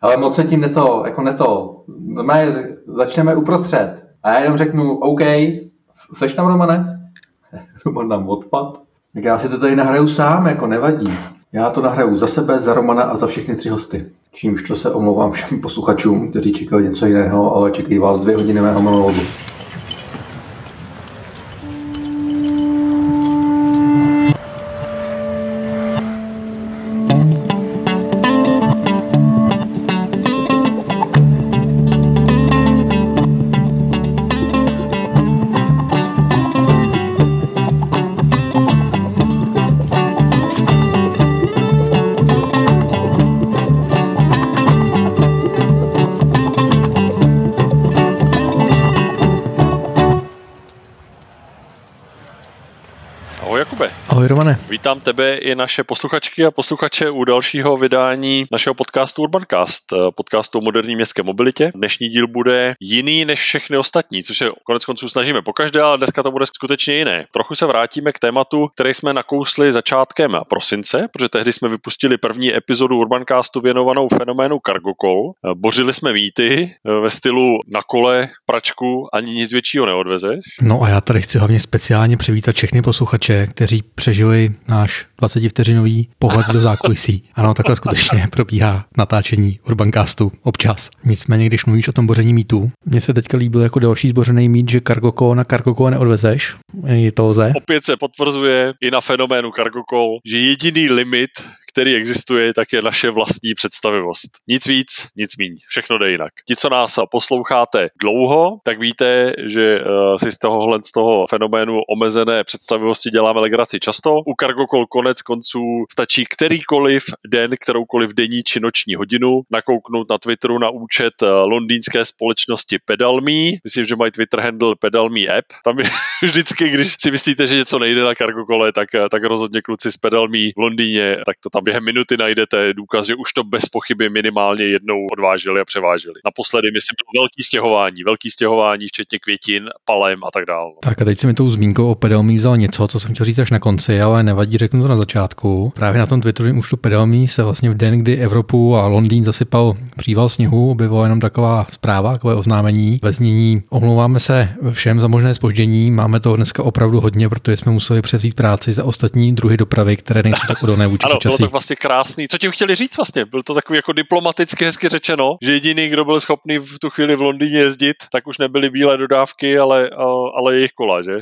Ale moc se tím neto, jako neto. Normálně začneme uprostřed. A já jenom řeknu, OK, seš tam, Romane? Roman nám odpad. Tak já si to tady nahraju sám, jako nevadí. Já to nahraju za sebe, za Romana a za všechny tři hosty. Čímž to se omlouvám všem posluchačům, kteří čekají něco jiného, ale čekají vás dvě hodiny mého monologu. Naše posluchačky a posluchače u dalšího vydání našeho podcastu Urbancast, podcastu o moderní městské mobilitě. Dnešní díl bude jiný než všechny ostatní, což se konec konců snažíme pokaždé, ale dneska to bude skutečně jiné. Trochu se vrátíme k tématu, který jsme nakousli začátkem prosince, protože tehdy jsme vypustili první epizodu Urbancastu věnovanou fenoménu cargo call. Bořili jsme mýty ve stylu na kole, pračku, ani nic většího neodvezeš. No a já tady chci hlavně speciálně přivítat všechny posluchače, kteří přežili náš 20 vteřinový pohled do zákulisí. Ano, takhle skutečně probíhá natáčení Urbancastu občas. Nicméně, když mluvíš o tom boření mýtů, mně se teďka líbil jako další zbořený mít, že Cargoco na Cargoco neodvezeš. Je to lze. Opět se potvrzuje i na fenoménu Cargoco, že jediný limit, který existuje, tak je naše vlastní představivost. Nic víc, nic míň. Všechno jde jinak. Ti, co nás posloucháte dlouho, tak víte, že uh, si z tohohle z toho fenoménu omezené představivosti děláme legraci často. U Cargocol konec konců stačí kterýkoliv den, kteroukoliv denní či noční hodinu nakouknout na Twitteru na účet uh, londýnské společnosti Pedalme. Myslím, že mají Twitter handle Pedalme app. Tam je vždycky, když si myslíte, že něco nejde na Cargocole, tak, eh, tak rozhodně kluci z Pedalme v Londýně, tak to tam tam během minuty najdete důkaz, že už to bez pochyby minimálně jednou odvážili a převážili. Naposledy, myslím, bylo velký stěhování, velký stěhování, včetně květin, palem a tak dále. Tak a teď si mi tou zmínkou o pedalmí vzal něco, co jsem chtěl říct až na konci, ale nevadí, řeknu to na začátku. Právě na tom Twitterovém už tu pedalmí se vlastně v den, kdy Evropu a Londýn zasypal příval sněhu, objevila jenom taková zpráva, takové oznámení ve znění. Omlouváme se všem za možné spoždění, máme to dneska opravdu hodně, protože jsme museli převzít práci za ostatní druhy dopravy, které nejsou tak odolné vůči počasí tak vlastně krásný. Co tím chtěli říct vlastně? Byl to takový jako diplomaticky hezky řečeno, že jediný, kdo byl schopný v tu chvíli v Londýně jezdit, tak už nebyly bílé dodávky, ale, ale jejich kola, že?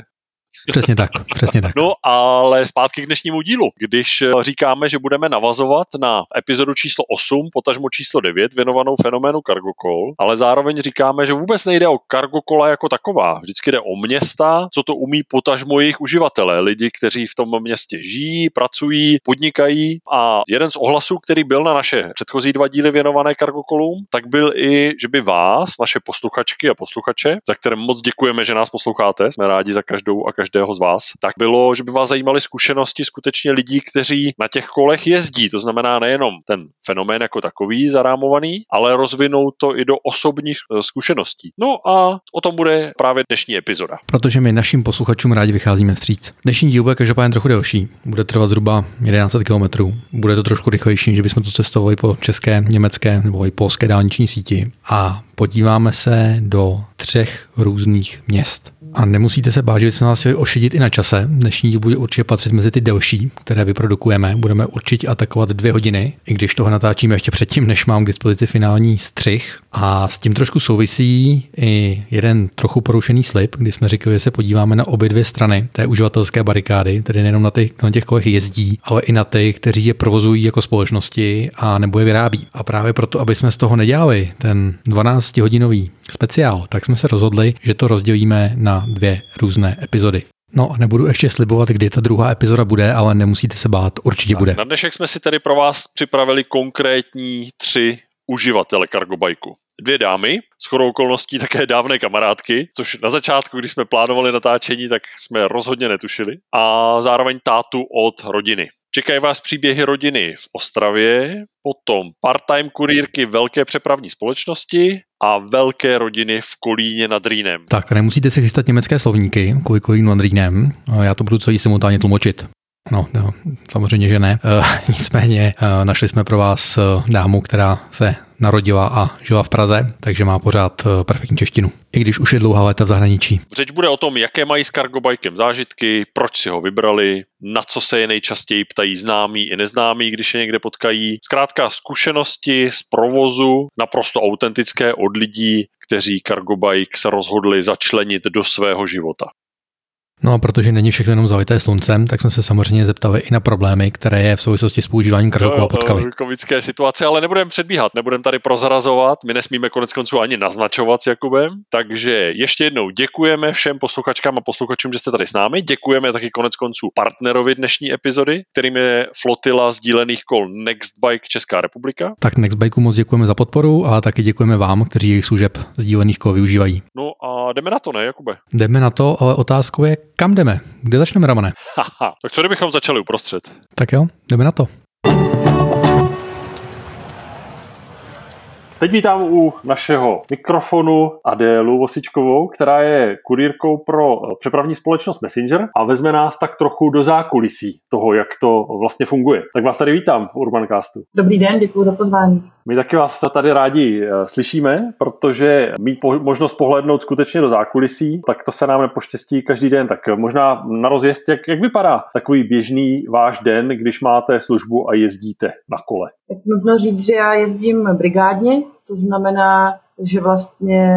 Přesně tak, přesně tak. No ale zpátky k dnešnímu dílu. Když eh, říkáme, že budeme navazovat na epizodu číslo 8, potažmo číslo 9, věnovanou fenoménu cargo call, ale zároveň říkáme, že vůbec nejde o cargo kola jako taková. Vždycky jde o města, co to umí potažmo jejich uživatelé, lidi, kteří v tom městě žijí, pracují, podnikají. A jeden z ohlasů, který byl na naše předchozí dva díly věnované cargo callům, tak byl i, že by vás, naše posluchačky a posluchače, za které moc děkujeme, že nás posloucháte, jsme rádi za každou a každého z vás, tak bylo, že by vás zajímaly zkušenosti skutečně lidí, kteří na těch kolech jezdí. To znamená nejenom ten fenomén jako takový zarámovaný, ale rozvinout to i do osobních eh, zkušeností. No a o tom bude právě dnešní epizoda. Protože my našim posluchačům rádi vycházíme vstříc. Dnešní díl bude každopádně trochu delší. Bude trvat zhruba 11 km. Bude to trošku rychlejší, že bychom to cestovali po české, německé nebo i polské dálniční síti. A podíváme se do třech různých měst. A nemusíte se bát, že bychom vás chtěli ošidit i na čase. Dnešní díl bude určitě patřit mezi ty delší, které vyprodukujeme. Budeme určitě atakovat dvě hodiny, i když toho natáčíme ještě předtím, než mám k dispozici finální střih. A s tím trošku souvisí i jeden trochu porušený slib, kdy jsme říkali, že se podíváme na obě dvě strany té uživatelské barikády, tedy nejenom na, ty, na těch kolech jezdí, ale i na ty, kteří je provozují jako společnosti a nebo je vyrábí. A právě proto, aby jsme z toho nedělali ten 12-hodinový speciál, tak jsme se rozhodli, že to rozdělíme na dvě různé epizody. No, nebudu ještě slibovat, kdy ta druhá epizoda bude, ale nemusíte se bát, určitě tak, bude. Na dnešek jsme si tedy pro vás připravili konkrétní tři uživatele Cargobajku. Dvě dámy, s chodou okolností také dávné kamarádky, což na začátku, když jsme plánovali natáčení, tak jsme rozhodně netušili. A zároveň tátu od rodiny. Čekají vás příběhy rodiny v Ostravě, potom part-time kurýrky velké přepravní společnosti a velké rodiny v Kolíně nad Rýnem. Tak, nemusíte si chystat německé slovníky kvůli Kolínu nad Rýnem, já to budu celý simultánně tlumočit. No, no, samozřejmě, že ne. E, nicméně e, našli jsme pro vás dámu, která se narodila a žila v Praze, takže má pořád perfektní češtinu. I když už je dlouhá léta v zahraničí. Řeč bude o tom, jaké mají s cargobikem zážitky, proč si ho vybrali, na co se je nejčastěji ptají známí i neznámí, když je někde potkají. Zkrátka zkušenosti z provozu, naprosto autentické od lidí, kteří cargobike se rozhodli začlenit do svého života. No a protože není všechno jenom zalité sluncem, tak jsme se samozřejmě zeptali i na problémy, které je v souvislosti s používáním a potkali. Komické situace, ale nebudeme předbíhat, nebudeme tady prozrazovat, my nesmíme konec konců ani naznačovat s Jakubem, takže ještě jednou děkujeme všem posluchačkám a posluchačům, že jste tady s námi, děkujeme taky konec konců partnerovi dnešní epizody, kterým je flotila sdílených kol Nextbike Česká republika. Tak Nextbikeu moc děkujeme za podporu a taky děkujeme vám, kteří jejich služeb sdílených kol využívají. No a jdeme na to, ne, Jakube? Jdeme na to, ale otázkou je, kam jdeme? Kde začneme, Ramane? Haha, tak co kdybychom začali uprostřed? Tak jo, jdeme na to. Teď vítám u našeho mikrofonu Adélu Vosičkovou, která je kurýrkou pro eh, přepravní společnost Messenger a vezme nás tak trochu do zákulisí toho, jak to vlastně funguje. Tak vás tady vítám v Urbancastu. Dobrý den, děkuji za pozvání. My taky vás tady rádi eh, slyšíme, protože mít možnost pohlednout skutečně do zákulisí, tak to se nám nepoštěstí každý den. Tak možná na rozjezd, jak, jak vypadá takový běžný váš den, když máte službu a jezdíte na kole? Tak nutno říct, že já jezdím brigádně, to znamená, že vlastně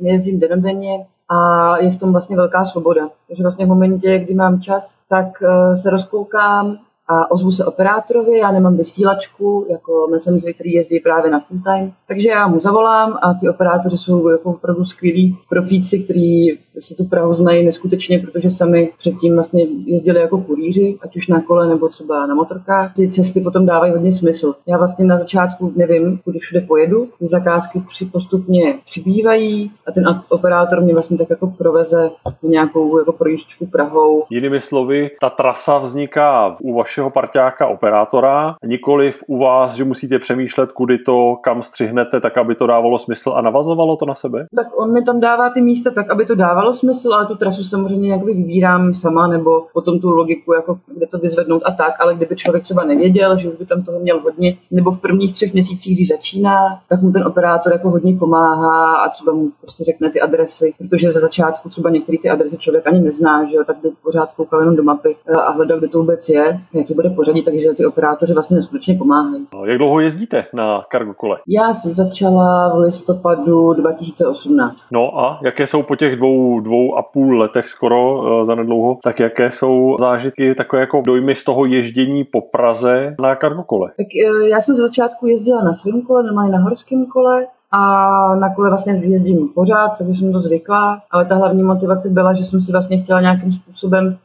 nejezdím denodenně a je v tom vlastně velká svoboda. Takže vlastně v momentě, kdy mám čas, tak eh, se rozkoukám a ozvu se operátorovi, já nemám vysílačku, jako messenger, který jezdí právě na full time, takže já mu zavolám a ty operátoři jsou jako opravdu skvělí profíci, kteří si tu Prahu znají neskutečně, protože sami předtím vlastně jezdili jako kurýři, ať už na kole nebo třeba na motorkách. Ty cesty potom dávají hodně smysl. Já vlastně na začátku nevím, kudy všude pojedu, ty zakázky při postupně přibývají a ten operátor mě vlastně tak jako proveze nějakou jako projížďku Prahou. Jinými slovy, ta trasa vzniká u vašeho parťáka operátora, nikoli u vás, že musíte přemýšlet, kudy to, kam střihnete, tak aby to dávalo smysl a navazovalo to na sebe? Tak on mi tam dává ty místa tak, aby to dávalo smysl, ale tu trasu samozřejmě jakoby vybírám sama, nebo potom tu logiku, jako kde to vyzvednout a tak, ale kdyby člověk třeba nevěděl, že už by tam toho měl hodně, nebo v prvních třech měsících, když začíná, tak mu ten operátor jako hodně pomáhá a třeba mu prostě řekne ty adresy, protože za začátku třeba některé ty adresy člověk ani nezná, že jo, tak by pořád koukal jenom do mapy eh, a hledal, kde to vůbec je, jaký bude pořadí, takže ty operátoři vlastně neskutečně pomáhají. Jak dlouho jezdíte na kargo kole? Já jsem začala v listopadu 2018. No a jaké jsou po těch dvou dvou a půl letech skoro uh, za nedlouho, tak jaké jsou zážitky, takové jako dojmy z toho ježdění po Praze na kargokole? Tak uh, já jsem ze začátku jezdila na svém kole, normálně na horském kole, a na kole vlastně jezdím pořád, takže jsem to zvykla, ale ta hlavní motivace byla, že jsem si vlastně chtěla nějakým způsobem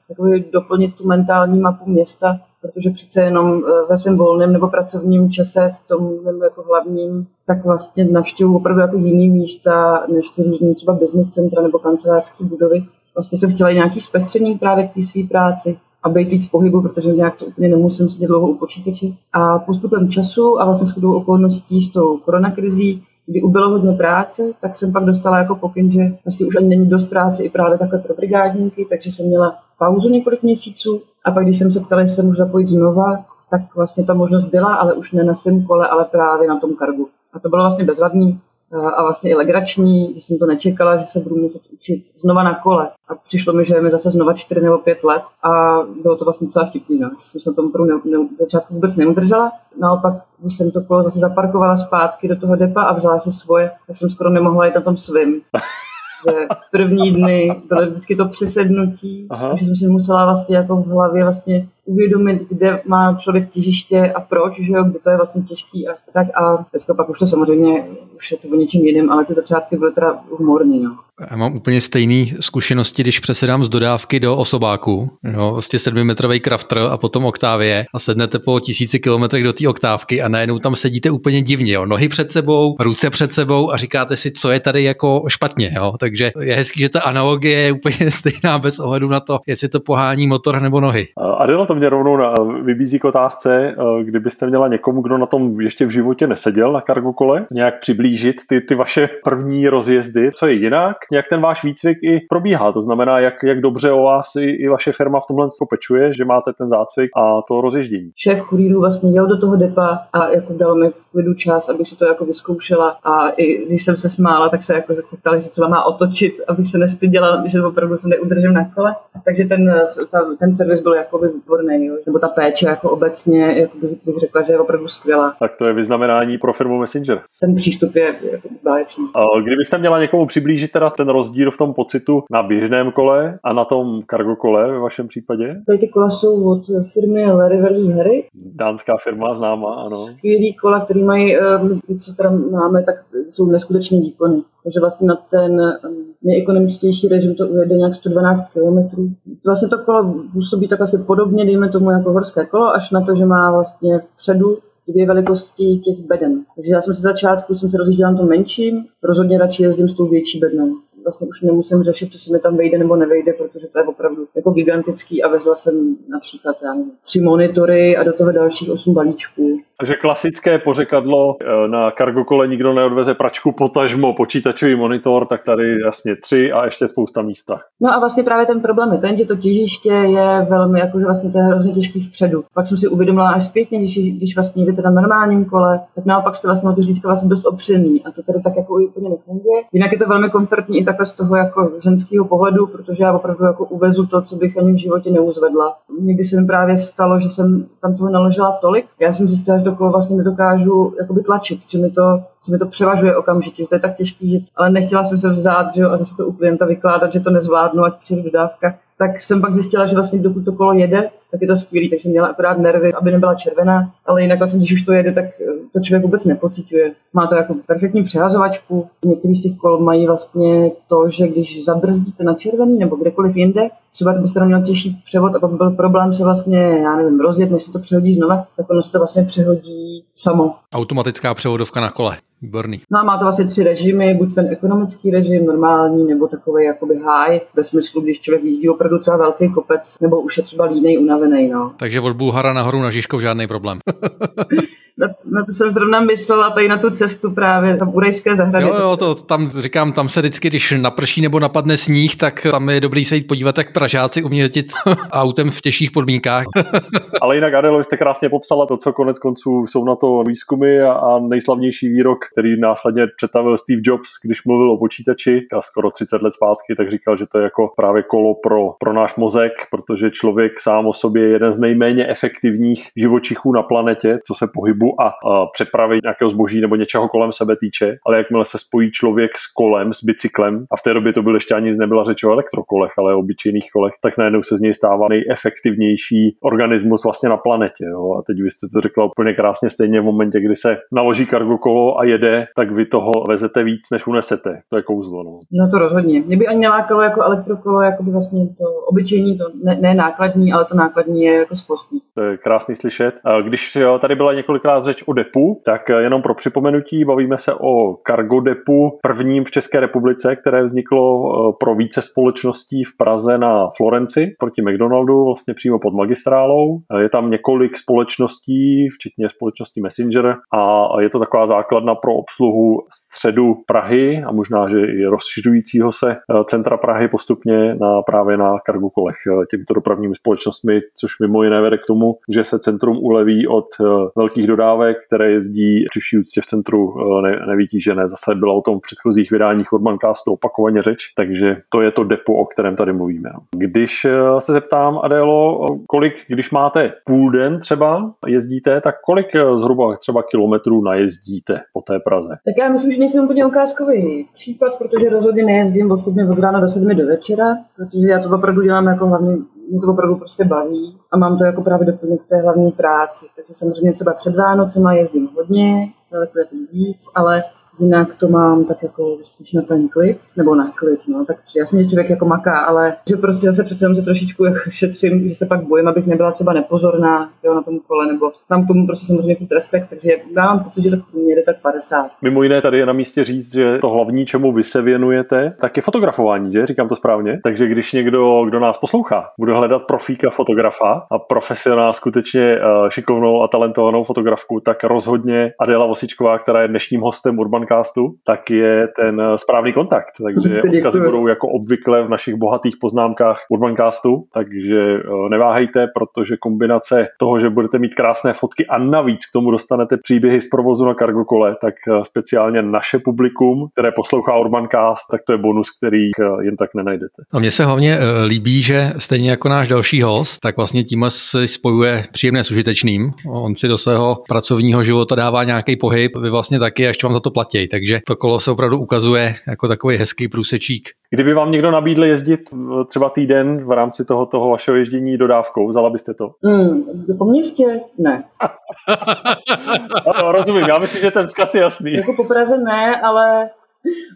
doplnit tu mentální mapu města, protože přece jenom eh, ve svém volném nebo pracovním čase v tom jako hlavním, tak vlastně navštěvuji opravdu jako jiný místa, než ty různé třeba business centra nebo kancelářské budovy. Vlastně jsem chtěla nějaký zpestření právě k té své práci a být víc pohybu, protože nějak to úplně nemusím sedět dlouho u počítače. A postupem času a vlastně shodou okolností s tou koronakrizí, kdy ubylo hodně práce, tak jsem pak dostala jako pokyn, že vlastně už ani není dost práce i právě takhle pro brigádníky, takže jsem měla pauzu několik měsíců a pak, když jsem se ptala, jestli se můžu zapojit znova, tak vlastně ta možnost byla, ale už ne na svém kole, ale právě na tom kargu. A to bylo vlastně bezvadný a vlastně i legrační, že jsem to nečekala, že se budu muset učit znova na kole. A přišlo mi, že mi zase znova 4 nebo 5 let a bylo to vlastně celá vtipný. No. Jsem se tomu prvu ne, ne, začátku vůbec neudržela. Naopak, když jsem to kolo zase zaparkovala zpátky do toho depa a vzala se svoje, tak jsem skoro nemohla jít na tom svým že první dny bylo vždycky to přesednutí, Aha. že jsem si musela vlastně jako v hlavě vlastně uvědomit, kde má člověk těžiště a proč, že jo, kde to je vlastně těžký a tak a teďka pak už to samozřejmě, už je to o něčem jiném, ale ty začátky byly teda humorní, no. Já mám úplně stejné zkušenosti, když přesedám z dodávky do osobáku, jo, vlastně sedmimetrový krafter a potom oktávě a sednete po tisíci kilometrech do té oktávky a najednou tam sedíte úplně divně, jo, nohy před sebou, ruce před sebou a říkáte si, co je tady jako špatně, jo, takže je hezký, že ta analogie je úplně stejná bez ohledu na to, jestli to pohání motor nebo nohy. Adela, to mě rovnou na, vybízí k otázce, eh, kdybyste měla někomu, kdo na tom ještě v životě neseděl na kargokole, nějak přiblížit ty, ty vaše první rozjezdy, co je jinak, jak ten váš výcvik i probíhá. To znamená, jak, jak dobře o vás i, i vaše firma v tomhle pečuje, že máte ten zácvik a to rozježdění. Šéf kurýru vlastně jel do toho depa a jako dal mi v klidu čas, abych si to jako vyzkoušela a i když jsem se smála, tak se jako se ptali, že třeba má otočit, abych se nestyděla, že opravdu se neudržím na kole. Takže ten, ta, ten servis byl jako výborný, jo. nebo ta péče jako obecně, jako bych, bych řekla, že je opravdu skvělá. Tak to je vyznamenání pro firmu Messenger. Ten přístup je jako báječný. Kdybyste měla někomu přiblížit teda ten rozdíl v tom pocitu na běžném kole a na tom cargo kole ve vašem případě? Tady ty kola jsou od firmy Larry versus Harry. Dánská firma známá, ano. Skvělý kola, který mají, eh, ty, co teda máme, tak jsou neskutečný výkony. Takže vlastně na ten eh, nejekonomičtější režim to ujede nějak 112 km. Vlastně to kolo působí tak asi podobně, dejme tomu jako horské kolo, až na to, že má vlastně vpředu dvě velikosti těch beden. Takže já jsem se začátku jsem se rozjížděla na tom menším, rozhodně radši jezdím s tou větší bednou vlastně už nemusím řešit, co se mi tam vejde nebo nevejde, protože to je opravdu jako gigantický a vezla jsem například já nevím, tři monitory a do toho dalších osm balíčků. Takže klasické pořekadlo eh, na cargo kole nikdo neodveze pračku, potažmo počítačový monitor, tak tady jasně tři a ještě spousta místa. No a vlastně právě ten problém je ten, že to těžiště je velmi, jakože vlastně to je hrozně těžký vpředu. Pak jsem si uvědomila až zpětně, když, když vlastně jdete na normálním kole, tak naopak jste vlastně na to vlastně dost opřený a to tady tak jako úplně nefunguje. Jinak je to velmi komfortní i takhle z toho jako ženského pohledu, protože já opravdu jako uvezu to, co bych ani v životě neuzvedla. Někdy se mi právě stalo, že jsem tam toho naložila tolik. Já jsem zjistila, že to kolo vlastně nedokážu jakoby tlačit, že mi to, že mi to převažuje okamžitě, že to je tak těžký, že, ale nechtěla jsem se vzát že jo, a zase to u klienta vykládat, že to nezvládnu, ať přijde dodávka tak jsem pak zjistila, že vlastně dokud to kolo jede, tak je to skvělý, tak jsem měla akorát nervy, aby nebyla červená, ale jinak vlastně, když už to jede, tak eh, to člověk vůbec nepocituje. Má to jako perfektní přehazovačku, některý z těch kol mají vlastně to, že když zabrzdíte na červený nebo kdekoliv jinde, třeba byste měl těžší převod a pak byl problém se vlastně, já nevím, rozjet, než se to přehodí znova, tak ono se to vlastně přehodí samo. Automatická převodovka na kole. Výborný. No a má to vlastně tři režimy, buď ten ekonomický režim, normální, nebo takový jakoby high, ve smyslu, když člověk jíždí opravdu třeba velký kopec, nebo už je třeba línej, unavený. No. Takže od Bulhara nahoru na Žižkov žádný problém. na, na to jsem zrovna myslela tady na tu cestu právě, tam u Rajské zahrady. Jo, jo, to tam říkám, tam se vždycky, když naprší nebo napadne sníh, tak tam je dobrý se jít podívat, jak Pražáci umí jezdit autem v těžších podmínkách. Ale jinak, Adelo, jste krásně popsala to, co konec konců jsou na to výzkumy a, a nejslavnější výrok, který následně přetavil Steve Jobs, když mluvil o počítači a skoro 30 let zpátky, tak říkal, že to je jako právě kolo pro, pro náš mozek, protože člověk sám o sobě je jeden z nejméně efektivních živočichů na planetě, co se pohybu a, a přepravy nějakého zboží nebo něčeho kolem sebe týče, ale jakmile se spojí člověk s kolem, s bicyklem, a v té době to byl ještě ani nebyla řeč o elektrokolech, ale o obyčejných kolech, tak najednou se z něj stává nejefektivnější organismus vlastně na planetě. Jo? A teď vy jste to řekla úplně krásně stejně v momentě, kdy se naloží kargo kolo a jede, tak vy toho vezete víc, než unesete. To je kouzlo. No, no to rozhodně. Mě by ani nelákalo jako elektrokolo, jako by vlastně to obyčejní, to ne, ne nákladní, ale to nákladní je jako skvostný. To je krásný slyšet. Když tady byla několikrát řeč o depu, tak jenom pro připomenutí bavíme se o cargo depu prvním v České republice, které vzniklo eh, pro více společností v Praze na Florenci proti McDonaldu, vlastně přímo pod magistrálou. Eh, je tam několik společností, včetně společnosti Messenger a je to taková základna pro obsluhu středu Prahy a možná, že i rozšiřujícího se eh, centra Prahy postupně na právě na cargo kolech těmito dopravními společnostmi, což mimo jiné vede k tomu, že se centrum uleví od velkých dodávek, které jezdí při vší úctě v centru ne, nevytížené. Zase byla o tom v předchozích vydáních Urbancastu opakovaně řeč, takže to je to depo, o kterém tady mluvíme. Když se zeptám, Adélo, kolik, když máte půl den třeba jezdíte, tak kolik zhruba třeba kilometrů najezdíte po té Praze? Tak já myslím, že nejsem úplně ukázkový případ, protože rozhodně nejezdím od 7 od rána do 7 do večera, protože já to opravdu dělám jako hlavně mě to opravdu prostě baví a mám to jako právě doplněk té hlavní práci. Takže samozřejmě třeba před Vánocema jezdím hodně, daleko jako víc, ale jinak to mám tak jako spíš na ten klid, nebo na klid, no, tak jasně, že člověk jako maká, ale že prostě zase přece jenom se trošičku jako šetřím, že se pak bojím, abych nebyla třeba nepozorná jo, na tom kole, nebo tam k tomu prostě samozřejmě furt respekt, takže já mám pocit, že to průměr tak 50. Mimo jiné tady je na místě říct, že to hlavní, čemu vy se věnujete, tak je fotografování, že? Říkám to správně. Takže když někdo, kdo nás poslouchá, bude hledat profíka fotografa a profesionál skutečně uh, šikovnou a talentovanou fotografku, tak rozhodně Adela Vosičková, která je dnešním hostem Urbancastu, tak je ten eh, správný kontakt. Takže odkazy budou jako obvykle v našich bohatých poznámkách Urbancastu, takže uh, neváhejte, protože kombinace toho, že budete mít krásné fotky a navíc k tomu dostanete příběhy z provozu na cargo kole, tak speciálně naše publikum, které poslouchá Urbancast, tak to je bonus, který jen tak nenajdete. A mně se hlavně líbí, že stejně jako náš další host, tak vlastně tím si spojuje příjemné s užitečným. On si do svého pracovního života dává nějaký pohyb, vy vlastně taky, a ještě vám za to platí. Takže to kolo se opravdu ukazuje jako takový hezký průsečík. Kdyby vám někdo nabídl jezdit třeba týden v rámci toho, toho vašeho ježdění dodávkou, vzala byste to? Mm, po městě ne. no, rozumím, já myslím, že ten vzkaz je jasný. Jako po Praze ne, ale,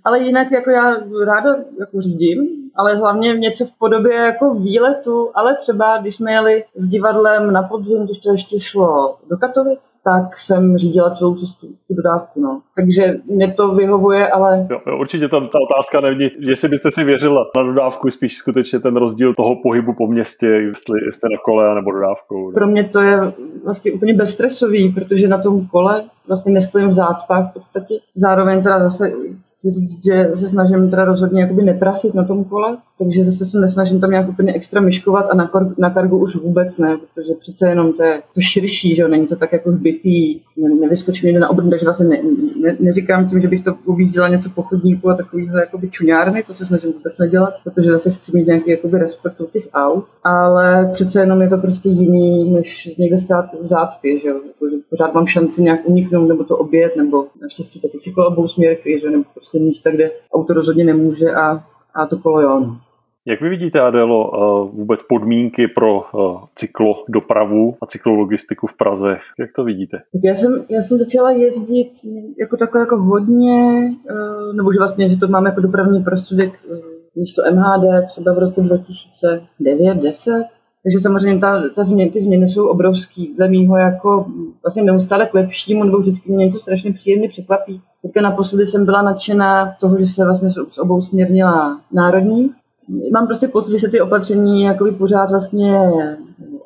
ale jinak jako já ráda jako řídím, ale hlavně něco v podobě jako výletu, ale třeba když jsme jeli s divadlem na podzim, když to ještě šlo do Katovic, tak jsem řídila celou cestu tu dodávku, no. Takže mě to vyhovuje, ale... Jo, jo určitě ta, ta otázka není, jestli byste si věřila na dodávku, spíš skutečně ten rozdíl toho pohybu po městě, jestli jste na kole nebo dodávkou. Pro mě to je vlastně úplně bezstresový, protože na tom kole vlastně nestojím v zácpách v podstatě. Zároveň teda zase chci říct, že se snažím teda rozhodně jakoby neprasit na tom kole, takže zase se nesnažím tam nějak úplně extra myškovat a na, kor- na kargu už vůbec ne, protože přece jenom to je to širší, že jo, není to tak jako hbitý, ne, nevyskočí mě na obrn, takže vlastně ne, ne, neříkám tím, že bych to uvízdila něco pochodníku a takovýhle jakoby čuňárny, to se snažím vůbec nedělat, protože zase chci mít nějaký jakoby respekt od těch aut, ale přece jenom je to prostě jiný, než někde stát v zácpě, že jo, jako, že pořád mám šanci nějak uniknout, nebo to obět, nebo naštěstí taky cyklobou směrky, že nebo prostě místa, kde auto rozhodně nemůže a, a to kolo jo. Jak vy vidíte, Adelo, eh, vůbec podmínky pro eh, cyklodopravu a cyklologistiku v Praze? Jak to vidíte? Tak já jsem, já jsem začala jezdit jako takové jako hodně, eh, nebo že vlastně, že to máme jako dopravní prostředek místo MHD třeba v roce 2009-10, takže samozřejmě ta, ta změn, ty změny jsou obrovský. Dle mýho jako vlastně neustále k lepšímu, nebo vždycky mě něco strašně příjemně překvapí. Teďka naposledy jsem byla nadšená toho, že se vlastně s obou směrnila národní. Mám prostě pocit, že se ty opatření jakoby pořád vlastně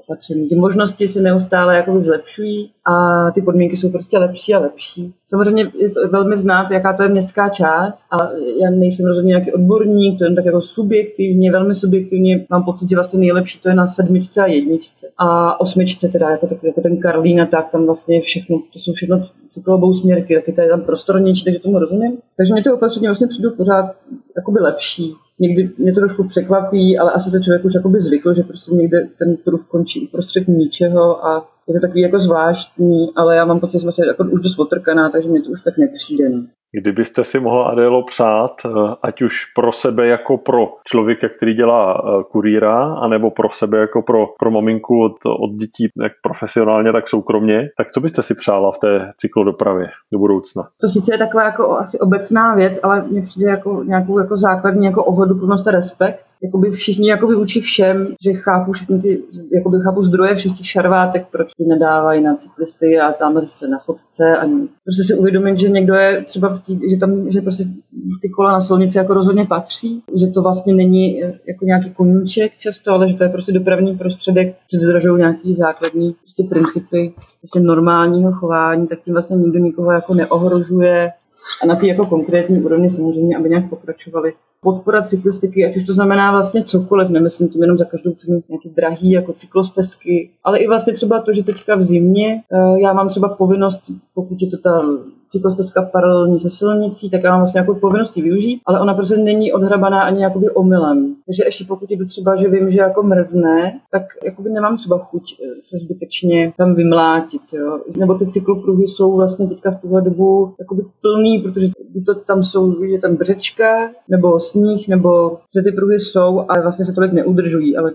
opatření. Ty možnosti se neustále jakoby zlepšují a ty podmínky jsou prostě lepší a lepší. Samozřejmě je to velmi znát, jaká to je městská část a já nejsem rozhodně nějaký odborník, to je tak jako subjektivně, velmi subjektivně mám pocit, že vlastně nejlepší to je na sedmičce a jedničce. A osmičce teda jako, tak, jako ten Karlín a tak, tam vlastně všechno, to jsou všechno cyklobou směrky, taky to je tam prostornější, takže tomu rozumím. Takže mě to opatření vlastně přijdu pořád jakoby lepší někdy mě to trošku překvapí, ale asi se člověk už jakoby zvykl, že prostě někde ten pruh končí uprostřed ničeho a je to takový jako zvláštní, ale já mám pocit, že jsem se jako už dost otrkaná, takže mě to už tak nepřijde. Kdybyste si mohla Adélo přát, eh, ať už pro sebe jako pro člověka, který dělá eh, kurýra, anebo pro sebe jako pro, pro maminku od, od dětí, jak profesionálně, tak soukromně, tak co byste si přála v té cyklodopravě do budoucna? To sice je taková jako asi obecná věc, ale mně přijde jako nějakou jako základní jako ohleduplnost a respekt, jakoby všichni jakoby učí všem, že chápu všechny ty, jakoby chápu zdroje všech těch šarvátek, proč ty nedávají na cyklisty a tam se na chodce a prostě si uvědomit, že někdo je třeba, v tí, že tam, že prostě ty kola na silnici jako rozhodně patří, že to vlastně není eh, jako nějaký koníček často, ale že to je prostě dopravní prostředek, že dodržují nějaký základní prostě principy prostě normálního chování, tak tím vlastně nikdo nikoho jako neohrožuje, a na té jako konkrétní úrovni samozřejmě, aby nějak pokračovali. Podpora cyklistiky, ať už to znamená vlastně cokoliv, nemyslím tím jenom za každou cenu nějaký drahý jako cyklostezky, ale i vlastně třeba to, že teďka v zimě eh, já mám třeba povinnost, pokud je to ta cyklostezka paralelní se silnicí, tak já mám vlastně nějakou povinnosti využít, ale ona prostě není odhrabaná ani jakoby omylem. Takže ještě pokud jdu třeba, že vím, že jako mrzne, tak jakoby nemám třeba chuť eh, se zbytečně tam vymlátit. Jo. Nebo ty cyklopruhy jsou vlastně teďka v tuhle dobu jakoby plný, protože to tam jsou, je tam břečka, nebo sníh, nebo že ty pruhy jsou, ale vlastně se tolik neudržují, ale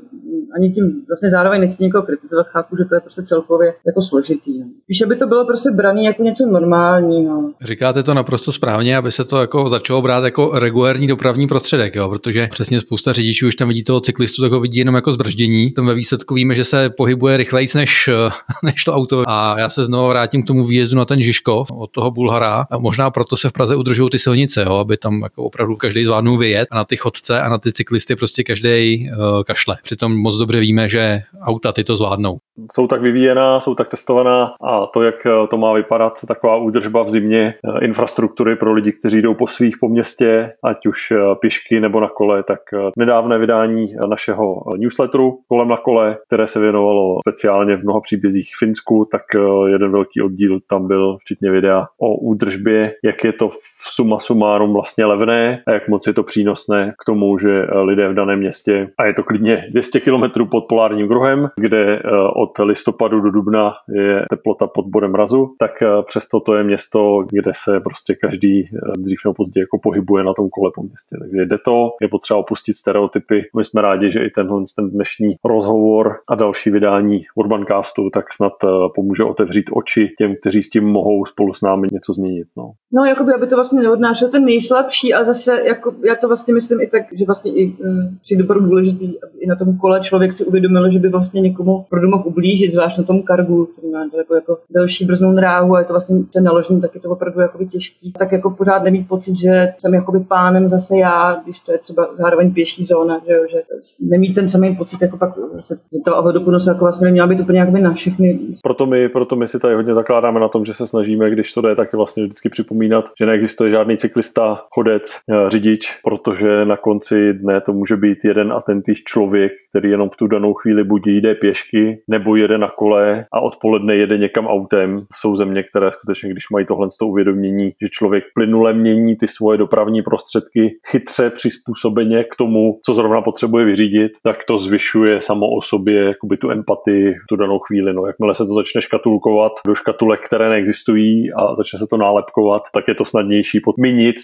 ani tím vlastně zároveň nechci někoho kritizovat, chápu, že to je prostě celkově jako složitý. No. Víš, aby to bylo prostě brané jako něco normálního. Říkáte to naprosto správně, aby se to jako začalo brát jako regulární dopravní prostředek, jo? protože přesně spousta řidičů už tam vidí toho cyklistu, tak ho vidí jenom jako zbrždění. Tom ve výsledku víme, že se pohybuje rychleji než, než to auto. A já se znovu vrátím k tomu výjezdu na ten Žižkov od toho Bulhara. A možná proto se v Praze udržují ty silnice, jo? aby tam jako opravdu každý zvládnul vyjet a na ty chodce a na ty cyklisty prostě každý uh, kašle. Přitom moc dobře víme, že auta ty to zvládnou. Jsou tak vyvíjená, jsou tak testovaná a to, jak to má vypadat, taková údržba v zimě eh, infrastruktury pro lidi, kteří jdou po svých po městě, ať už eh, pěšky nebo na kole, tak nedávné vydání našeho newsletteru kolem na kole, které se věnovalo speciálně v mnoha příbězích v Finsku, tak jeden velký oddíl tam byl, včetně videa o údržbě, jak je to v suma sumárum vlastně levné a jak moc je to přínosné k tomu, že eh, lidé v daném městě, a je to klidně 200 km pod polárním kruhem, kde eh, od listopadu do dubna je teplota pod bodem mrazu, tak eh, přesto to je město, kde se prostě každý dřív nebo později jako pohybuje na tom kole po městě. Takže jde to, je potřeba opustit stereotypy. My jsme rádi, že i tenhle ten dnešní rozhovor a další vydání Urbancastu tak snad pomůže otevřít oči těm, kteří s tím mohou spolu s námi něco změnit. No, no jakoby, aby to vlastně neodnášel ten nejslabší, ale zase jako, já to vlastně myslím i tak, že vlastně i přijde opravdu důležitý, aby i na tom kole člověk si uvědomil, že by vlastně někomu opravdu mohl ublížit, zvlášť na tom kargu, který má daleko jako delší brznou dráhu a je to vlastně ten naložení, tak je to opravdu těžký. Tak jako pořád nemít pocit, že jsem jakoby pánem zase já, když to je třeba zároveň pěší zóna, že, jo, že nemít ten samý pocit, jako pak se to ohleduplnost jako vlastně neměla být úplně jakoby na všechny. Proto my, proto my si tady hodně zakládáme na tom, že se snažíme, když to jde, tak vlastně vždycky připomínat, že neexistuje žádný cyklista, chodec, eh, řidič, protože na konci dne to může být jeden a ten týž člověk, který jenom v tu danou chvíli buď jde pěšky, nebo jede na kole a odpoledne jede někam autem. Jsou země, které skutečně, když mají tohle z toho uvědomění, že člověk plynule mění ty svoje dopravní prostředky chytře přizpůsobeně k tomu, co zrovna potřebuje vyřídit, tak to zvyšuje samo o sobě jakoby tu empatii v tu danou chvíli. No, jakmile se to začne škatulkovat do škatulek, které neexistují a začne se to nálepkovat, tak je to snadnější. Pod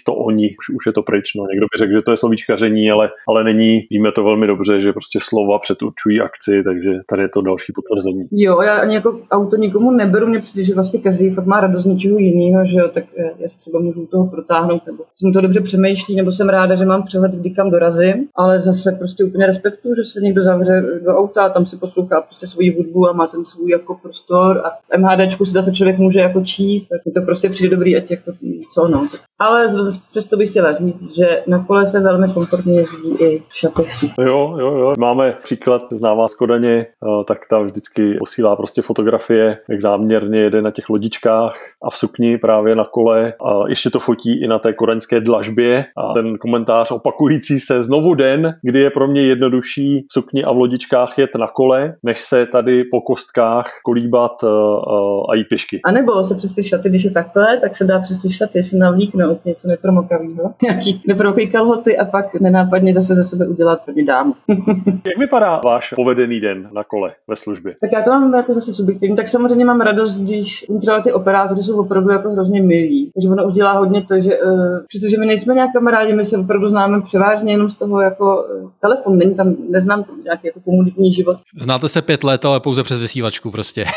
to oni, už, už je to pryč. No. Někdo by řekl, že to je slovíčkaření, ale, ale není. Víme to velmi dobře, že prostě slova předurčují akci, takže tady je to další potvrzení. Jo, já ani jako auto nikomu neberu, mě přijde, že vlastně každý fakt má radost něčeho jiného, že jo, tak já si třeba můžu toho protáhnout, nebo jsem to dobře přemýšlí, nebo jsem ráda, že mám přehled, kdy kam dorazím, ale zase prostě úplně respektuju, že se někdo zavře do auta, tam si poslouchá prostě svoji hudbu a má ten svůj jako prostor a MHDčku si zase člověk může jako číst, tak mi to prostě přijde dobrý, ať jako co no. Ale přesto bych chtěla říct, že na kole se velmi komfortně jezdí i v šatech. Jo, jo, jo. Máme příklad známá z Kodaně, eh, tak tam vždycky posílá prostě fotografie, jak záměrně jede na těch lodičkách a v sukni právě na kole a ještě to fotí i na té kodaňské dlažbě a ten komentář opakující se znovu den, kdy je pro mě jednodušší v sukni a v lodičkách jet na kole, než se tady po kostkách kolíbat uh, uh, a jít pěšky. A nebo se přes ty šaty, když je takhle, tak se dá přes ty šaty si navlíknout něco nepromokavého, nějaký nepromokavý kalhoty a pak nenápadně zase ze sebe udělat dámu. Jak vypadá váš povedený den na kole ve službě? Tak já to mám jako zase subjektivní, tak samozřejmě mám radost, když třeba ty operátoři jsou opravdu jako hrozně milí. Takže ono už dělá hodně to, že uh, přestože my nejsme nějak kamarádi, my se opravdu známe převážně jenom z toho jako uh, telefon, není tam, neznám nějaký jako komunitní život. Znáte se pět let, ale pouze přes vysílačku prostě.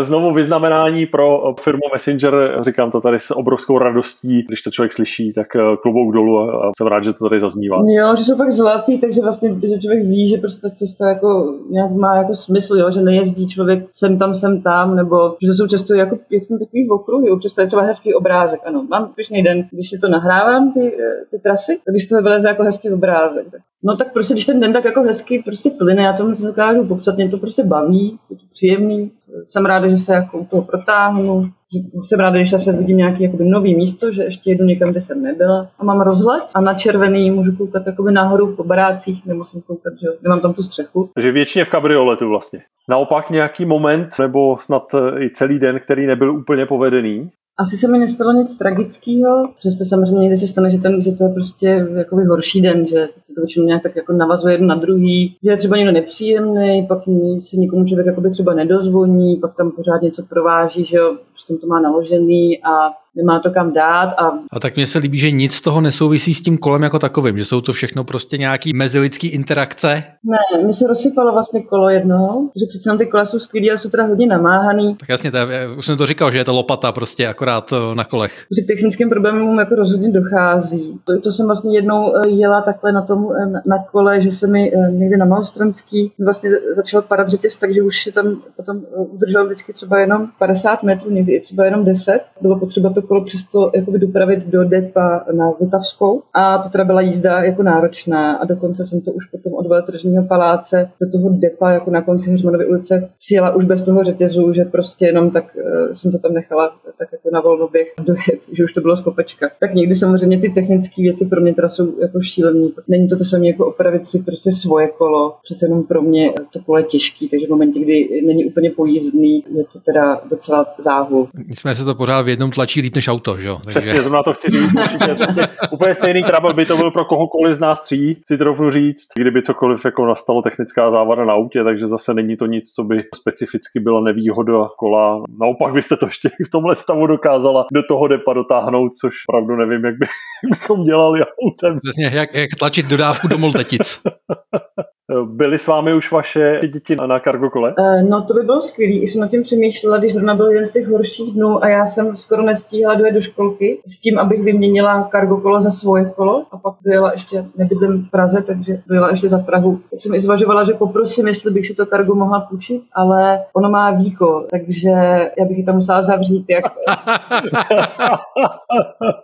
Znovu vyznamenání pro firmu Messenger, říkám to tady s obrovskou radostí, když to člověk slyší, tak eh, klobouk dolů a jsem rád, že to tady zaznívá. Jo, že jsou fakt zlatý, takže vlastně, že člověk ví, že prostě ta cesta jako nějak má jako smysl, jo, že nejezdí člověk sem tam, sem tam, nebo že jsou často jako pěkný takový okruhy, občas to je třeba hezký obrázek, ano. Mám pěkný den, když si to nahrávám, ty, eh, ty trasy, tak když to vyleze jako hezký obrázek. Tak. No tak prostě, když ten den tak jako hezky prostě plyne, já to moc dokážu popsat, mě to prostě baví, je to příjemný, jsem ráda, že se jako u toho protáhnu, jsem ráda, když se vidím nějaký jakoby, nový místo, že ještě jedu někam, kde jsem nebyla a mám rozhled a na červený můžu koukat jakoby nahoru po barácích, nemusím koukat, že nemám tam tu střechu. Takže většině v kabrioletu vlastně. Naopak nějaký moment nebo snad i celý den, který nebyl úplně povedený? Asi se mi nestalo nic tragického, přesto samozřejmě někdy se stane, že, ten, že to je prostě jakoby horší den, že se to většinou nějak tak jako navazuje jeden na druhý, že je třeba někdo nepříjemný, pak se nikomu člověk jakoby třeba nedozvoní, pak tam pořád něco prováží, že jo, tam to má naložený a nemá to kam dát a A tak mně se líbí, že nic z toho nesouvisí s tím kolem jako takovým, že jsou to všechno prostě nějaký mezilidský interakce. ne, mi se rozsypalo vlastně kolo jednou, protože přece jenom ty kola jsou skvělý, ale jsou teda hodně namáhaný. Tak jasně, to je, už jsem to říkal, že je to lopata prostě akorát eh, na kolech. Že k technickým problémům jako rozhodně dochází. To, to jsem vlastně jednou eh, jela takhle na tom eh, na- na kole, že se mi někde na Malostranský vlastně za- začal padat řetěz, takže už si tam potom udržel vždycky třeba jenom 50 metrů, někdy i třeba jenom 10. Bylo potřeba to kolo přesto jakoby dopravit do depa na Vltavskou a to teda byla jízda jako náročná a dokonce jsem to už potom od veletržního paláce do toho depa jako na konci Heřmanovy ulice přijela už bez toho řetězu, že prostě jenom tak eh, jsem to tam nechala tak jako na volnoběh dojet, že už to bylo z kopečka. Tak někdy samozřejmě ty technické věci pro mě teda jsou jako šílené. Není to to samé jako opravit si prostě svoje kolo. Přece jenom pro mě to kolo je těžký, takže v momentě, kdy není úplně pojízdný, je to teda docela záhul. Nicméně se to pořád v jednom tlačí líp než auto, že jo? Přesně, zrovna to chci říct, určitě prostě úplně stejný trouble by to byl pro kohokoliv z nás tří, si troufnu říct, kdyby cokoliv jako nastalo technická závada na autě, takže zase není to nic, co by specificky byla nevýhoda kola. Naopak byste to ještě v tomhle stavu dokázala do toho depa dotáhnout, což pravdu nevím, jak by, bychom dělali autem. Přesně, jak, jak tlačit dodávku do Moltetic. Byly s vámi už vaše děti na cargo kole? Eh, No to by bylo skvělé. I jsem nad tím přemýšlela, když zrovna byl jeden z těch horších dnů a já jsem skoro nestíhala dojet do školky s tím, abych vyměnila kargo kolo za svoje kolo a pak dojela ještě, nebydlím v Praze, takže dojela ještě za Prahu. Tak jsem i zvažovala, že poprosím, jestli bych si to kargo mohla půjčit, ale ono má víko, takže já bych ji tam musela zavřít, jak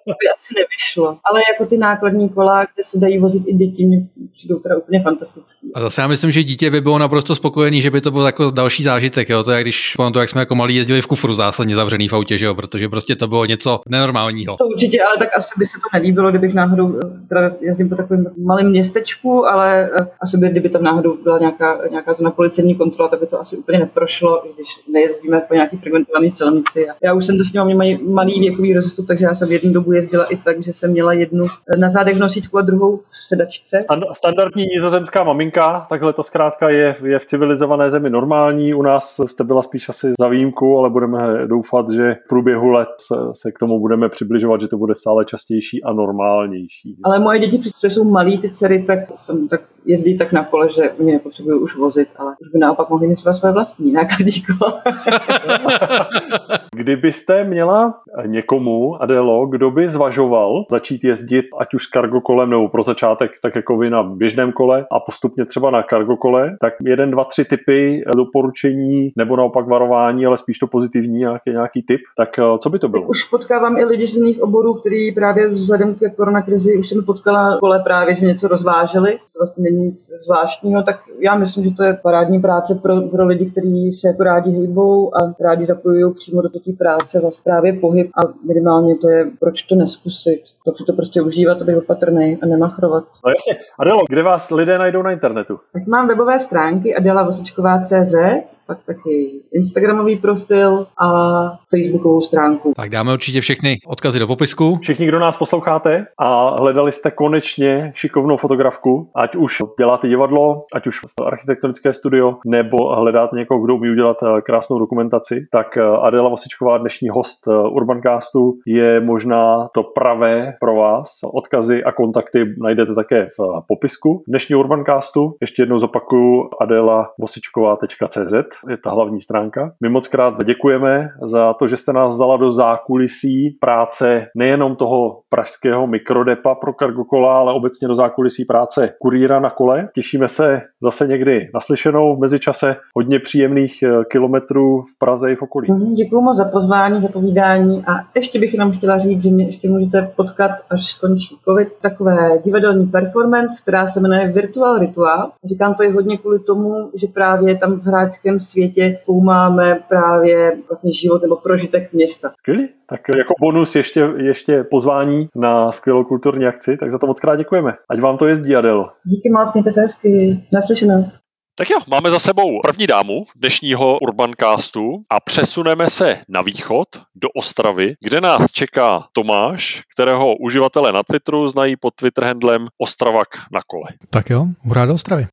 to by asi nevyšlo. Ale jako ty nákladní kola, kde se dají vozit i děti, mě přijdou teda úplně fantastický. A zase já myslím, že dítě by bylo naprosto spokojený, že by to byl jako další zážitek. Jo? To je, když to, jak jsme jako malí jezdili v kufru zásadně zavřený v autě, že jo? protože prostě to bylo něco nenormálního. To určitě, ale tak asi by se to nelíbilo, kdybych náhodou, eh, teda jezdím po takovém malém městečku, ale eh, asi by, kdyby tam náhodou byla nějaká, nějaká zóna policejní kontrola, tak by to asi úplně neprošlo, když nejezdíme po nějaký frekventované silnici. Já už jsem to s nimi mají malý věkový rozestup, takže já jsem v jednu dobu jezdila i tak, že jsem měla jednu eh, na zádech nosičku a druhou v sedačce. Stand- standardní nizozemská maminka, takhle to zkrátka je, je v civilizované zemi normální. U nás jste byla spíš asi za výjimku, ale budeme doufat, že v průběhu let se, se k tomu budeme přibližovat, že to bude stále častější a normálnější. Ale moje děti, přestože jsou malí ty dcery, tak, jsem, tak jezdí tak na kole, že mě nepotřebují už vozit, ale už by naopak mohli mít třeba své vlastní nákladní kolo. Kdybyste měla někomu, Adelo, kdo by zvažoval začít jezdit ať už s cargo kolem nebo pro začátek tak jako vy na běžném kole a postupně třeba na cargo kole, tak jeden, dva, tři typy doporučení nebo naopak varování, ale spíš to pozitivní nějaký, nějaký typ, tak eh, co by to bylo? Už potkávám i lidi z jiných oborů, kteří právě vzhledem k koronakrizi už jsem potkala kole právě, že něco rozváželi. To vlastně není nic zvláštního, tak já myslím, že to je parádní práce pro, pro lidi, kteří se jako rádi hejbou a rádi zapojují přímo do té práce vlastně právě pohyb a minimálně to je, proč to neskusit. To to prostě užívat a být opatrný a nemachrovat. No jasně. Adelo, kde vás lidé najdou na internetu? Tak mám webové stránky adelavosičková.cz, pak taky Instagramový profil a Facebookovou stránku. Tak dáme určitě všechny odkazy do popisku. Všichni, kdo nás posloucháte a hledali jste konečně šikovnou fotografku, ať už děláte divadlo, ať už architektonické studio, nebo hledáte někoho, kdo umí udělat eh, krásnou dokumentaci, tak eh, Adela Vosičková, dnešní host eh, Urbancastu, je možná to pravé pro vás. Odkazy a kontakty najdete také v popisku dnešního Urbancastu. Ještě jednou zopakuju adelavosičková.cz je ta hlavní stránka. My moc krát děkujeme za to, že jste nás vzala do zákulisí práce nejenom toho pražského mikrodepa pro kargokola, ale obecně do zákulisí práce kurýra na kole. Těšíme se zase někdy naslyšenou v mezičase hodně příjemných eh, kilometrů v Praze i v okolí. Mhm, Děkuji moc za pozvání, za povídání a ještě bych jenom chtěla říct, že mě ještě můžete potkat, až skončí covid, takové divadelní performance, která se jmenuje Virtual Ritual. Říkám to i hodně kvůli tomu, že právě tam v hráčském světě zkoumáme právě vlastně život nebo prožitek města. Skvělý. Tak jako bonus ještě, ještě pozvání na skvělou kulturní akci, tak za to moc krát děkujeme. Ať vám to jezdí, Adel. Díky moc, mějte se hezky. Naslyšenou. Tak jo, máme za sebou první dámu dnešního Urbancastu a přesuneme se na východ do Ostravy, kde nás čeká Tomáš, kterého uživatelé na Twitteru znají pod Twitter handlem Ostravak na kole. Tak jo, hurá do Ostravy.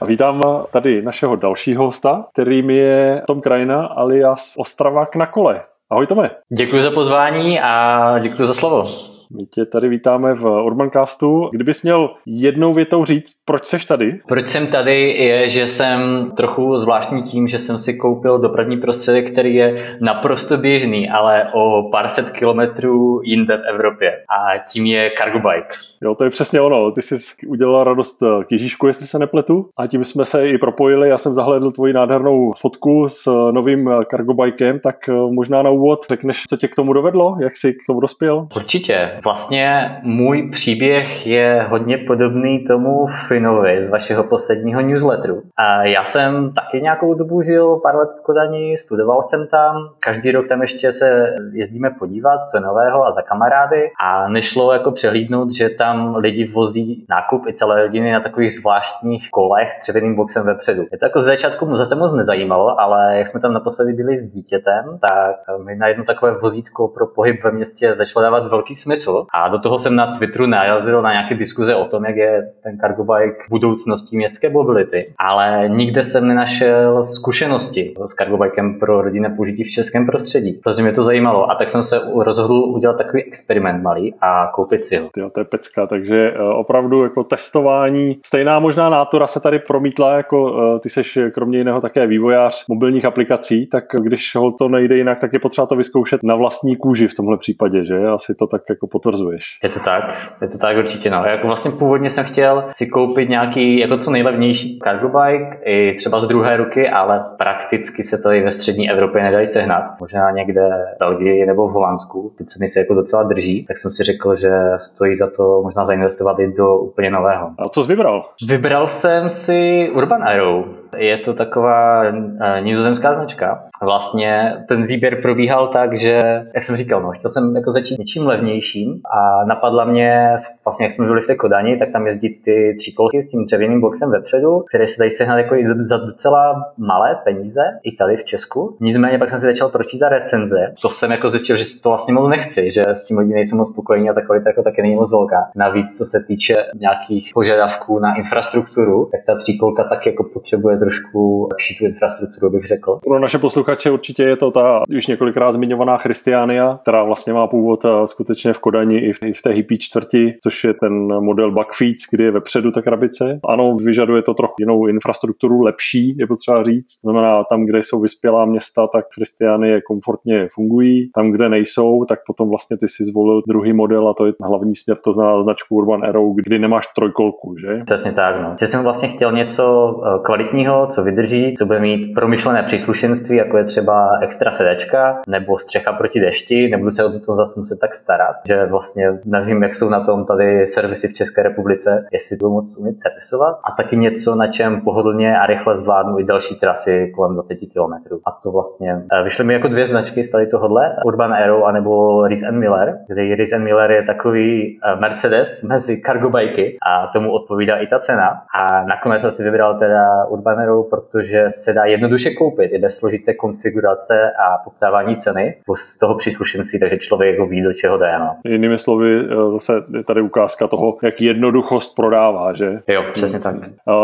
A vítám tady našeho dalšího hosta, kterým je Tom Krajina alias Ostravák na kole. Ahoj Tome. Děkuji za pozvání a děkuji za slovo. My tě tady vítáme v Urbancastu. Kdybys měl jednou větou říct, proč seš tady? Proč jsem tady je, že jsem trochu zvláštní tím, že jsem si koupil dopravní prostředek, který je naprosto běžný, ale o pár set kilometrů jinde v Evropě. A tím je cargo bike. Jo, to je přesně ono. Ty jsi udělala radost k Ježíšku, jestli se nepletu. A tím jsme se i propojili. Já jsem zahledl tvoji nádhernou fotku s novým cargo bikem, tak možná na úvod řekneš, co tě k tomu dovedlo, jak jsi k tomu dospěl? Určitě. Vlastně můj příběh je hodně podobný tomu Finovi z vašeho posledního newsletteru. A já jsem taky nějakou dobu žil, pár let v Kodani, studoval jsem tam, každý rok tam ještě se jezdíme podívat, co nového a za kamarády a nešlo jako přehlídnout, že tam lidi vozí nákup i celé rodiny na takových zvláštních kolech s dřevěným boxem vepředu. Je to jako z začátku za to moc nezajímalo, ale jak jsme tam naposledy byli s dítětem, tak mi na jedno takové vozítko pro pohyb ve městě začalo dávat velký smysl. A do toho jsem na Twitteru narazil na nějaké diskuze o tom, jak je ten cargo bike budoucností městské mobility, ale nikde jsem nenašel zkušenosti s cargo bikem pro rodinné použití v českém prostředí. Protože mě to zajímalo. A tak jsem se rozhodl udělat takový experiment malý a koupit si ho. Jo, to je pecka, takže eh, opravdu jako testování, stejná možná nátora se tady promítla, jako eh, ty seš kromě jiného také vývojář mobilních aplikací, tak když ho to nejde jinak, tak je potřeba to vyzkoušet na vlastní kůži v tomhle případě, že? Asi to tak jako potvrzuješ. Je to tak, je to tak určitě. No. Jako vlastně původně jsem chtěl si koupit nějaký jako co nejlevnější cargo bike, i třeba z druhé ruky, ale prakticky se to i ve střední Evropě nedají sehnat. Možná někde v Belgii nebo v Holandsku. Ty ceny se jako docela drží, tak jsem si řekl, že stojí za to možná zainvestovat i do úplně nového. A co jsi vybral? Vybral jsem si Urban Arrow. Je to taková uh, nizozemská značka. Vlastně ten výběr probíhal tak, že, jak jsem říkal, no, chtěl jsem jako začít něčím levnějším a napadla mě, vlastně jak jsme byli v té Kodani, tak tam jezdí ty kolky s tím dřevěným boxem vepředu, které se dají sehnat jako i za docela malé peníze, i tady v Česku. Nicméně pak jsem si začal pročítat recenze. To jsem jako zjistil, že to vlastně moc nechci, že s tím lidi nejsou moc spokojení a takový jako taky není moc velká. Navíc, co se týče nějakých požadavků na infrastrukturu, tak ta tříkolka taky jako potřebuje trošku lepší tu infrastrukturu, bych řekl. Pro naše posluchače určitě je to ta už několikrát zmiňovaná Christiania, která vlastně má původ eh, skutečně v Kodani i v, i v té hippie čtvrti, což je ten model Buckfeeds, kdy je vepředu ta krabice. Ano, vyžaduje to trochu jinou infrastrukturu, lepší, je potřeba říct. Znamená, tam, kde jsou vyspělá města, tak Christiany komfortně fungují. Tam, kde nejsou, tak potom vlastně ty si zvolil druhý model a to je hlavní směr, to znamená značku Urban Arrow, kdy nemáš trojkolku, že? Přesně tak, no. Že jsem vlastně chtěl něco eh, kvalitního, co vydrží, co bude mít promyšlené příslušenství, jako je třeba extra sedačka nebo střecha proti dešti, nebudu se o to zase muset tak starat, že vlastně nevím, jak jsou na tom tady servisy v České republice, jestli to moc umět servisovat a taky něco, na čem pohodlně a rychle zvládnu i další trasy kolem 20 km. A to vlastně eh, vyšly mi jako dvě značky z tady tohohle, Urban Aero anebo Reese Miller, kde Reese Miller je takový eh, Mercedes mezi cargo bajky a tomu odpovídá i ta cena. A nakonec jsem si vybral teda Urban Aero, protože se dá jednoduše koupit i bez složité konfigurace a poptávání ceny plus toho příslušenství, takže člověk ho ví, do čeho jde. No. Jinými slovy, eh, zase je tady ukázka toho, jak jednoduchost prodává, že? Jo, přesně tak.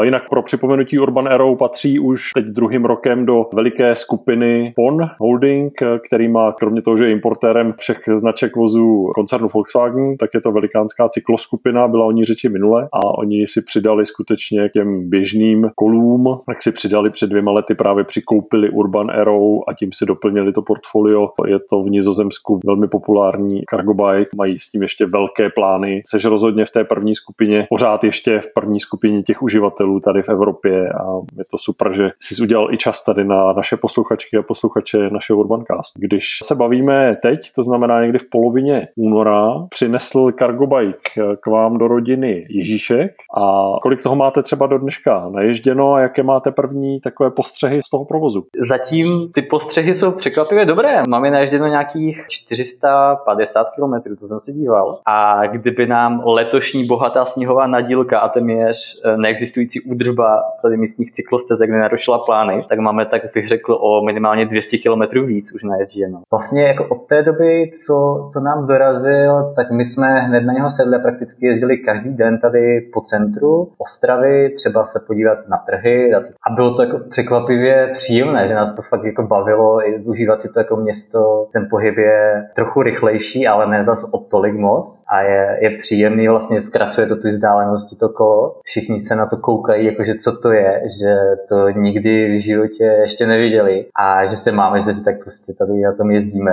Jinak pro připomenutí Urban Arrow patří už teď druhým rokem do veliké skupiny PON Holding, který má kromě toho, že je importérem všech značek vozů koncernu Volkswagen, tak je to velikánská cykloskupina, byla o ní řeči minule a oni si přidali skutečně k těm běžným kolům, tak si přidali před dvěma lety právě přikoupili Urban Arrow a tím si doplnili to portfolio. Je to v Nizozemsku velmi populární cargo bike, mají s tím ještě velké plány. Seš rozhodně v té první skupině, pořád ještě v první skupině těch uživatelů tady v Evropě a je to super, že jsi udělal i čas tady na naše posluchačky a posluchače našeho Urbancastu. Když se bavíme teď, to znamená někdy v polovině února, přinesl cargo bike k vám do rodiny Ježíšek a kolik toho máte třeba do dneška naježděno a jaké máte první takové postřehy z toho provozu? Zatím ty postřehy jsou překvapivě dobré. Máme naježděno nějakých 450 km, to jsem si díval. A kdyby nám nám letošní bohatá sněhová nadílka a téměř eh, neexistující údržba tady místních cyklostezek nenarušila plány, tak máme tak bych řekl o minimálně 200 km víc už naježděno. Vlastně jako od té doby, co, co nám dorazil, tak my jsme hned na něho sedli a prakticky jezdili každý den tady po centru Ostravy, třeba se podívat na trhy a bylo to jako překvapivě příjemné, že nás to fakt jako bavilo i užívat si to jako město. Ten pohyb je trochu rychlejší, ale ne zas o tolik moc a je, je příjemný, vlastně zkracuje to ty vzdálenosti to kolo. Všichni se na to koukají, jakože co to je, že to nikdy v životě ještě neviděli a že se máme, že si tak prostě tady na tom jezdíme,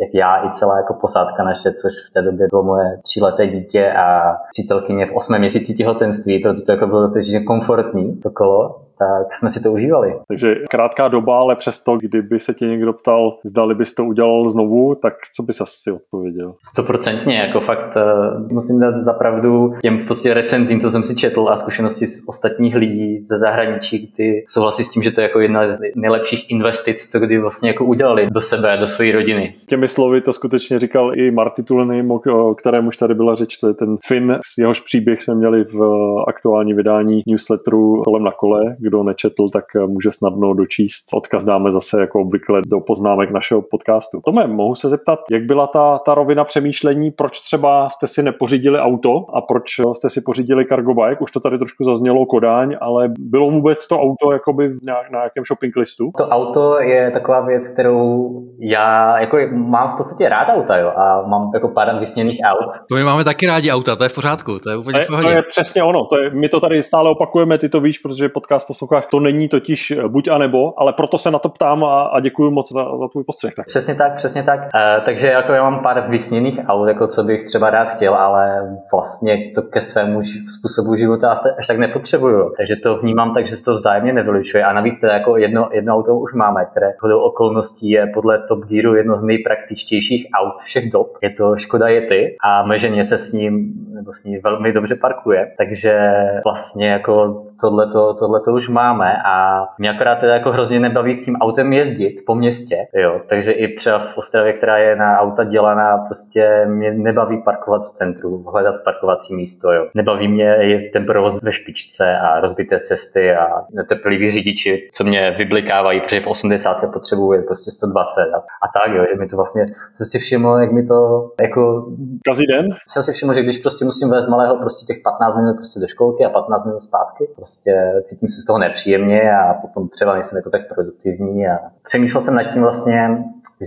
jak já i celá jako posádka naše, což v té době bylo moje tříleté dítě a přítelkyně v osmém měsíci těhotenství, proto to jako bylo dostatečně komfortní to kolo tak jsme si to užívali. Takže krátká doba, ale přesto, kdyby se tě někdo ptal, zdali bys to udělal znovu, tak co bys asi odpověděl? Stoprocentně, jako fakt uh, musím dát zapravdu těm prostě recenzím, co jsem si četl a zkušenosti z ostatních lidí ze zahraničí, kdy souhlasí s tím, že to je jako jedna z nejlepších investic, co kdy vlastně jako udělali do sebe, do své rodiny. Těmi slovy to skutečně říkal i Marty Tulený, o kterém už tady byla řeč, to je ten Finn, jehož příběh jsme měli v eh, aktuální vydání newsletteru kolem na kole, kdo nečetl, tak eh, může snadno dočíst. Odkaz dáme zase jako obvykle do poznámek našeho podcastu. Tome, mohu se zeptat, jak byla ta, ta rovina přemýšlení, proč třeba jste si nepořídili auto a proč jste si pořídili cargo bike? Už to tady trošku zaznělo Kodáň, ale bylo vůbec to auto jakoby nějak, na nějakém shopping listu? To auto je taková věc, kterou já jako mám v podstatě rád auta, jo, a mám jako pár vysněných aut. To my máme taky rádi auta, to je v pořádku, to je úplně v To je přesně ono, to je, my to tady stále opakujeme, ty to víš, protože podcast posloucháš, to není totiž eh, buď a nebo, ale proto se na to ptám a, a děkuji moc za, za tvůj postřeh. Tak. Přesně tak, přesně tak. E, takže jako já mám pár vysněných aut, jako co bych třeba rád chtěl, ale vlastně to ke svému způsobu života až tak nepotřebuju. Takže to vnímám tak, že se to vzájemně nevylučuje. A navíc to jako jedno, jedno auto už máme, které podle okolností je podle Top Gearu jedno z nejpraktičtějších aut všech dob. Je to Škoda Yeti a meženě se s ním nebo s ní velmi dobře parkuje. Takže vlastně jako tohle to už máme a mě akorát teda jako hrozně nebaví s tím autem jezdit po městě, jo, takže i třeba v Ostravě, která je na auta dělaná, prostě mě nebaví parkovat v centru, hledat parkovací místo, jo. Nebaví mě ten provoz ve špičce a rozbité cesty a netrpěliví řidiči, co mě vyblikávají, protože v 80 se potřebuje prostě 120 a, a tak, jo, že mi to vlastně, jsem si všiml, jak mi to jako... Každý den? Jsem si všiml, že když prostě musím vést malého prostě těch 15 minut prostě do školky a 15 minut zpátky, prostě cítím se z toho nepříjemně a potom třeba nejsem jako tak produktivní a přemýšlel jsem nad tím vlastně,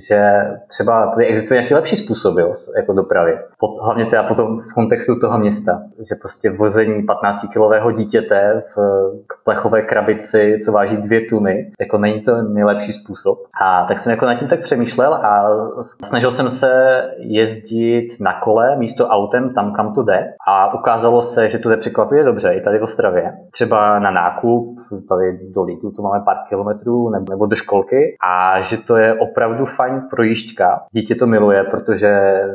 že třeba tady existuje nějaký lepší způsob jo, jako dopravy. Hlavně teda potom v kontextu toho města, že prostě vození 15-kilového dítěte v plechové krabici, co váží dvě tuny, jako není to nejlepší způsob. A tak jsem jako nad tím tak přemýšlel a snažil jsem se jezdit na kole místo autem tam, kam to jde. A ukázalo se, že to jde překvapivě dobře i tady v Ostravě. Třeba na nákup, tady do Lidlu to máme pár kilometrů, nebo do školky a že to je opravdu fajn projížďka. Dítě to miluje, protože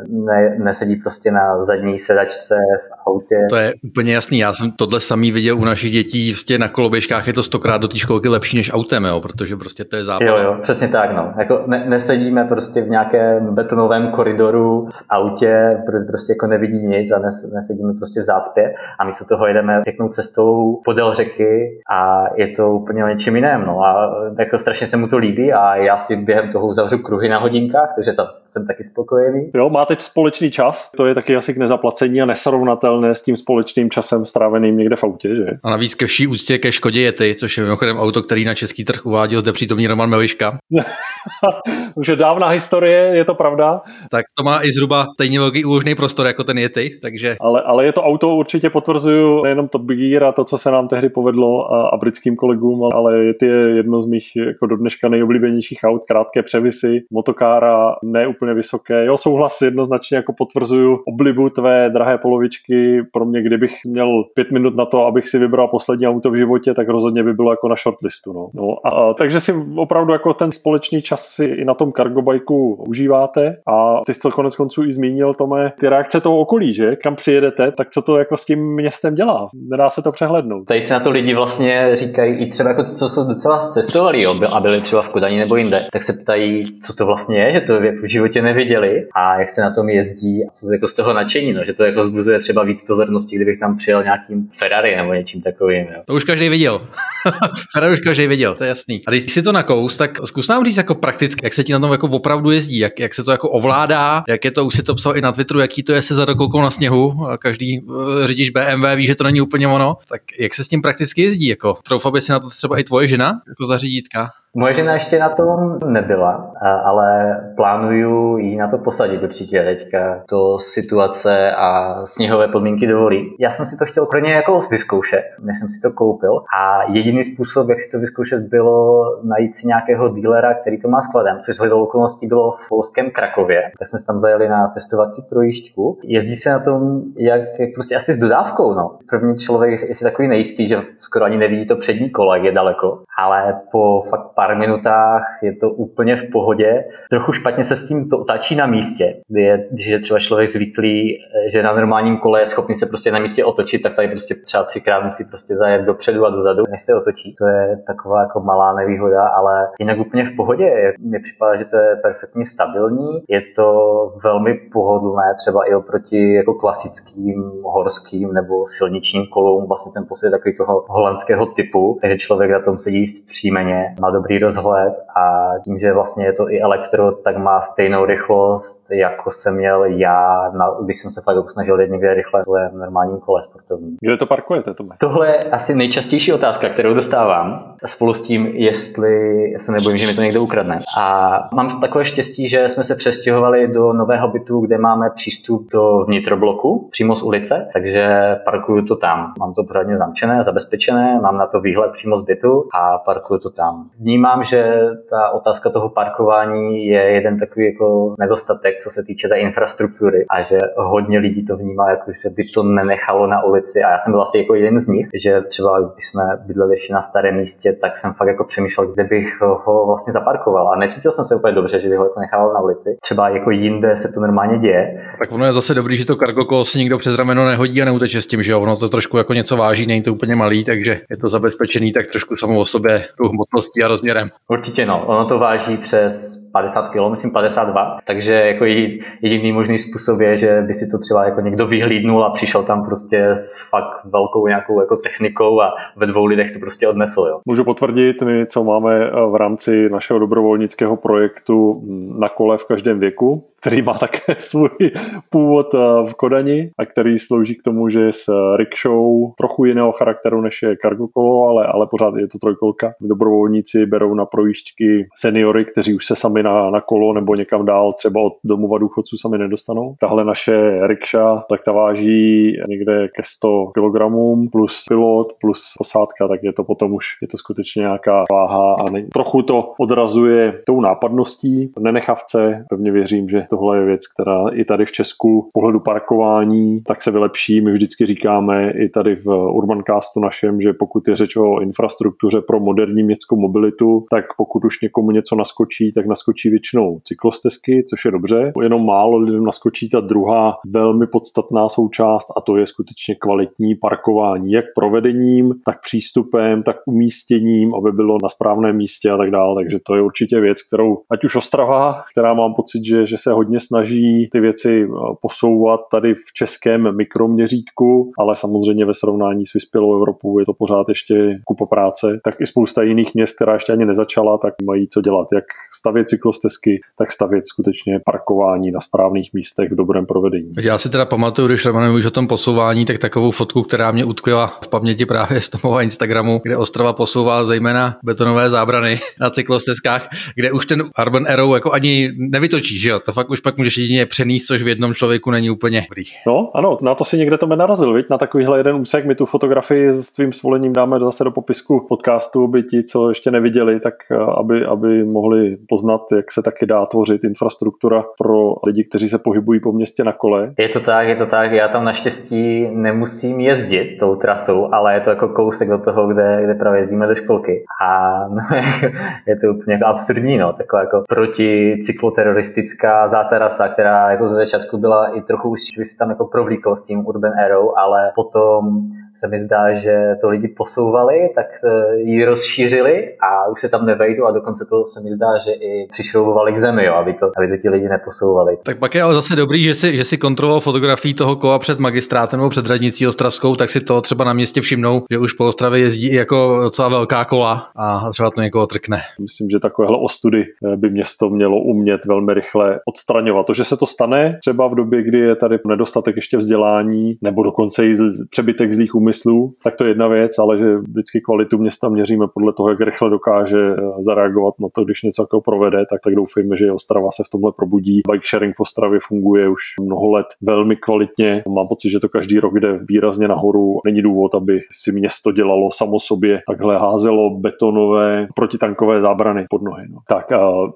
ne, nesedí prostě na zadní sedačce v autě. To je úplně jasný, já jsem tohle samý viděl u našich dětí, prostě na koloběžkách je to stokrát do té školky lepší než autem, jo, protože prostě to je zábava. Jo, jo, přesně tak, no. Jako ne, nesedíme prostě v nějakém betonovém koridoru v autě, protože prostě jako nevidí nic a nes, nesedíme prostě v zácpě a my se toho jedeme pěknou cestou podél řeky a je to úplně o něčem jiném, no. A jako strašně se mu to líbí a já si během toho uzavřu kruhy na hodinkách, takže tam jsem taky spokojený. Jo, máte společný čas, to je taky asi k nezaplacení a nesrovnatelné s tím společným časem stráveným někde v autě, že? A navíc ke vší úctě ke Škodě Yeti, což je mimochodem auto, který na český trh uváděl zde přítomný Roman Meliška. Už je dávná historie, je to pravda. Tak to má i zhruba stejně velký úložný prostor jako ten Yeti, takže... Ale, ale je to auto, určitě potvrzuju nejenom Top Gear a to, co se nám tehdy povedlo a, a britským kolegům, ale Yeti je jedno z mých jako do dneška nejoblíbenějších aut, krátké převisy, motokára ne úplně vysoké. Jo, souhlas jednoznačně jako potvrzuju oblibu tvé drahé polovičky. Pro mě, kdybych měl pět minut na to, abych si vybral poslední auto v životě, tak rozhodně by bylo jako na shortlistu. No. No, a, takže si opravdu jako ten společný čas si i na tom cargo bajku užíváte a ty jsi to konec konců i zmínil, Tome, ty reakce toho okolí, že? Kam přijedete, tak co to jako s tím městem dělá? Nedá se to přehlednout. Tady se na to lidi vlastně říkají, i třeba jako co jsou docela cestovali, jo, a byli třeba v Kodani nebo jinde, tak se ptají, co to vlastně je, že to v životě neviděli a jak se na tom jezdí a jsou jako z toho nadšení, no, že to jako zbuzuje třeba víc pozornosti, kdybych tam přijel nějakým Ferrari nebo něčím takovým. Jo. To už každý viděl. Ferrari už každý viděl, to je jasný. A když si to nakous, tak zkus nám říct jako prakticky, jak se ti na tom jako opravdu jezdí, jak, jak se to jako ovládá, jak je to, už si to psal i na Twitteru, jaký to je se zadokoukal na sněhu a každý uh, řidič BMW ví, že to není úplně ono, tak jak se s tím prakticky jezdí, jako troufa by si na to třeba i tvoje žena, jako zařídítka? Moje žena ještě na tom nebyla, ale plánuju jí na to posadit určitě teďka. To situace a sněhové podmínky dovolí. Já jsem si to chtěl pro ně jako vyzkoušet, než jsem si to koupil. A jediný způsob, jak si to vyzkoušet, bylo najít si nějakého dílera, který to má skladem, což z okolností bylo v polském Krakově. Tak jsme se tam zajeli na testovací projížďku. Jezdí se na tom, jak, jak prostě asi s dodávkou. No. První člověk je si takový nejistý, že skoro ani nevidí to přední kolo, jak je daleko. Ale po fakt pár minutách je to úplně v pohodě. Trochu špatně se s tím to otáčí na místě, kdy je, když je třeba člověk zvyklý, že na normálním kole je schopný se prostě na místě otočit, tak tady prostě třeba třikrát musí prostě zajet dopředu a dozadu, než se otočí. To je taková jako malá nevýhoda, ale jinak úplně v pohodě. Mně připadá, že to je perfektně stabilní, je to velmi pohodlné, třeba i oproti jako klasickým horským nebo silničním kolům, vlastně ten pocit takový toho holandského typu, takže člověk na tom sedí v příjmeně, má dobrý rozhled a tím, že vlastně je to i elektro, tak má stejnou rychlost, jako jsem měl já, na, když jsem se fakt jako snažil jít někde rychle v normálním kole sportovním. Kde to parkujete, Tome? Tohle je asi nejčastější otázka, kterou dostávám, spolu s tím, jestli se nebojím, že mi to někdo ukradne. A mám takové štěstí, že jsme se přestěhovali do nového bytu, kde máme přístup do vnitrobloku, přímo z ulice, takže parkuju to tam. Mám to pořádně zamčené, zabezpečené, mám na to výhled přímo z bytu a parkuju to tam. Vnímám, že ta otázka toho parkování je jeden takový jako nedostatek, co se týče té infrastruktury a že hodně lidí to vnímá, jako že by to nenechalo na ulici a já jsem byl asi jako jeden z nich, že třeba když jsme bydleli ještě na starém místě, tak jsem fakt jako přemýšlel, kde bych ho vlastně zaparkoval a necítil jsem se úplně dobře, že bych ho jako nechával na ulici. Třeba jako jinde se to normálně děje. Tak ono je zase dobrý, že to cargo si nikdo přes rameno nehodí a neuteče s tím, že? Ono to trošku jako něco váží, není to úplně malý, takže je to zabezpečený tak trošku samo o sobě tou hmotností a rozměrem. Určitě no, ono to váží přes 50 kg, myslím 52, takže jako jediný možný způsob je, že by si to třeba jako někdo vyhlídnul a přišel tam prostě s fakt velkou nějakou jako technikou a ve dvou lidech to prostě odnesl. Jo. Můžu potvrdit, my co máme eh, v rámci našeho dobrovolnického projektu na kole v každém věku, který má také svůj původ eh, v Kodani a který slouží k tomu, že je s rickshow trochu jiného charakteru než je cargo kolo, ale, ale pořád je to trojkolka. Dobrovolníci berou na projížďky seniory, kteří už se sami na, na kolo nebo někam dál třeba od domova důchodců sami nedostanou. Tahle naše rikša, tak ta váží někde ke 100 kg plus pilot plus posádka, tak je to potom už je to skutečně nějaká váha a ne, trochu to odrazuje tou nápadností nenechavce. Pevně věřím, že tohle je věc, která i tady v Česku pohledu parkování tak se vylepší. My vždycky říkáme i tady v Urbancastu našem, že pokud je řeč o infrastruktuře pro moderní městskou mobilitu, tak pokud už někomu něco naskočí, tak naskočí většinou cyklostezky, což je dobře. Jenom málo lidem naskočí ta druhá velmi podstatná součást a to je skutečně kvalitní parkování, jak provedením, tak přístupem, tak umístěním, aby bylo na správném místě a tak dále. Takže to je určitě věc, kterou ať už Ostrava, která mám pocit, že, že se hodně snaží ty věci eh, posouvat tady v českém mikroměřítku, ale samozřejmě ve srovnání s vyspělou Evropou je to pořád ještě kupa práce, tak i spousta jiných měst, která ještě ani nezačala, tak mají co dělat, jak stavět cyklostezky, tak stavět skutečně parkování na správných místech v dobrém provedení. Já si teda pamatuju, když Roman mluvíš o tom posouvání, tak takovou fotku, která mě utkvěla v paměti právě z toho Instagramu, kde Ostrava posouvá zejména betonové zábrany na cyklostezkách, kde už ten Urban Arrow jako ani nevytočíš, že jo? To fakt už pak můžeš jedině přenést, což v jednom člověku není úplně dobrý. No, ano, na to si někde to narazil, viď? na takovýhle jeden úsek. My tu fotografii s tvým svolením dáme zase do popisku podcastu, aby ti, co ještě neviděli, tak eh, aby, aby mohli poznat, jak se taky dá tvořit infrastruktura pro lidi, kteří se pohybují po městě na kole. Je to tak, je to tak. Já tam naštěstí nemusím jezdit tou trasou, ale je to jako kousek do toho, kde, kde právě jezdíme do školky. A no, je to úplně jako absurdní, no, taková jako proticykloteroristická záterasa, která jako ze začátku byla i trochu už by si tam jako provlíkl s tím Urban Arrow, ale potom se mi zdá, že to lidi posouvali, tak ji rozšířili a už se tam nevejdu a dokonce to se mi zdá, že i přišroubovali k zemi, jo, aby, to, aby to ti lidi neposouvali. Tak pak je ale zase dobrý, že si, že si kontroloval fotografii toho kola před magistrátem nebo před radnicí Ostravskou, tak si to třeba na městě všimnou, že už po Ostravě jezdí jako docela velká kola a třeba to někoho trkne. Myslím, že takovéhle ostudy eh, by město mělo umět velmi rychle odstraňovat. To, že se to stane třeba v době, kdy je tady nedostatek ještě vzdělání nebo dokonce i přebytek zlých úmyslů, tak to je jedna věc, ale že vždycky kvalitu města měříme podle toho, jak rychle dokáže eh, zareagovat na to, když něco takového provede, tak tak doufejme, že Ostrava se v tomhle probudí. Bike sharing v Ostravě funguje už mnoho let velmi kvalitně. Mám pocit, že to každý rok jde výrazně nahoru. Není důvod, aby si město dělalo samo sobě takhle házelo betonové protitankové zábrany pod nohy. No. Tak,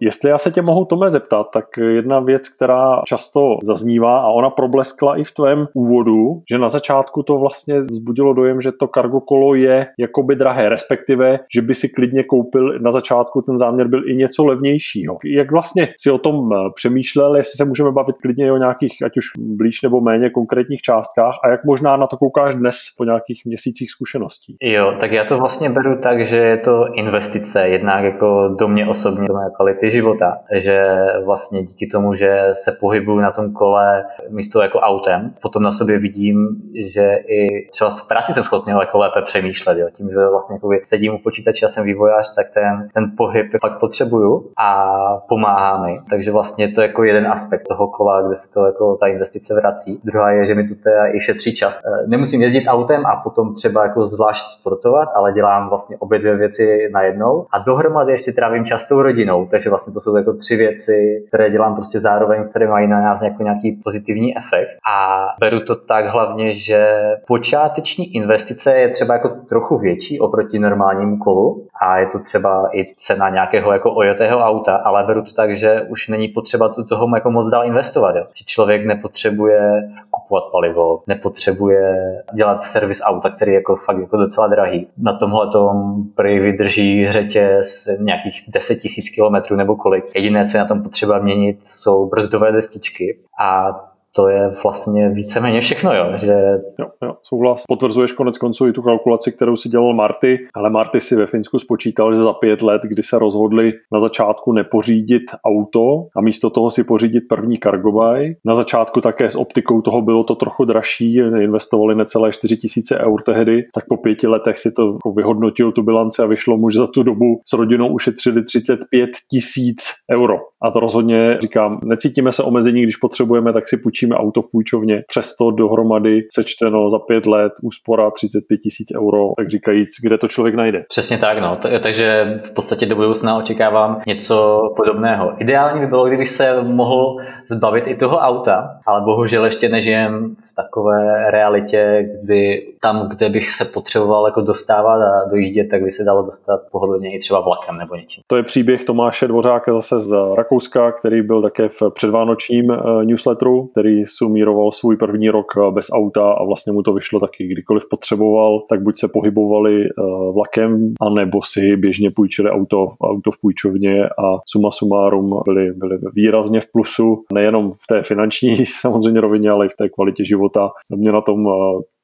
jestli já se tě mohu Tome zeptat, tak jedna věc, která často zaznívá a ona probleskla i v tvém úvodu, že na začátku to vlastně vzbudilo dojem, že to cargo kolo je jakoby drahé, respektive, že by si klidně koupil na začátku ten záměr byl i něco levnějšího. Jak vlastně si o tom přemýšlel, jestli se můžeme bavit klidně o nějakých, ať už blíž nebo méně konkrétních částkách a jak možná na to koukáš dnes po nějakých měsících zkušeností? Jo, tak já to vlastně beru tak, že je to investice, jednak jako do mě osobně, do mé kvality života, že vlastně díky tomu, že se pohybuju na tom kole místo jako autem, potom na sobě vidím, že i třeba práci jsem schopný jako lépe přemýšlet, jo. tím, že vlastně jako sedím u počítače a jsem vývojář, tak ten, ten pohyb pak potřebuju a pomáhá mi. Takže vlastně to je jako jeden aspekt toho kola, kde se to jako ta investice vrací. Druhá je, že mi to teda i šetří čas. E, nemusím jezdit autem a potom třeba jako zvlášť sportovat, ale dělám vlastně obě dvě věci najednou a dohromady ještě trávím čas tou rodinou, takže vlastně to jsou jako tři věci, které dělám prostě zároveň, které mají na nás jako nějaký pozitivní efekt. A beru to tak hlavně, že počáteční investice je třeba jako trochu větší oproti normálnímu kolu a je to třeba i cena nějakého jako ojetého auta, ale beru to tak, že už není potřeba tu toho jako moc dál investovat. Jo. Že člověk nepotřebuje kupovat palivo, nepotřebuje dělat servis auta, který je jako fakt jako docela drahý. Na tomhle tom prý vydrží řetěz nějakých 10 tisíc kilometrů nebo kolik. Jediné, co je na tom potřeba měnit, jsou brzdové destičky a to je vlastně víceméně všechno, jo. Že... Jo, jo, souhlas. Potvrzuješ konec konců i tu kalkulaci, kterou si dělal Marty, ale Marty si ve Finsku spočítal, že za pět let, kdy se rozhodli na začátku nepořídit auto a místo toho si pořídit první cargobaj. Na začátku také s optikou toho bylo to trochu dražší, investovali necelé 4 tisíce eur tehdy, tak po pěti letech si to jako vyhodnotil tu bilanci a vyšlo mu, že za tu dobu s rodinou ušetřili 35 tisíc euro. A to rozhodně říkám, necítíme se omezení, když potřebujeme, tak si půjčíme půjčíme auto v půjčovně, přesto dohromady sečteno za pět let úspora 35 tisíc euro, tak říkajíc, kde to člověk najde. Přesně tak, no. takže v podstatě do budoucna očekávám něco podobného. Ideální by bylo, kdybych se mohl zbavit i toho auta, ale bohužel ještě nežijem takové realitě, kdy tam, kde bych se potřeboval jako dostávat a dojíždět, tak by se dalo dostat pohodlně i třeba vlakem nebo něčím. To je příběh Tomáše Dvořáka zase z Rakouska, který byl také v předvánočním eh, newsletteru, který sumíroval svůj první rok eh, bez auta a vlastně mu to vyšlo taky, kdykoliv potřeboval, tak buď se pohybovali eh, vlakem, anebo si běžně půjčili auto, auto v půjčovně a suma sumárum byli, byli výrazně v plusu, nejenom v té finanční samozřejmě rovině, ale i v té kvalitě života. Mě na tom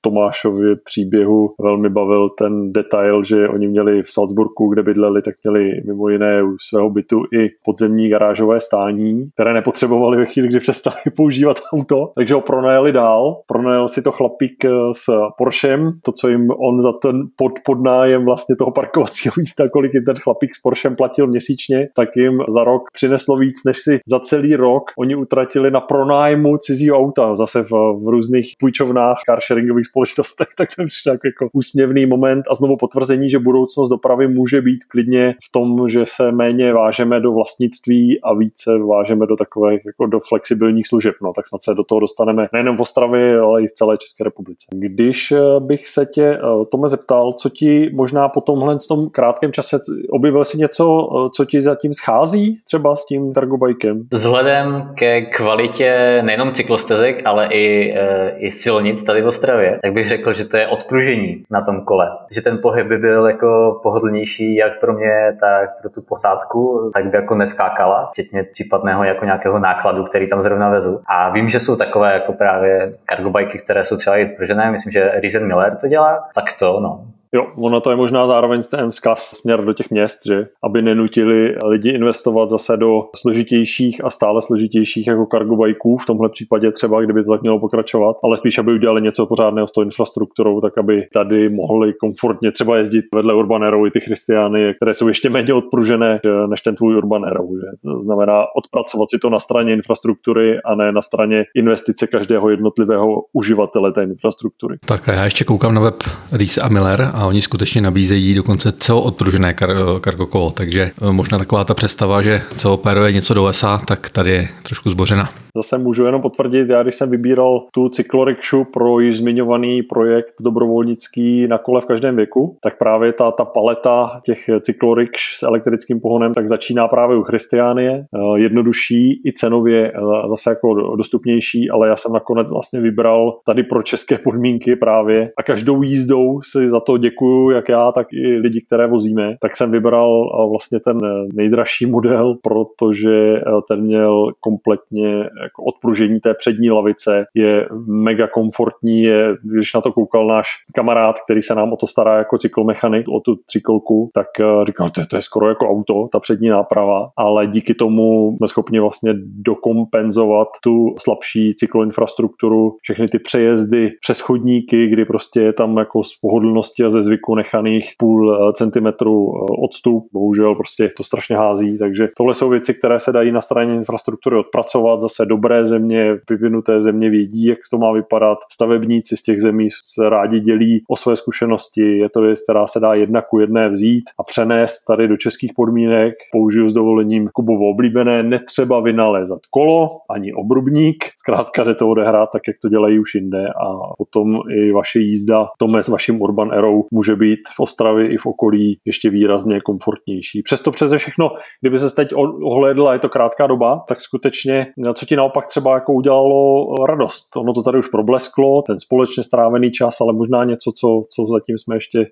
Tomášově příběhu velmi bavil ten detail, že oni měli v Salzburgu, kde bydleli, tak měli mimo jiné u svého bytu i podzemní garážové stání, které nepotřebovali ve chvíli, kdy přestali používat auto, takže ho pronajeli dál. Pronajel si to chlapík eh, s Porschem, to, co jim on za ten pod, podnájem vlastně toho parkovacího místa, kolik jim ten chlapík s Porschem platil měsíčně, tak jim za rok přineslo víc, než si za celý rok oni utratili na pronájmu cizího auta, zase v, v různých půjčovnách, carsharingových společnostech, tak to přišel jako, úsměvný moment a znovu potvrzení, že budoucnost dopravy může být klidně v tom, že se méně vážeme do vlastnictví a více vážeme do takových jako do flexibilních služeb. No, tak snad se do toho dostaneme nejen v Ostravě, ale i v celé České republice. Když eh, bych se tě eh, Tome zeptal, co ti možná po tomhle tom krátkém čase objevil si něco, eh, co ti zatím schází třeba s tím cargobajkem? Vzhledem ke kvalitě nejenom cyklostezek, ale i, i silnic tady v Ostravě, tak bych řekl, že to je odpružení na tom kole. Že ten pohyb by byl jako pohodlnější jak pro mě, tak pro tu posádku, tak by jako neskákala, včetně případného jako nějakého nákladu, který tam zrovna vezu. A vím, že jsou takové jako právě cargobajky, které jsou třeba i odpružené, myslím, že Reason Miller to dělá, tak to, no. Jo, ono to je možná zároveň ten vzkaz směr do těch měst, že aby nenutili lidi investovat zase do složitějších a stále složitějších jako cargo bikeů, v tomhle případě třeba, kdyby to tak mělo pokračovat, ale spíš, aby udělali něco pořádného s tou infrastrukturou, tak aby tady mohli komfortně třeba jezdit vedle Urban Aero i ty Christiany, které jsou ještě méně odpružené než ten tvůj Urban. Že? To znamená odpracovat si to na straně infrastruktury a ne na straně investice každého jednotlivého uživatele té infrastruktury. Tak a já ještě koukám na web Reese a Miller a oni skutečně nabízejí dokonce celoodpružené kar- kargokolo, takže eh, možná taková ta představa, že celopéruje něco do lesa, tak tady je trošku zbořena. Zase můžu jenom potvrdit, já když jsem vybíral tu cyklorikšu pro již zmiňovaný projekt dobrovolnický na kole v každém věku, tak právě ta, ta paleta těch cyklorikš s elektrickým pohonem tak začíná právě u Christiánie, eh, jednodušší i cenově eh, zase jako dostupnější, ale já jsem nakonec vlastně vybral tady pro české podmínky právě a každou jízdou si za to děkuju, jak já, tak i lidi, které vozíme, tak jsem vybral eh, vlastně ten nejdražší model, protože ten měl kompletně jako odpružení té přední lavice. Je mega komfortní, je, když na to koukal náš kamarád, který se nám o to stará jako cyklomechanik, o tu třikolku, tak eh, říkal, to je, to je skoro jako auto, ta přední náprava, ale díky tomu jsme schopni vlastně dokompenzovat tu slabší cykloinfrastrukturu, všechny ty přejezdy přes chodníky, kdy prostě je tam jako z pohodlnosti a ze zvyku nechaných půl eh, centimetru eh, odstup, bohužel prostě to strašně hází, takže tohle jsou věci, které se dají na straně infrastruktury odpracovat, zase dobré země, vyvinuté země vědí, jak to má vypadat. Stavebníci z těch zemí se rádi dělí o své zkušenosti. Je to věc, která se dá jedna ku jedné vzít a přenést tady do českých podmínek. Použiju s dovolením Kubovo oblíbené, netřeba vynalézat kolo ani obrubník. Zkrátka jde to odehrát tak, jak to dělají už jinde a potom i vaše jízda tome s vaším Urban Aero může být v Ostravě i v okolí ještě výrazně komfortnější. Přesto přeze všechno, kdyby se teď ohlédla, je to krátká doba, tak skutečně, co ti naopak třeba jako udělalo radost. Ono to tady už problesklo, ten společně strávený čas, ale možná něco, co, co zatím jsme ještě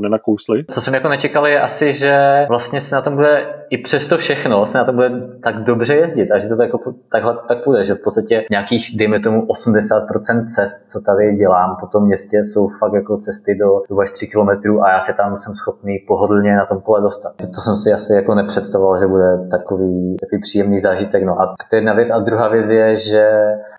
nenakousli. Co jsem jako nečekal je asi, že vlastně se na tom bude i přesto všechno se na tom bude tak dobře jezdit a že to tak jako takhle tak půjde, že v podstatě nějakých, dejme tomu 80% cest, co tady dělám po tom městě, jsou fakt jako cesty do 2 3 km a já se tam jsem schopný pohodlně na tom kole dostat. To jsem si asi jako nepředstavoval, že bude takový, takový příjemný zážitek. No a to je jedna věc. A druhá věc je, že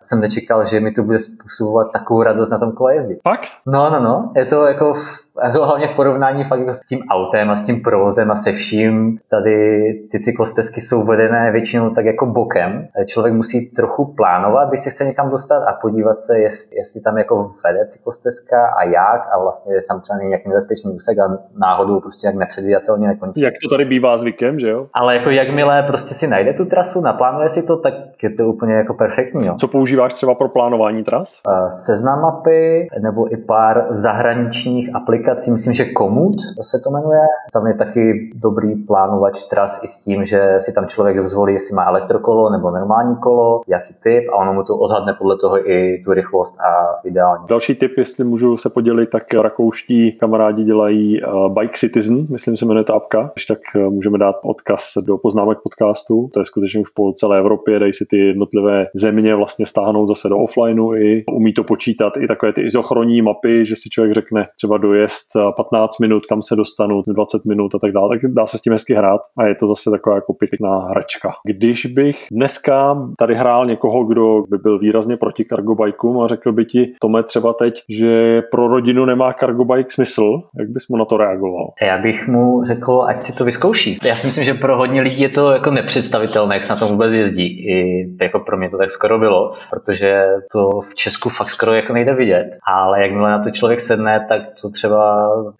jsem nečekal, že mi to bude způsobovat takovou radost na tom kole jezdit. Fakt? No, no, no. Je to jako hlavně v porovnání fakt jako s tím autem a s tím provozem a se vším. Tady ty cyklostezky jsou vedené většinou tak jako bokem. Člověk musí trochu plánovat, když se chce někam dostat a podívat se, jestli, jestli tam jako vede cyklostezka a jak a vlastně je tam třeba nějaký nebezpečný úsek a náhodou prostě jak nepředvídatelně nekončí. Jak to tady bývá zvykem, že jo? Ale jako jakmile prostě si najde tu trasu, naplánuje si to, tak je to úplně jako perfektní. Jo. Co používáš třeba pro plánování tras? Seznam mapy nebo i pár zahraničních aplikací aplikací, myslím, že Komut se to jmenuje. Tam je taky dobrý plánovač tras i s tím, že si tam člověk zvolí, jestli má elektrokolo nebo normální kolo, jaký typ a ono mu to odhadne podle toho i tu rychlost a ideální. Další tip, jestli můžu se podělit, tak rakouští kamarádi dělají uh, Bike Citizen, myslím se jmenuje ta apka, když tak uh, můžeme dát odkaz do poznámek podcastu. To je skutečně už po celé Evropě, dají si ty jednotlivé země vlastně stáhnout zase do offlineu i umí to počítat i takové ty izochronní mapy, že si člověk řekne třeba dojezd 15 minut, kam se dostanu, 20 minut a tak dále, tak dá se s tím hezky hrát a je to zase taková jako pěkná hračka. Když bych dneska tady hrál někoho, kdo by byl výrazně proti cargobajkům a řekl by ti, Tome třeba teď, že pro rodinu nemá cargobike smysl, jak bys mu na to reagoval? Já bych mu řekl, ať si to vyzkouší. Já si myslím, že pro hodně lidí je to jako nepředstavitelné, jak se na tom vůbec jezdí. I jako pro mě to tak skoro bylo, protože to v Česku fakt skoro jako nejde vidět. Ale jakmile na to člověk sedne, tak to třeba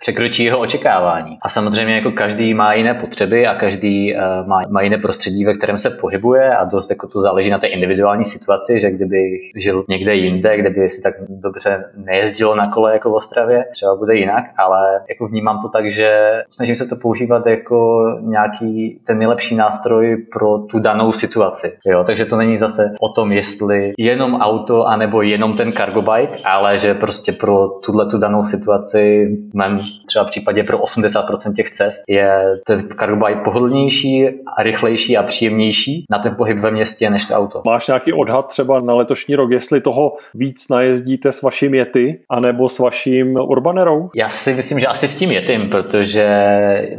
překročí jeho očekávání. A samozřejmě jako každý má jiné potřeby a každý uh, má, má jiné prostředí, ve kterém se pohybuje a dost jako to záleží na té individuální situaci, že kdyby žil někde jinde, kde by si tak dobře nejezdilo na kole jako v Ostravě, třeba bude jinak, ale jako vnímám to tak, že snažím se to používat jako nějaký ten nejlepší nástroj pro tu danou situaci. Jo, takže to není zase o tom, jestli jenom auto anebo jenom ten cargo bike, ale že prostě pro tuhle tu danou situaci, v mém třeba případě pro 80% těch cest, je ten cargo bike pohodlnější a rychlejší a příjemnější na ten pohyb ve městě než to auto. Máš nějaký odhad třeba na letošní rok, jestli toho víc najezdíte s vaším Yeti anebo s vaším Urbanerou? Já si myslím, že asi s tím Yetim, protože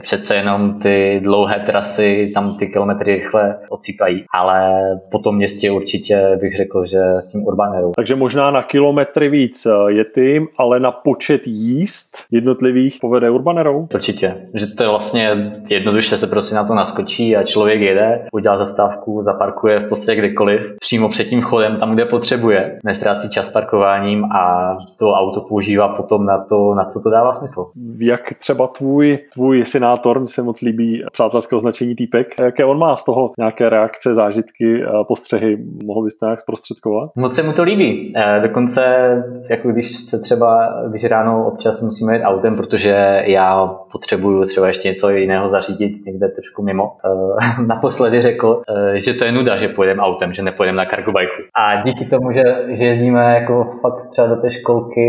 přece jenom ty dlouhé trasy tam ty kilometry rychle odsýpají, ale po tom městě určitě bych řekl, že s tím Urbanerou. Takže možná na kilometry víc Yetim, ale na počet jízd jednotlivých povede Urbanerou? Určitě, že to je vlastně jednoduše se prostě na to naskočí a člověk jede, udělá zastávku, zaparkuje v podstatě kdekoliv, přímo před tím chodem, tam, kde potřebuje, nestrácí čas parkováním a to auto používá potom na to, na co to dává smysl. Jak třeba tvůj, tvůj senátor, mi se moc líbí přátelské označení týpek, jaké on má z toho nějaké reakce, zážitky, postřehy, mohl byste nějak zprostředkovat? Moc se mu to líbí. Dokonce, jako když se třeba, když ráno občas musíme jít autem, protože já potřebuju třeba ještě něco jiného zařídit někde trošku mimo. Naposledy řekl, že to je nuda, že pojedeme autem, že nepojedeme na cargo bike. A díky tomu, že, že jezdíme jako fakt třeba do té školky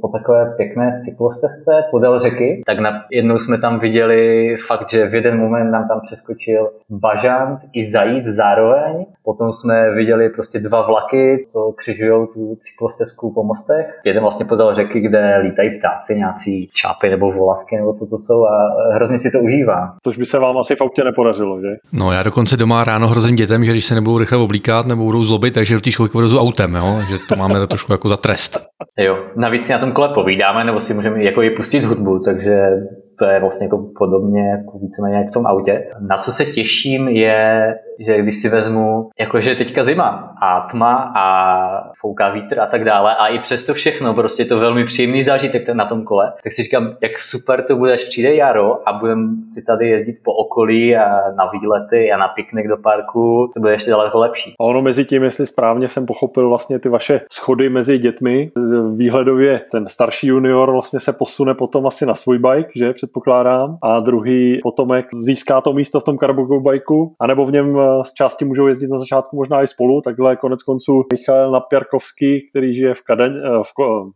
po takové pěkné cyklostezce podél řeky, tak na, jednou jsme tam viděli fakt, že v jeden moment nám tam přeskočil bažant i zajít zároveň. Potom jsme viděli prostě dva vlaky, co křižují tu cyklostezku po mostech. Jeden vlastně podél řeky, kde lítají ptáci, nějací čápy nebo volavky nebo co to jsou a hrozně si to užívá. Což by se vám asi v autě nepodařilo, že? No já dokonce doma ráno hrozím dětem, že když se nebudou rychle oblíkat nebo budou zlobit, takže do té školky odvezu autem, jo? že to máme trošku jako za trest. Jo, navíc si na tom kole povídáme, nebo si můžeme jako i pustit hudbu, takže to je vlastně jako podobně jako víceméně v tom autě. Na co se těším je, že když si vezmu, jakože teďka zima a tma a fouká vítr a tak dále a i přesto všechno, prostě je to velmi příjemný zážitek na tom kole, tak si říkám, jak super to bude, až přijde jaro a budem si tady jezdit po okolí a na výlety a na piknik do parku, to bude ještě daleko lepší. A ono mezi tím, jestli správně jsem pochopil vlastně ty vaše schody mezi dětmi, výhledově ten starší junior vlastně se posune potom asi na svůj bike, že předpokládám, a druhý potomek získá to místo v tom cargo bajku, anebo v něm z části můžou jezdit na začátku možná i spolu, takhle konec konců Michal Napěrkovský, který žije v, Kadaň, v,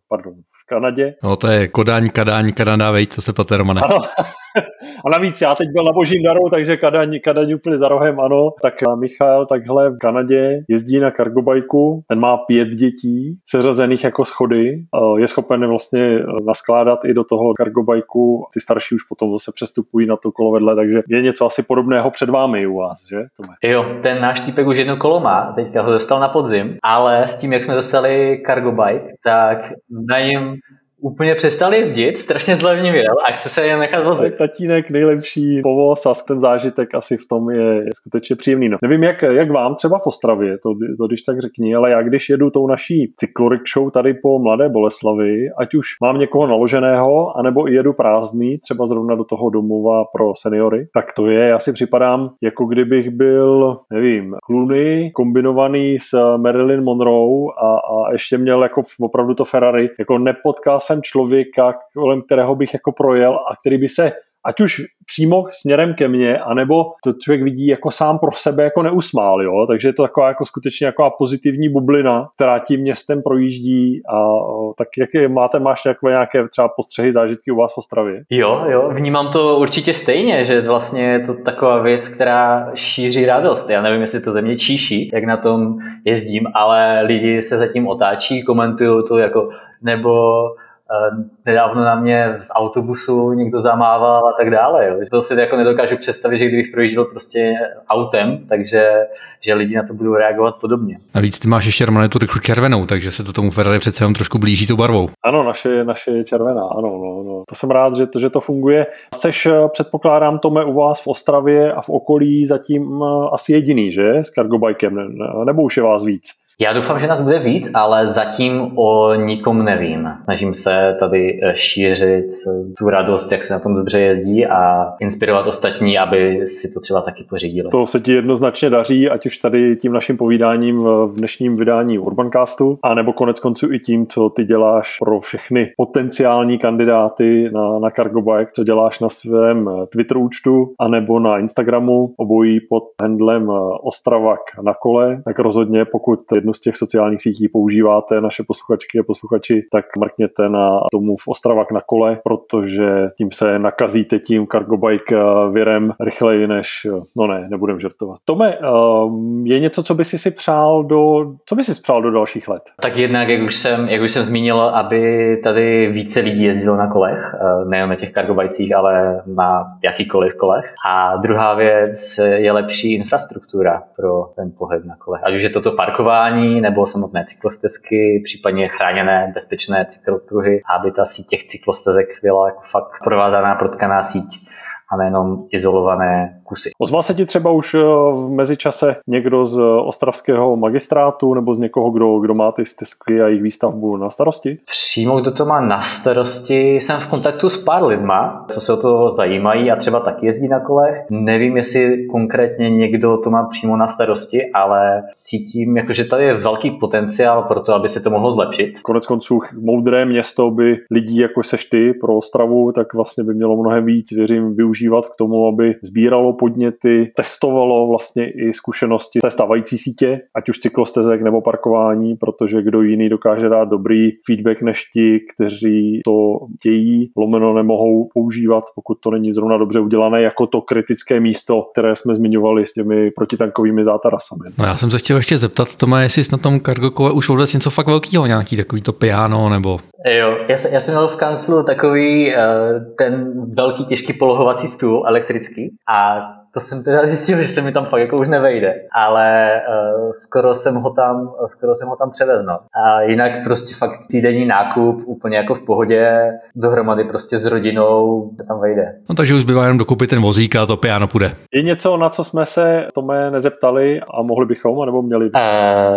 pardon, v Kanadě. No to je Kodaň, Kadaň, Kanada, vejď, to se plete, Romane. Ano. A navíc já teď byl na božím daru, takže Kadaň, Kadaň úplně za rohem, ano. Tak Michal takhle v Kanadě jezdí na kargobajku, ten má pět dětí, seřazených jako schody, je schopen vlastně naskládat i do toho kargobajku, ty starší už potom zase přestupují na to kolo vedle, takže je něco asi podobného před vámi u vás, že? Jo, ten náš týpek už jedno kolo má, teďka ho dostal na podzim, ale s tím, jak jsme dostali kargobike, tak na něm úplně přestal jezdit, strašně zlevnivěl a chce se jen nechat vozit. Tatínek nejlepší povoz a ten zážitek asi v tom je, je skutečně příjemný. No. Nevím, jak, jak vám třeba v Ostravě, to, to když tak řekni, ale já když jedu tou naší show tady po Mladé Boleslavi, ať už mám někoho naloženého, anebo i jedu prázdný, třeba zrovna do toho domova pro seniory, tak to je, já si připadám, jako kdybych byl, nevím, Clooney kombinovaný s Marilyn Monroe a, a ještě měl jako opravdu to Ferrari, jako nepotkal jsem člověka, kolem kterého bych jako projel a který by se ať už přímo směrem ke mně, anebo to člověk vidí jako sám pro sebe jako neusmál, jo? takže je to taková jako skutečně jako pozitivní bublina, která tím městem projíždí a tak jak je, máte, máš takové nějaké třeba postřehy, zážitky u vás v Ostravě? Jo, jo, vnímám to určitě stejně, že vlastně je to taková věc, která šíří radost. Já nevím, jestli to ze mě číší, jak na tom jezdím, ale lidi se zatím otáčí, komentují to jako nebo nedávno na mě z autobusu někdo zamával a tak dále. Jo. To si jako nedokážu představit, že kdybych projížděl prostě autem, takže že lidi na to budou reagovat podobně. Navíc ty máš ještě Romane tu rykšu červenou, takže se to tomu Ferrari přece jenom trošku blíží tou barvou. Ano, naše, naše je červená, ano, no, no. To jsem rád, že to, že to funguje. Seš, předpokládám, Tome, u vás v Ostravě a v okolí zatím asi jediný, že? S cargobikem, ne, nebo už je vás víc? Já doufám, že nás bude víc, ale zatím o nikom nevím. Snažím se tady eh, šířit eh, tu radost, jak se na tom dobře jezdí a inspirovat ostatní, aby si to třeba taky pořídili. To se ti jednoznačně daří, ať už tady tím naším povídáním v dnešním vydání Urbancastu, a nebo konec konců i tím, co ty děláš pro všechny potenciální kandidáty na, na Cargo Bike, co děláš na svém eh, Twitter účtu, anebo na Instagramu, obojí pod handlem Ostravak na kole, tak rozhodně pokud jednu z těch sociálních sítí používáte, naše posluchačky a posluchači, tak mrkněte na tomu v Ostravak na kole, protože tím se nakazíte tím cargo bike eh, virem rychleji než, eh, no ne, nebudem žartovat. Tome, eh, je něco, co by si si přál do, co by si přál do dalších let? Tak jednak, jak už jsem, jak už jsem zmínil, aby tady více lidí jezdilo na kolech, nejen na těch cargobajcích, ale na jakýkoliv kolech. A druhá věc je lepší infrastruktura pro ten pohyb na kolech. Ať už je toto parkování nebo samotné cyklostezky, případně chráněné bezpečné cyklopruhy, aby ta síť těch cyklostezek byla jako fakt provázaná, protkaná síť a nejenom izolované kusy. Ozval se ti třeba už eh, v mezičase někdo z ostravského magistrátu nebo z někoho, kdo, kdo má ty stezky a jejich výstavbu na starosti? Přímo kdo to má na starosti, jsem v kontaktu s pár lidma, co se o to zajímají a třeba taky jezdí na kolech. Nevím, jestli konkrétně někdo to má přímo na starosti, ale cítím, jakože tady je velký potenciál pro to, aby se to mohlo zlepšit. Konec konců moudré město by lidí jako seš ty pro Ostravu, tak vlastně by mělo mnohem víc, věřím, využívat k tomu, aby sbíralo podněty, testovalo vlastně i zkušenosti té stávající sítě, ať už cyklostezek nebo parkování, protože kdo jiný dokáže dát dobrý feedback než ti, kteří to dějí, lomeno nemohou používat, pokud to není zrovna dobře udělané, jako to kritické místo, které jsme zmiňovali s těmi protitankovými zátarasami. No já jsem se chtěl ještě zeptat, Tome, jestli jsi na tom Cargokole už vůbec něco fakt velkého, nějaký takový to piano nebo... Jo, já, jsem, já jsem měl v kanclu takový uh, ten velký těžký polohovací stůl elektrický a to jsem teda zjistil, že se mi tam fakt jako už nevejde, ale uh, skoro jsem ho tam, skoro jsem ho tam převezl. No. A jinak prostě fakt týdenní nákup úplně jako v pohodě, dohromady prostě s rodinou se tam vejde. No takže už zbývá jenom dokupit ten vozík a to piano půjde. Je něco, na co jsme se Tome nezeptali a mohli bychom, nebo měli? Uh,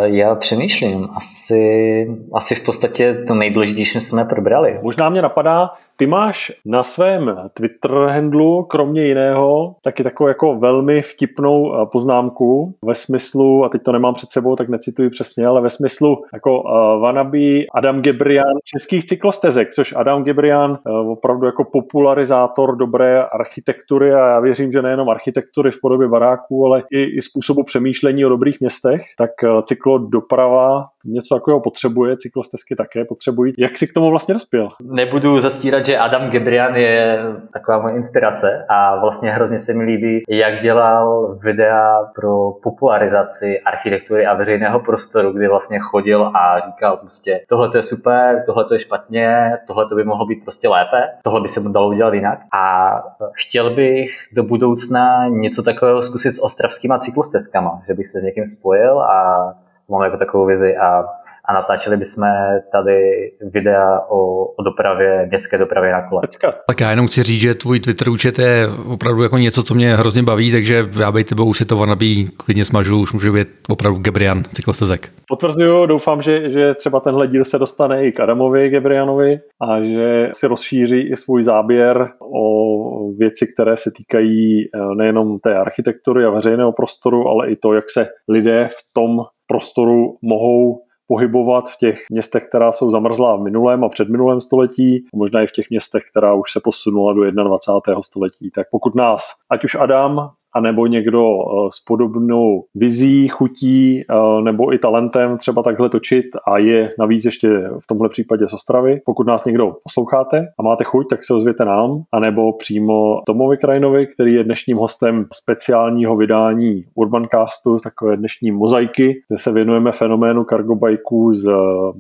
já přemýšlím. Asi, asi v podstatě to nejdůležitější jsme probrali. Možná mě napadá, ty máš na svém Twitter handlu, kromě jiného, taky takovou jako velmi vtipnou eh, poznámku ve smyslu, a teď to nemám před sebou, tak necituji přesně, ale ve smyslu jako uh, Vanabi Adam Gebrian českých cyklostezek, což Adam Gebrian uh, opravdu jako popularizátor dobré architektury a já věřím, že nejenom architektury v podobě baráků, ale i, i způsobu přemýšlení o dobrých městech, tak uh, cyklodoprava něco takového potřebuje, cyklostezky také potřebují. Jak si k tomu vlastně dospěl? Nebudu zastírat, že Adam Gebrian je taková moje inspirace a vlastně hrozně se mi líbí, jak dělal videa pro popularizaci architektury a veřejného prostoru, kdy vlastně chodil a říkal prostě tohle to je super, tohle to je špatně, tohle to by mohlo být prostě lépe, tohle by se mu dalo udělat jinak. A chtěl bych do budoucna něco takového zkusit s ostravskýma cyklostezkama, že bych se s někým spojil a mám jako takovou vizi a a natáčeli bychom tady videa o, o dopravě, městské dopravě na kole. Tak já jenom chci říct, že tvůj Twitter účet je opravdu jako něco, co mě hrozně baví, takže já bych tebou si to vanabí klidně smažu, už může být opravdu Gebrian cyklostezek. Potvrzuju, doufám, že, že třeba tenhle díl se dostane i k Adamovi Gebrianovi a že si rozšíří i svůj záběr o věci, které se týkají eh, nejenom té architektury a veřejného prostoru, ale i to, jak se lidé v tom prostoru mohou pohybovat v těch městech, která jsou zamrzlá v minulém a předminulém století, a možná i v těch městech, která už se posunula do 21. století. Tak pokud nás, ať už Adam, anebo někdo eh, s podobnou vizí, chutí eh, nebo i talentem třeba takhle točit a je navíc ještě v tomhle případě z Ostravy, pokud nás někdo posloucháte a máte chuť, tak se ozvěte nám, anebo přímo Tomovi Krajinovi, který je dnešním hostem speciálního vydání Urbancastu, takové dnešní mozaiky, kde se věnujeme fenoménu Cargo Bike cargobajků z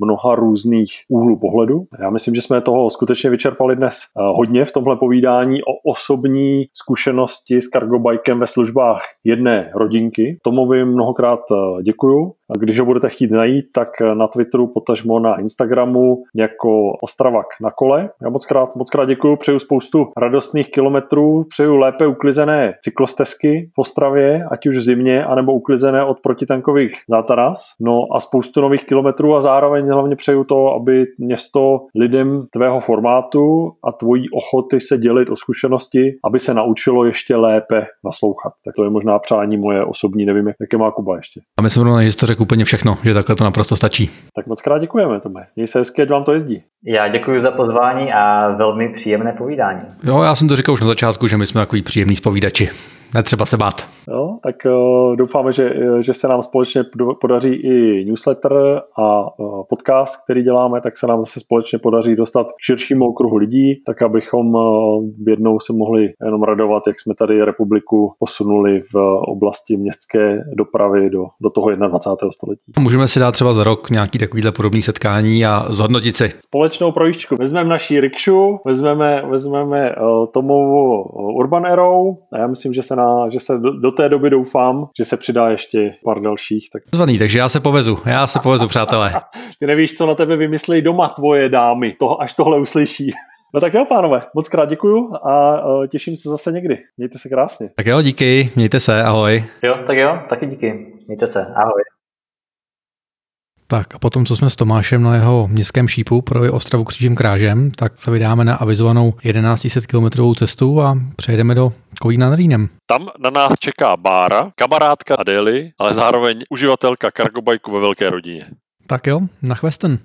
mnoha různých úhlů pohledu. Já myslím, že jsme toho skutečně vyčerpali dnes eh, hodně v tomhle povídání o osobní zkušenosti s cargobajkem ve službách jedné rodinky. Tomu vy mnohokrát eh, děkuju. Když ho budete chtít najít, tak na Twitteru, potažmo na Instagramu jako Ostravak na kole. Já moc krát, moc krát děkuju, přeju spoustu radostných kilometrů, přeju lépe uklizené cyklostezky v Ostravě, ať už v zimě, anebo uklizené od protitankových zátaras. No a spoustu nových kilometrů a zároveň hlavně přeju to, aby město lidem tvého formátu a tvojí ochoty se dělit o zkušenosti, aby se naučilo ještě lépe naslouchat. Tak to je možná přání moje osobní, nevím, jaké má Kuba ještě. A myslím, že to řekl úplně všechno, že takhle to naprosto stačí. Tak moc krát děkujeme, Tome. Měj se hezky, ať vám to jezdí. Já děkuji za pozvání a velmi příjemné povídání. Jo, já jsem to říkal už na začátku, že my jsme takový příjemný spovídači netřeba se bát. Jo, tak uh, doufáme, že, že se nám společně podaří i newsletter a uh, podcast, který děláme, tak se nám zase společně podaří dostat k širšímu okruhu lidí, tak abychom uh, jednou se mohli jenom radovat, jak jsme tady republiku posunuli v oblasti městské dopravy do, do toho 21. století. Můžeme si dát třeba za rok nějaký takovýhle podobný setkání a zhodnotit si. Společnou projížďku. Vezmeme naší rikšu, vezmeme, vezmeme uh, Tomovu Urban Arrow a já myslím, že se na, že se do, do té doby doufám, že se přidá ještě pár dalších. Tak... Zvaný, takže já se povezu, já se povezu, přátelé. Ty nevíš, co na tebe vymyslí doma tvoje dámy, to, až tohle uslyší. No tak jo, pánové, moc krát děkuju a uh, těším se zase někdy. Mějte se krásně. Tak jo, díky, mějte se, ahoj. Jo, tak jo, taky díky. Mějte se, ahoj. Tak a potom, co jsme s Tomášem na jeho městském šípu pro Ostravu křížem krážem, tak se vydáme na avizovanou 1100 km cestu a přejedeme do Kolína nad Rýnem. Tam na nás čeká Bára, kamarádka Adély, ale zároveň uživatelka kargobajku ve velké rodině. Tak jo, na chvesten.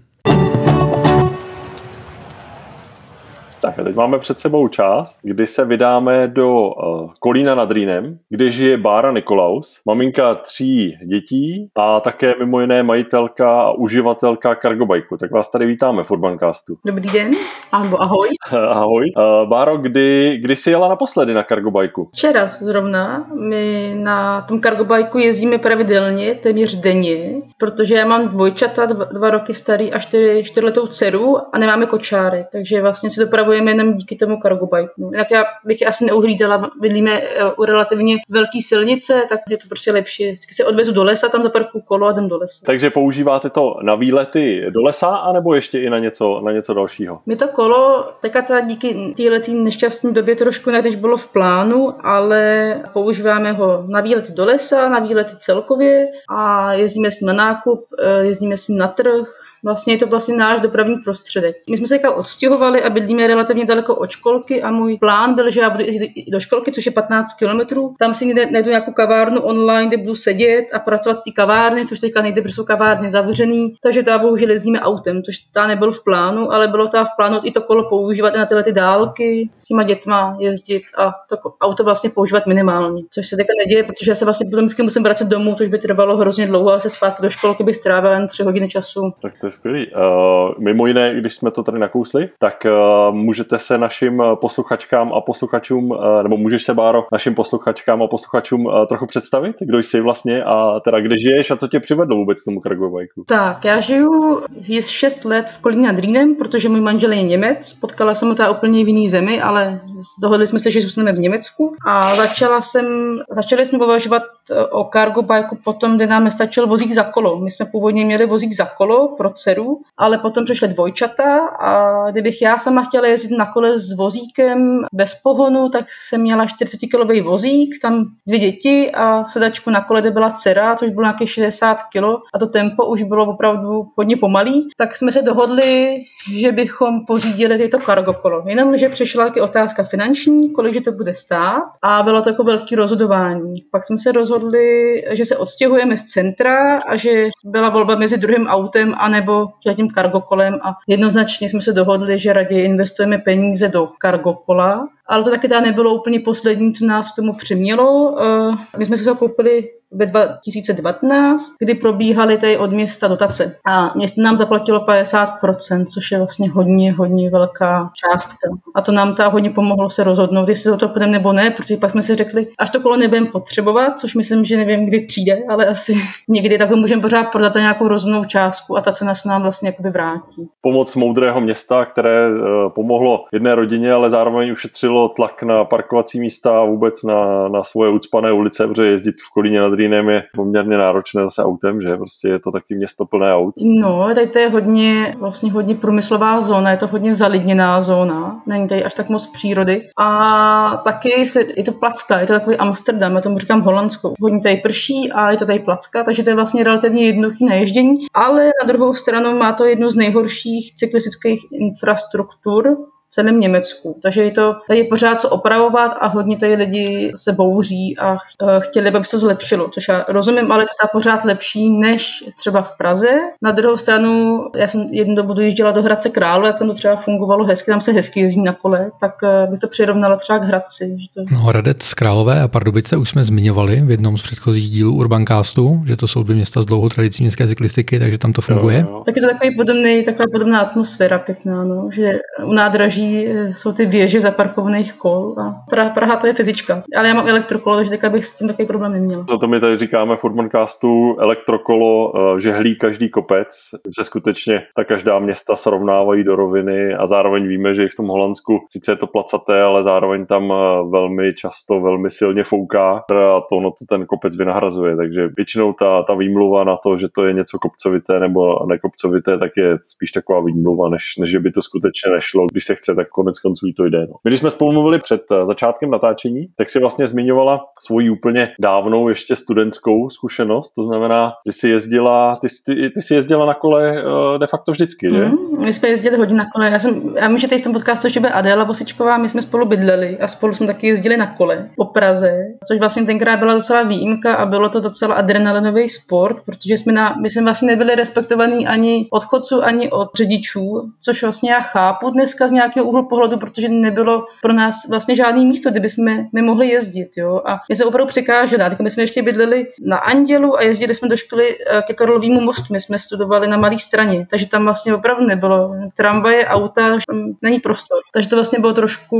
Tak a teď máme před sebou část, kdy se vydáme do uh, Kolína nad Rýnem, kde žije Bára Nikolaus, maminka tří dětí a také mimo jiné majitelka a uživatelka Cargobajku. Tak vás tady vítáme v Urbancastu. Dobrý den, ahoj. ahoj. ahoj. Uh, Báro, kdy, kdy jsi jela naposledy na Cargobajku? Včera zrovna. My na tom Cargobajku jezdíme pravidelně, téměř denně, protože já mám dvojčata, dva, dva roky starý a čtyři, čtyřletou dceru a nemáme kočáry, takže vlastně se dopravuje fungujeme jenom díky tomu bike. No, jinak já bych asi neuhlídala, bydlíme eh, u relativně velké silnice, tak je to prostě lepší. Vždycky se odvezu do lesa, tam zaparkuju kolo a jdem do lesa. Takže používáte to na výlety do lesa, anebo ještě i na něco, na něco dalšího? My to kolo, teďka ta díky této nešťastné době trošku ne, když bylo v plánu, ale používáme ho na výlety do lesa, na výlety celkově a jezdíme s ním na nákup, eh, jezdíme s ním na trh, Vlastně je to vlastně náš dopravní prostředek. My jsme se jako odstěhovali a bydlíme relativně daleko od školky a můj plán byl, že já budu jezdit do školky, což je 15 kilometrů. Tam si najdu nějakou kavárnu online, kde budu sedět a pracovat z té kavárny, což teďka nejde, protože jsou kavárny zavřený. Takže to bohužel jezdíme autem, což ta nebyl v plánu, ale bylo to v plánu i to kolo používat na tyhle ty dálky, s těma dětma jezdit a to auto vlastně používat minimálně. Což se teďka neděje, protože já se vlastně potom musím vracet domů, což by trvalo hrozně dlouho a se zpátky do školky bych strávil jen tři hodiny času. Tak to je skvělý. Uh, mimo jiné, když jsme to tady nakousli, tak uh, můžete se našim posluchačkám a posluchačům, uh, nebo můžeš se, Báro, našim posluchačkám a posluchačům uh, trochu představit, kdo jsi vlastně a teda kde žiješ a co tě přivedlo vůbec k tomu Kargovajku? Tak, já žiju je 6 let v Kolíně nad Rýnem, protože můj manžel je Němec, potkala jsem ho úplně v jiný zemi, ale dohodli jsme se, že zůstaneme v Německu a začala jsem, začali jsme považovat o cargo bike potom, kde nám nestačil vozík za kolo. My jsme původně měli vozík za kolo pro dceru, ale potom přišly dvojčata a kdybych já sama chtěla jezdit na kole s vozíkem bez pohonu, tak jsem měla 40-kilový vozík, tam dvě děti a sedačku na kole, kde byla dcera, což bylo nějaké 60 kilo a to tempo už bylo opravdu hodně pomalý, tak jsme se dohodli, že bychom pořídili tyto cargo kolo. Jenomže přišla taky otázka finanční, kolik to bude stát a bylo to jako velký rozhodování. Pak jsme se rozhodli, že se odstěhujeme z centra a že byla volba mezi druhým autem anebo tím kargokolem a jednoznačně jsme se dohodli, že raději investujeme peníze do kargokola, ale to taky teda nebylo úplně poslední, co nás k tomu přimělo. Eh, my jsme se koupili ve 2019, kdy probíhaly tady od města dotace. A město nám zaplatilo 50%, což je vlastně hodně, hodně velká částka. A to nám ta hodně pomohlo se rozhodnout, jestli do toho půjdeme nebo ne, protože pak jsme si řekli, až to kolo nebudeme potřebovat, což myslím, že nevím, kdy přijde, ale asi někdy tak ho můžeme pořád prodat za nějakou rozumnou částku a ta cena se nám vlastně jakoby vrátí. Pomoc moudrého města, které eh, pomohlo jedné rodině, ale zároveň ušetřilo tlak na parkovací místa a vůbec na, na svoje ucpané ulice, protože jezdit v Kolíně nad Rýnem je poměrně náročné zase autem, že prostě je to taky město plné aut. No, tady to je hodně, vlastně hodně průmyslová zóna, je to hodně zalidněná zóna, není tady až tak moc přírody. A taky se, je to placka, je to takový Amsterdam, já tomu říkám Holandsko. Hodně tady prší a je to tady placka, takže to je vlastně relativně jednoduchý na ježdění, ale na druhou stranu má to jednu z nejhorších cyklistických infrastruktur, celém Německu. Takže je to tady je pořád co opravovat a hodně tady lidi se bouří a chtěli, aby se to zlepšilo, což já rozumím, ale to je pořád lepší než třeba v Praze. Na druhou stranu, já jsem jednu dobu dojížděla do Hradce Králu, jak tam to třeba fungovalo hezky, tam se hezky jezdí na kole, tak eh, bych to přirovnala třeba k Hradci. Že to... No, Hradec Králové a Pardubice už jsme zmiňovali v jednom z předchozích dílů Urbancastu, že to jsou dvě města s dlouhou tradicí městské cyklistiky, takže tam to funguje. Jo, jo. Tak je to takový podobný, taková podobná atmosféra pěkná, no, že u nádraží Eh, jsou ty věže zaparkovaných kol a Praha, Praha to je fyzička. Ale já mám elektrokolo, takže tak bych s tím takový problém neměl. Co to my tady říkáme v Urbancastu, elektrokolo eh, žehlí každý kopec, se skutečně ta každá města srovnávají do roviny a zároveň víme, že i v tom Holandsku sice je to placaté, ale zároveň tam eh, velmi často velmi silně fouká a to ono to ten kopec vynahrazuje, takže většinou ta, ta výmluva na to, že to je něco kopcovité nebo nekopcovité, tak je spíš taková výmluva, než, než že by to skutečně nešlo, když se chce tak konec konců to jde. No. My, když jsme spolu mluvili před eh, začátkem natáčení, tak si vlastně zmiňovala svoji úplně dávnou ještě studentskou zkušenost, to znamená, že si jezdila, ty, ty, ty jsi jezdila na kole uh, de facto vždycky, že? Mm, my jsme jezdili hodně na kole. Já, jsem, já vím, že tady v tom podcastu ještě bude Adéla Vosičková, my jsme spolu bydleli a spolu jsme taky jezdili na kole po Praze, což vlastně tenkrát byla docela výjimka a bylo to docela adrenalinový sport, protože jsme, na, my jsme vlastně nebyli respektovaní ani od chodců, ani od řidičů, což vlastně já chápu dneska z nějakého úhlu pohledu, protože nebylo pro nás vlastně žádný místo, kde bychom my mohli jezdit. Jo? A my jsme opravdu překáželi. A my jsme ještě bydleli na Andělu a jezdili jsme do školy eh, ke Karlovému mostu. My jsme studovali na malé straně, takže tam vlastně opravdu nebylo tramvaje, auta, není prostor. Takže to vlastně bylo trošku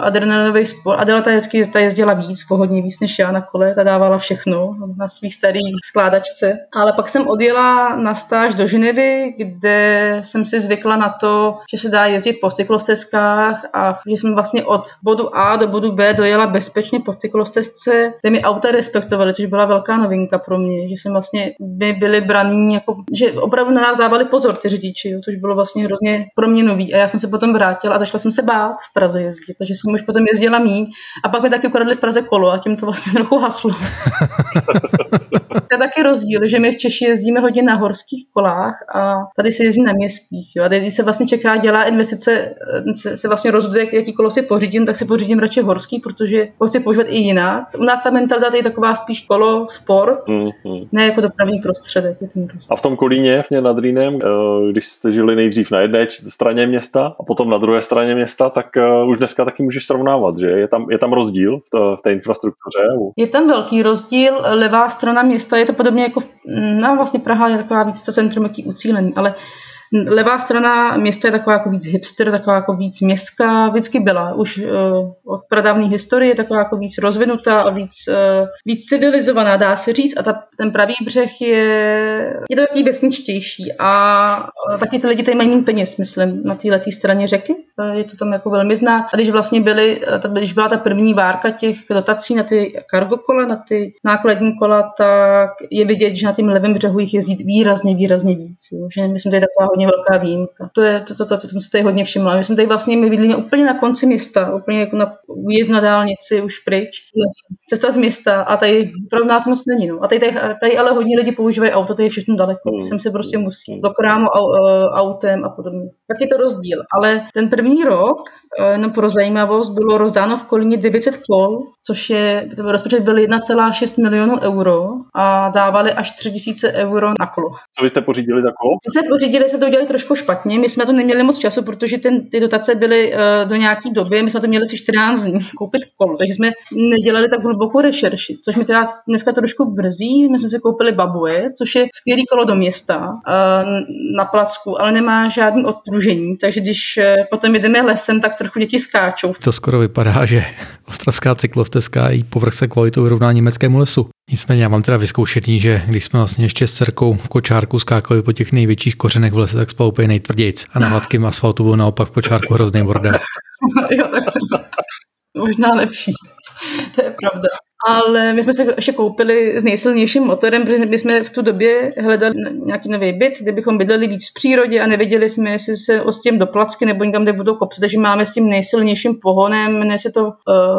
adrenalinový sport. Adela ta, hezky, ta jezdila víc, pohodně víc než já na kole, ta dávala všechno na svých starých skládačce. Ale pak jsem odjela na stáž do Ženevy, kde jsem si zvykla na to, že se dá jezdit po cyklostezkách cyklostezkách a že jsem vlastně od bodu A do bodu B dojela bezpečně po cyklostezce, kde mi auta respektovali, což byla velká novinka pro mě, že jsem vlastně by byli braní jako, že opravdu na nás dávali pozor ty řidiči, jo, což bylo vlastně hrozně pro mě nový. A já jsem se potom vrátila a začala jsem se bát v Praze jezdit, takže jsem už potom jezdila míň a pak mi taky ukradli v Praze kolo a tím to vlastně trochu haslo. to je taky rozdíl, že my v Češi jezdíme hodně na horských kolách a tady se jezdí na městských. Jo. A tady se vlastně čeká, dělá investice se, se vlastně rozhoduje, jaký kolo si pořídím, tak si pořídím radši horský, protože ho chci používat i jinak. U nás ta mentalita je taková spíš kolo, sport, mm-hmm. ne jako dopravní prostředek. Je ten a v tom Kolíně, v nad Rýnem, eh, když jste žili nejdřív na jedné straně města a potom na druhé straně města, tak eh, už dneska taky můžeš srovnávat, že? Je tam, je tam rozdíl v, to, v té infrastruktuře? Je tam velký rozdíl. Levá strana města je to podobně jako, v, no vlastně Praha je taková víc to centrum, jaký ucílený, ale Levá strana města je taková jako víc hipster, taková jako víc městská, vždycky byla. Už uh, od pradávné historie taková jako víc rozvinutá a víc, uh, víc civilizovaná, dá se říct. A ta, ten pravý břeh je, je to takový vesničtější. A uh, taky ty lidi tady mají méně peněz, myslím, na této straně řeky. Uh, je to tam jako velmi znát. A když vlastně byly, když byla ta první várka těch dotací na ty cargo kola, na ty nákladní kola, tak je vidět, že na tím levém břehu jich jezdí výrazně, výrazně víc. Jo. Že myslím, že je taková hodně velká výjimka. To je to, to, to, to, to tady hodně všimla. My jsme tady vlastně, my bydlíme úplně na konci města, úplně jako na výjezd na dálnici už pryč. Cesta z města a tady pro nás moc není. No. A tady, tady, tady, ale hodně lidi používají auto, tady je všechno daleko. Mm. Sem se prostě musí do krámu au, autem a podobně. Tak je to rozdíl. Ale ten první rok, eh, jenom pro zajímavost, bylo rozdáno v Kolíně 900 kol, což je, rozpočet byl 1,6 milionů euro a dávali až 3000 euro na kolo. Co vy jste pořídili za kolo? My jsme pořídili, jsme to udělali trošku špatně, my jsme to neměli moc času, protože ten, ty dotace byly uh, do nějaké doby, my jsme to měli asi 14 dní koupit kolo, takže jsme nedělali tak hlubokou rešerši, což mi teda dneska trošku brzí, my jsme si koupili Babuje, což je skvělý kolo do města uh, na placku, ale nemá žádný odpružení, takže když uh, potom jedeme lesem, tak trochu děti skáčou. To skoro vypadá, že ostravská cyklostezka i povrch se kvalitou vyrovná německému lesu. Nicméně já mám teda vyzkoušený, že když jsme vlastně ještě s dcerkou v kočárku skákali po těch největších kořenech v lese, tak spal úplně nejtvrdějc. A na hladkém asfaltu byl naopak v kočárku hrozný bordel. jo, tak to možná lepší. To je pravda ale my jsme se ještě koupili s nejsilnějším motorem, protože my jsme v tu době hledali nějaký nový byt, kde bychom bydleli víc v přírodě a nevěděli jsme, jestli se ostěm do placky nebo někam, kde budou kopce, takže máme s tím nejsilnějším pohonem, jmenuje se to uh,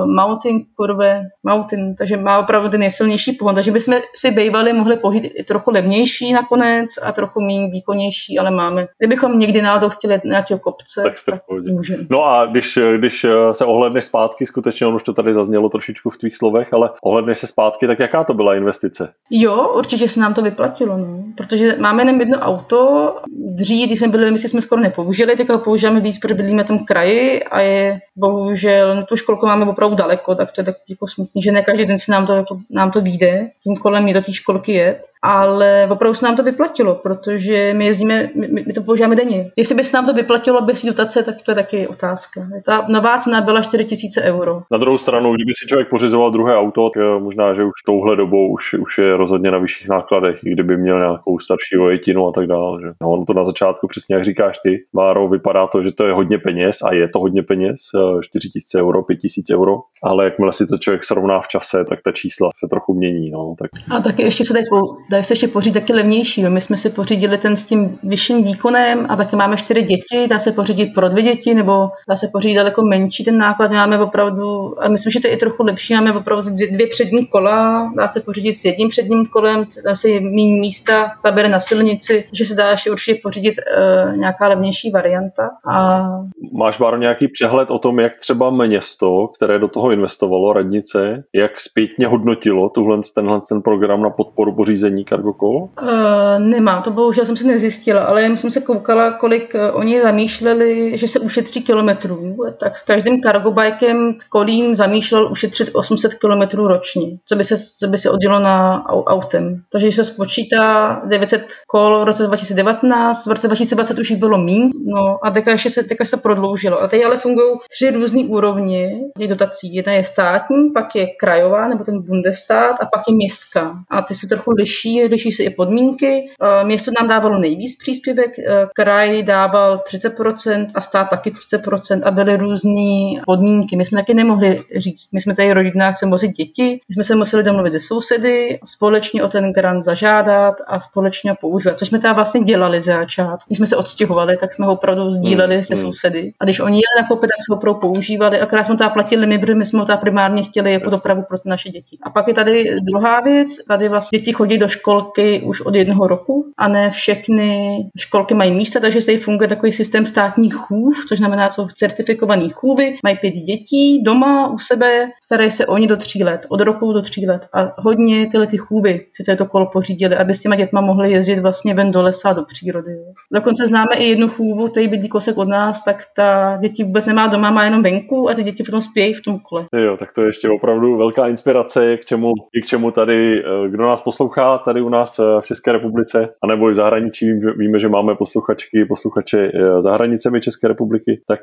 Mountain Curve Mountain, takže má opravdu ten nejsilnější pohon, takže bychom si bývali mohli pohít i trochu levnější nakonec a trochu méně výkonnější, ale máme. Kdybychom někdy náhodou chtěli nějakého kopce, tak, tak můžeme. No a když, když se ohledneš zpátky, skutečně on už to tady zaznělo trošičku v tvých slovech, ale ohledneš se zpátky, tak jaká to byla investice? Jo, určitě se nám to vyplatilo, no. protože máme jenom jedno auto. Dřív, když jsme byli, my jsme skoro nepoužili, tak ho používáme víc, protože bydlíme v tom kraji a je bohužel, na tu školku máme opravdu daleko, tak to je tak jako smutný, že ne každý den se nám to, jako, nám to vyjde, tím kolem je do té školky jet ale opravdu se nám to vyplatilo, protože my jezdíme, my, my to používáme denně. Jestli by se nám to vyplatilo bez dotace, tak to je taky otázka. Ta nová cena byla 4000 euro. Na druhou stranu, kdyby si člověk pořizoval druhé auto, tak eh, možná, že už touhle dobou už, už je rozhodně na vyšších nákladech, i kdyby měl nějakou starší ojetinu a tak dále. Že? No, ono to na začátku, přesně jak říkáš ty, Váro, vypadá to, že to je hodně peněz a je to hodně peněz, 4000 eh, euro, 5000 euro, ale jakmile si to člověk srovná v čase, tak ta čísla se trochu mění. No, tak... A taky ještě se dají dají se ještě pořídit taky levnější. My jsme si pořídili ten s tím vyšším výkonem a taky máme čtyři děti, dá se pořídit pro dvě děti, nebo dá se pořídit daleko menší ten náklad. Máme opravdu, a myslím, že to je i trochu lepší, máme opravdu dvě přední kola, dá se pořídit s jedním předním kolem, dá se méně místa, zabere na silnici, že se dá ještě určitě pořídit uh, nějaká levnější varianta. A... Máš, Báro, nějaký přehled o tom, jak třeba město, které do toho investovalo, radnice, jak zpětně hodnotilo tuhle, tenhle ten program na podporu pořízení cargo call? Uh, nemá, to bohužel jsem si nezjistila, ale jen jsem se koukala, kolik uh, oni zamýšleli, že se ušetří kilometrů, tak s každým cargo bikem Kolín zamýšlel ušetřit 800 kilometrů ročně, co by, se, co by se oddělo na autem. Takže se spočítá 900 kol v roce 2019, v roce 2020 už jich bylo míň, no a teďka ještě se, teďka se prodloužilo. A teď ale fungují tři různé úrovně těch dotací. Jedna je státní, pak je krajová, nebo ten Bundestát, a pak je městská. A ty se trochu liší liší se i podmínky. Eh, město nám dávalo nejvíc příspěvek, eh, kraj dával 30% a stát taky 30% a byly různé podmínky. My jsme taky nemohli říct, my jsme tady rodina, chceme vozit děti, my jsme se museli domluvit ze sousedy, společně o ten grant zažádat a společně ho používat, což jsme teda vlastně dělali za začátku. Když jsme se odstěhovali, tak jsme ho opravdu sdíleli hmm, se hmm. sousedy. A když oni jeli nakoupit, tak jsme ho opravdu používali. Akorát jsme to platili my, protože my jsme ho primárně chtěli jako dopravu pro naše děti. A pak je tady druhá věc, tady vlastně děti chodí do školky už od jednoho roku a ne všechny školky mají místa, takže zde funguje takový systém státních chův, což znamená, co certifikovaný chůvy, mají pět dětí doma u sebe, starají se oni do tří let, od roku do tří let a hodně tyhle ty chůvy si této kolo pořídili, aby s těma dětma mohli jezdit vlastně ven do lesa, do přírody. Dokonce známe i jednu chůvu, který bydlí kousek od nás, tak ta děti vůbec nemá doma, má jenom venku a ty děti potom spějí v tom kole. Jo, tak to je ještě opravdu velká inspirace, k čemu, k čemu tady, eh, kdo nás poslouchá, tady u nás eh, v České republice, anebo i v zahraničí, víme, že máme posluchačky, posluchače eh, za hranicemi České republiky, tak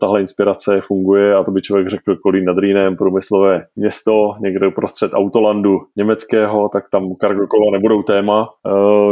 tahle inspirace funguje a to by člověk řekl Kolín nad Rýnem, průmyslové město, někde prostřed autolandu německého, tak tam cargo kola nebudou téma.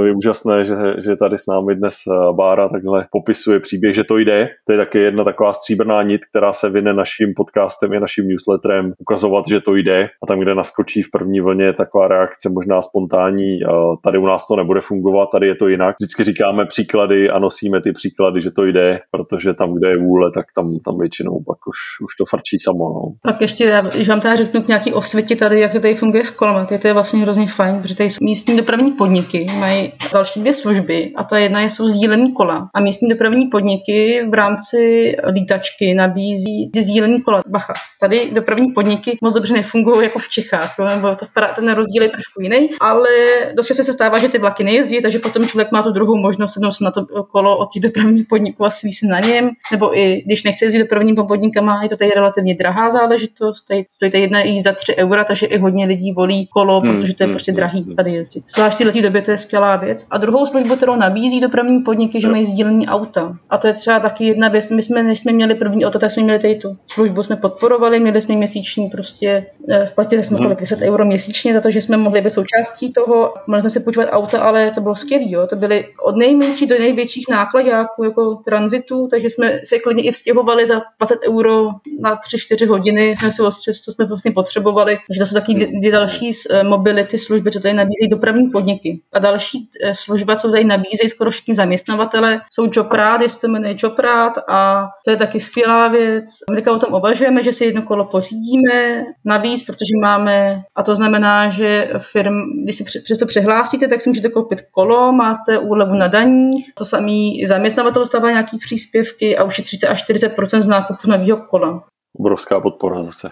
Je úžasné, že, že tady s námi dnes Bára takhle popisuje příběh, že to jde. To je také jedna taková stříbrná nit, která se vyne naším podcastem i naším newsletterem ukazovat, že to jde a tam, kde naskočí v první vlně taková reakce možná spontánní, tady u nás to nebude fungovat, tady je to jinak. Vždycky říkáme příklady a nosíme ty příklady, že to jde, protože tam, kde je vůle, tak tam, tam většinou pak už, už to frčí samo. No. Tak ještě, když vám teda řeknu k nějaký osvětě tady, jak to tady funguje s kolem, to je vlastně hrozně fajn, protože tady místní dopravní podniky mají další dvě služby a ta jedna je jsou sdílený kola. A místní dopravní podniky v rámci lítačky nabízí ty sdílený kola. Bacha, tady dopravní podniky moc dobře nefungují jako v Čechách, nebo to, ten rozdíl je trošku jiný, ale dost se stává, že ty vlaky nejezdí, takže potom člověk má tu druhou možnost sednout se na to kolo od těch dopravních podniků a se na něm, nebo i když nechce jezdit dopravními podnikama, je to tady relativně drahá záležitost, tady stojí tady jedna jízda 3 eura, takže i hodně lidí volí kolo, hmm, protože to je hmm, prostě drahý hmm. tady jezdit. Zvlášť v této době to je skvělá věc. A druhou službu, kterou nabízí dopravní podniky, že mají sdílení auta. A to je třeba taky jedna věc. My jsme, než jsme měli první auto, tak jsme měli tady tu službu, jsme podporovali, měli jsme měsíční prostě, eh, platili jsme kolik 10 euro měsíčně za to, že jsme mohli být součástí toho, mohli jsme si počítat auta, ale to bylo skvělé. To byly od nejmenších do největších nákladňáků jako tranzitu, takže jsme se klidně i stěhovali za 20 euro na 3-4 hodiny, jsme si co jsme vlastně potřebovali. Takže to jsou taky dvě další eh, mobility služby, co tady nabízejí dopravní podniky. A další eh, služba, co tady nabízejí skoro všichni zaměstnavatele, jsou Jobrad, jestli to jmenuje Jobrad a to je taky skvělá věc. My teďka o tom uvažujeme, že si jedno kolo pořídíme navíc, protože máme, a to znamená, že firm, když si přesto přihlásíte, tak si můžete koupit kolo, máte úlevu na daních, to samý zaměstnavatel dostává nějaký příspěvky a ušetříte až 40% z nákupu nového kola. Obrovská podpora zase.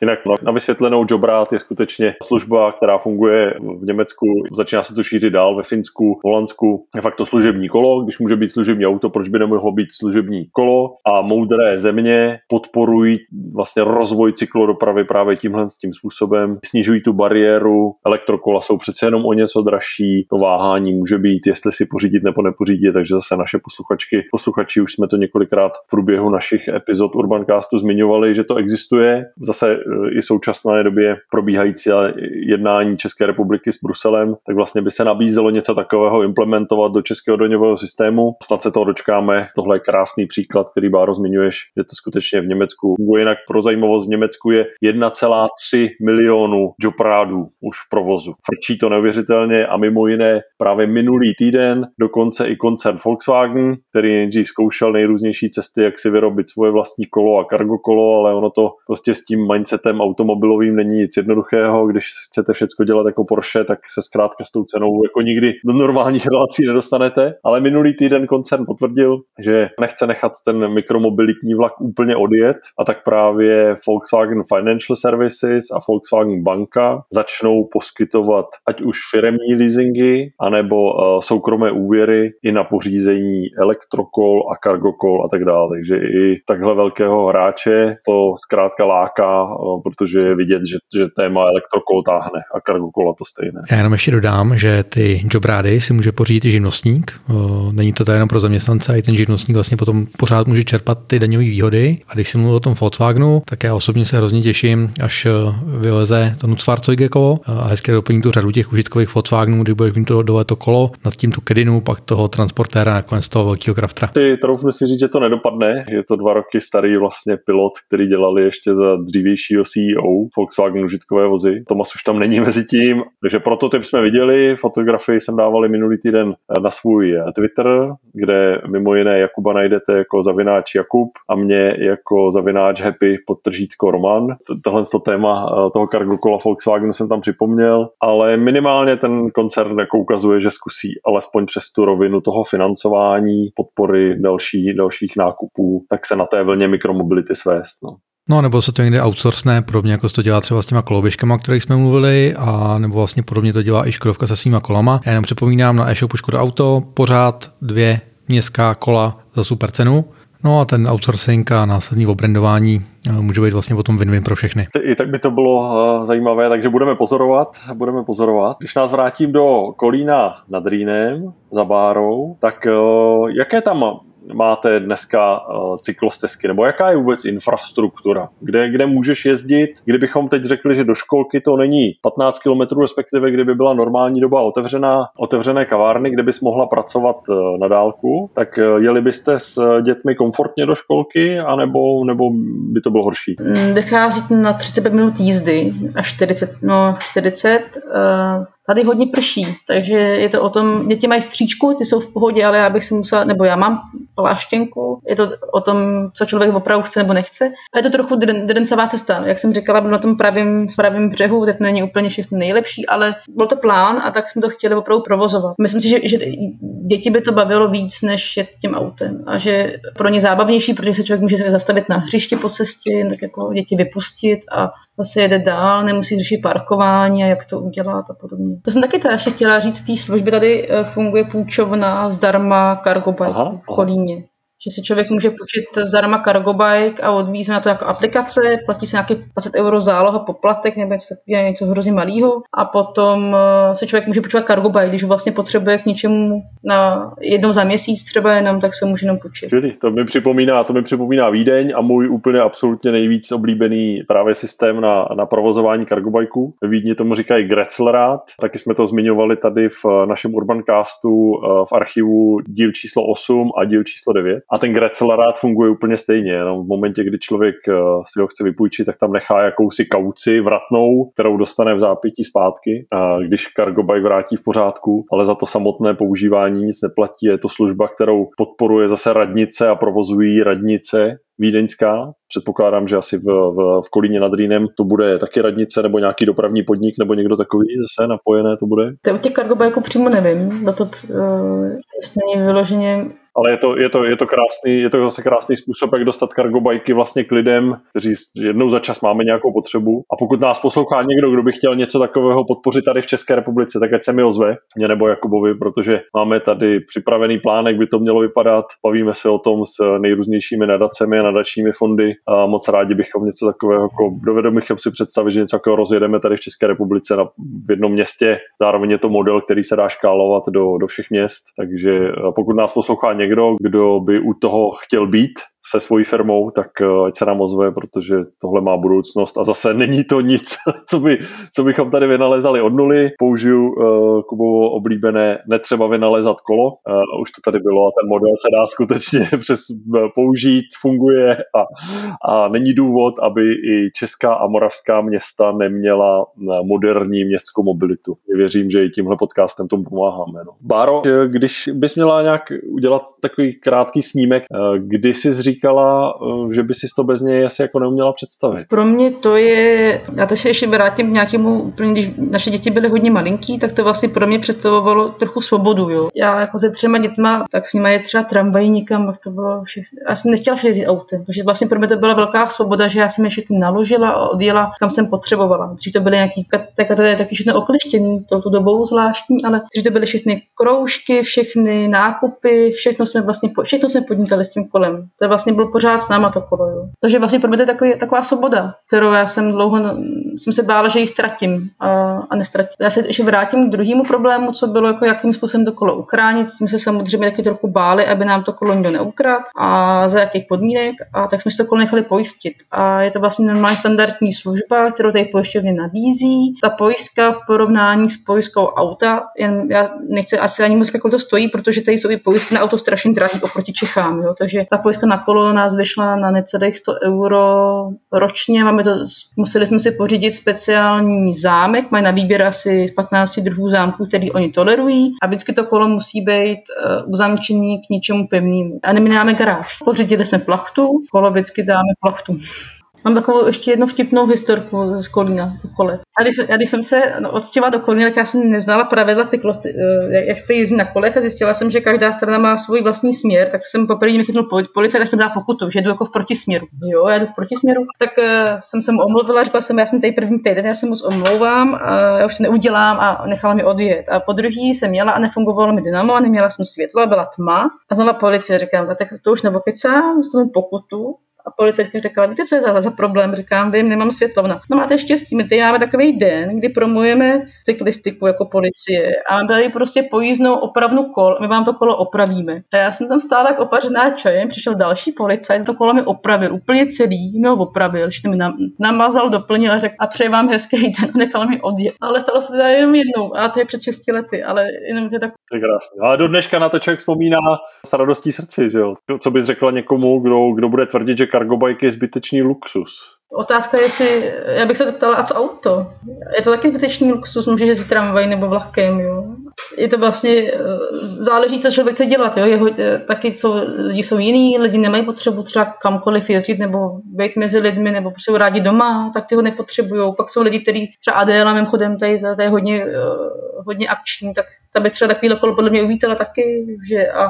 Jinak no, na vysvětlenou Jobrát je skutečně služba, která funguje v Německu, začíná se to šířit dál ve Finsku, Holandsku. Je fakt to služební kolo, když může být služební auto, proč by nemohlo být služební kolo a moudré země podporují vlastně rozvoj cyklodopravy právě tímhle s tím způsobem. Snižují tu bariéru, elektrokola jsou přece jenom o něco dražší, to váhání může být, jestli si pořídit nebo nepořídit, takže zase naše posluchačky, posluchači už jsme to několikrát v průběhu našich epizod Urbancastu zmiňovali, že to existuje. Zase i současné době probíhající jednání České republiky s Bruselem, tak vlastně by se nabízelo něco takového implementovat do českého daňového systému. Snad se toho dočkáme. Tohle je krásný příklad, který Báro zmiňuješ, že to skutečně v Německu funguje. Jinak pro zajímavost v Německu je 1,3 milionu jobrádů už v provozu. Frčí to neuvěřitelně a mimo jiné právě minulý týden dokonce i koncern Volkswagen, který nejdřív zkoušel nejrůznější cesty, jak si vyrobit svoje vlastní kolo a cargo kolo, ale ono to prostě s tím mindset mindsetem automobilovým není nic jednoduchého. Když chcete všechno dělat jako Porsche, tak se zkrátka s tou cenou jako nikdy do normálních relací nedostanete. Ale minulý týden koncern potvrdil, že nechce nechat ten mikromobilitní vlak úplně odjet a tak právě Volkswagen Financial Services a Volkswagen Banka začnou poskytovat ať už firemní leasingy, anebo uh, soukromé úvěry i na pořízení elektrokol a cargokol a tak dále. Takže i takhle velkého hráče to zkrátka láká protože je vidět, že, že téma elektrokol táhne a kargokola to stejné. Já jenom ještě dodám, že ty jobrády si může pořídit i živnostník. Není to jenom pro zaměstnance, a i ten živnostník vlastně potom pořád může čerpat ty daňové výhody. A když si mluvil o tom Volkswagenu, tak já osobně se hrozně těším, až e, vyleze to Nutzfahrzeuge kolo a hezké doplní tu řadu těch užitkových Volkswagenů, kdy bude mít to dole to kolo, nad tím tu kedinu, pak toho transportéra, nakonec toho velkého kraftra. Ty troufnu si říct, že to nedopadne. Je to dva roky starý vlastně pilot, který dělali ještě za dřívější dřívějšího CEO Volkswagen užitkové vozy. Tomas už tam není mezi tím, takže prototyp jsme viděli, fotografii jsem dávali minulý týden na svůj Twitter, kde mimo jiné Jakuba najdete jako zavináč Jakub a mě jako zavináč Happy podtržítko Roman. Tohle to téma eh, toho cargo kola Volkswagenu jsem tam připomněl, ale minimálně ten koncern jako ukazuje, že zkusí alespoň přes tu rovinu toho financování, podpory další, dalších nákupů, tak se na té vlně mikromobility svést. No. No, nebo se to někde outsourcne, podobně jako se to dělá třeba s těma koloběžkama, o kterých jsme mluvili, a nebo vlastně podobně to dělá i Škodovka se svýma kolama. Já jenom připomínám na e-shopu Škoda Auto pořád dvě městská kola za super cenu. No a ten outsourcing a následní obrandování eh, může být vlastně potom win-win pro všechny. I tak by to bylo eh, zajímavé, takže budeme pozorovat, budeme pozorovat. Když nás vrátím do Kolína nad Rýnem za Bárou, tak eh, jaké tam máte dneska uh, cyklostezky, nebo jaká je vůbec infrastruktura, kde, kde můžeš jezdit, kdybychom teď řekli, že do školky to není 15 km, respektive kdyby byla normální doba otevřená, otevřené kavárny, kde bys mohla pracovat uh, na dálku, tak uh, jeli byste s dětmi komfortně do školky, anebo, nebo by to bylo horší? Mm, vychází na 35 minut jízdy a 40, no 40. Tady hodně prší, takže je to o tom, děti mají stříčku, ty jsou v pohodě, ale já bych si musela, nebo já mám pláštěnku, je to o tom, co člověk opravdu chce nebo nechce. A je to trochu drencová cesta. Jak jsem říkala, byl na tom pravém, pravém břehu, tak není úplně všechno nejlepší, ale byl to plán a tak jsme to chtěli opravdu provozovat. Myslím si, že, že děti by to bavilo víc, než jet tím autem. A že pro ně zábavnější, protože se člověk může zastavit na hřišti po cestě, tak jako děti vypustit a zase jede dál, nemusí řešit parkování a jak to udělat a podobně. To jsem taky teda ještě chtěla říct, té služby tady eh, funguje půjčovna zdarma cargo bike aha, v Kolíně že si člověk může půjčit zdarma cargo bike a odvízme na to jako aplikace, platí se nějaký 20 euro záloha, poplatek nebo něco, něco hrozně malého a potom eh, si člověk může půjčovat cargo bike, když ho vlastně potřebuje k něčemu na jednou za měsíc třeba jenom, tak se může jenom půjčit. To mi připomíná, to mi připomíná Vídeň a můj úplně absolutně nejvíc oblíbený právě systém na, na provozování cargo bikeů. Ve Vídni tomu říkají Gretzelrad, taky jsme to zmiňovali tady v našem Urbancastu eh, v archivu díl číslo 8 a díl číslo 9 a ten Gretzelerát funguje úplně stejně, jenom v momentě, kdy člověk eh, si ho chce vypůjčit, tak tam nechá jakousi kauci vratnou, kterou dostane v zápětí zpátky, a když cargo bike vrátí v pořádku, ale za to samotné používání nic neplatí. Je to služba, kterou podporuje zase radnice a provozují radnice vídeňská. Předpokládám, že asi v, v, v Kolíně nad Rýnem to bude taky radnice nebo nějaký dopravní podnik nebo někdo takový zase napojené to bude? To u těch cargo jako přímo nevím, no to uh, není vyloženě ale je to, je to, je to, krásný, je to zase krásný způsob, jak dostat bajky vlastně k lidem, kteří jednou za čas máme nějakou potřebu. A pokud nás poslouchá někdo, kdo by chtěl něco takového podpořit tady v České republice, tak ať se mi ozve, mě nebo Jakubovi, protože máme tady připravený plán, jak by to mělo vypadat. Bavíme se o tom s nejrůznějšími nadacemi a nadačními fondy a moc rádi bychom něco takového, jako dovedeme bychom si představit, že něco takového rozjedeme tady v České republice na, v jednom městě. Zároveň je to model, který se dá škálovat do, do všech měst, takže pokud nás poslouchá někdo, někdo, kdo by u toho chtěl být, se svojí firmou, tak eh, ať se nám ozve, protože tohle má budoucnost a zase není to nic, co, by, co bychom tady vynalezali od nuly. Použiju uh, Kubovo oblíbené netřeba vynalezat kolo. Uh, už to tady bylo a ten model se dá skutečně přes použít, funguje a, a není důvod, aby i česká a moravská města neměla moderní městskou mobilitu. Věřím, že i tímhle podcastem tomu pomáháme. No. Báro, když bys měla nějak udělat takový krátký snímek, kdy jsi říkal, říkala, eh, že by si to bez něj asi jako neuměla představit. Pro mě to je, já to se ještě vrátím k nějakému, když naše děti byly hodně malinký, tak to vlastně pro mě představovalo trochu svobodu. Jo. Já jako se třema dětma, tak s nimi je třeba tramvaj nikam, tak to bylo všechno. Já jsem nechtěla jezdit autem, protože vlastně pro mě to byla velká svoboda, že já jsem je všechny naložila a odjela, kam jsem potřebovala. Dřív to byly nějaký, to je taky všechno oklištěný, touto dobou zvláštní, ale dřív to byly všechny kroužky, všechny nákupy, všechno jsme vlastně, všechno jsme podnikali s tím kolem. To je vlastně byl pořád s náma to kolo. Takže vlastně pro mě to je takový, taková svoboda, kterou já jsem dlouho jsem se bála, že ji ztratím a, a nestratím. Já se ještě vrátím k druhému problému, co bylo, jako jakým způsobem to kolo uchránit. Tím se samozřejmě taky trochu báli, aby nám to kolo nikdo neukradl a za jakých podmínek. A tak jsme si to kolo nechali pojistit. A je to vlastně normální standardní služba, kterou tady pojišťovně nabízí. Ta pojistka v porovnání s pojistkou auta, jen já nechci asi ani moc kolik to stojí, protože tady jsou i pojistky na auto strašně drahé oproti Čechám. Jo. Takže ta pojistka na kolo nás vyšla na necelých 100 euro ročně. Máme to, museli jsme si pořídit speciální zámek, mají na výběr asi 15 druhů zámků, který oni tolerují a vždycky to kolo musí být uh, uzamčený k něčemu pevnému. A nemáme garáž. Pořídili jsme plachtu, kolo vždycky dáme plachtu. Mám takovou ještě jednu vtipnou historku z Kolína po kole. A když, já, když jsem se no, odstěhovala do Kolína, tak já jsem neznala pravidla cyklosti, eh, jak se jezdí na kolech a zjistila jsem, že každá strana má svůj vlastní směr, tak jsem poprvé mě chytnul policie, tak to dá pokutu, že jdu jako v protisměru. Jo, já jdu v protisměru. Tak uh, jsem se mu omluvila, řekla jsem, já jsem tady první týden, já se moc omlouvám, a já už to neudělám a nechala mi odjet. A po druhý jsem měla a nefungovalo mi dynamo a neměla jsem světlo a byla tma. A znala policie, říkám, tak to už nebo kecám, dostanu pokutu A policajtka řekla, víte, co je za, za problém? Říkám, vím, nemám světlovna. No máte štěstí, my tady máme takový den, kdy promujeme cyklistiku jako policie a tady prostě pojízdnou opravnu kol, my vám to kolo opravíme. A já jsem tam stála tak opařená čajem, přišel další policajt, to kolo mi opravil úplně celý, ho opravil, že mi nam, namazal, doplnil a řekl, a přeji vám hezký den a nechal mi odjet. Ale stalo se to jenom jednou, a to je před 6 lety, ale jenom to je tak krásné. Ale do dneška na to člověk vzpomíná s radostí srdci, že jo? Co bys řekla někomu, kdo, kdo bude tvrdit, že cargo bike je zbytečný luxus? Otázka je, jestli, já bych se zeptala, a co auto? Je to taky zbytečný luxus, může jezdit tramvaj nebo vlakem, jo? Je to vlastně, eh, záleží, co člověk chce dělat, jo? Jeho, eh, taky jsou, lidi jsou jiný, lidi nemají potřebu třeba kamkoliv jezdit nebo být mezi lidmi, nebo jsou rádi doma, tak ty ho nepotřebují. Pak jsou lidi, kteří třeba Adéla mimochodem, tady, tady je hodně, eh, hodně akční, tak ta by třeba takový kolo podle mě uvítala taky, že a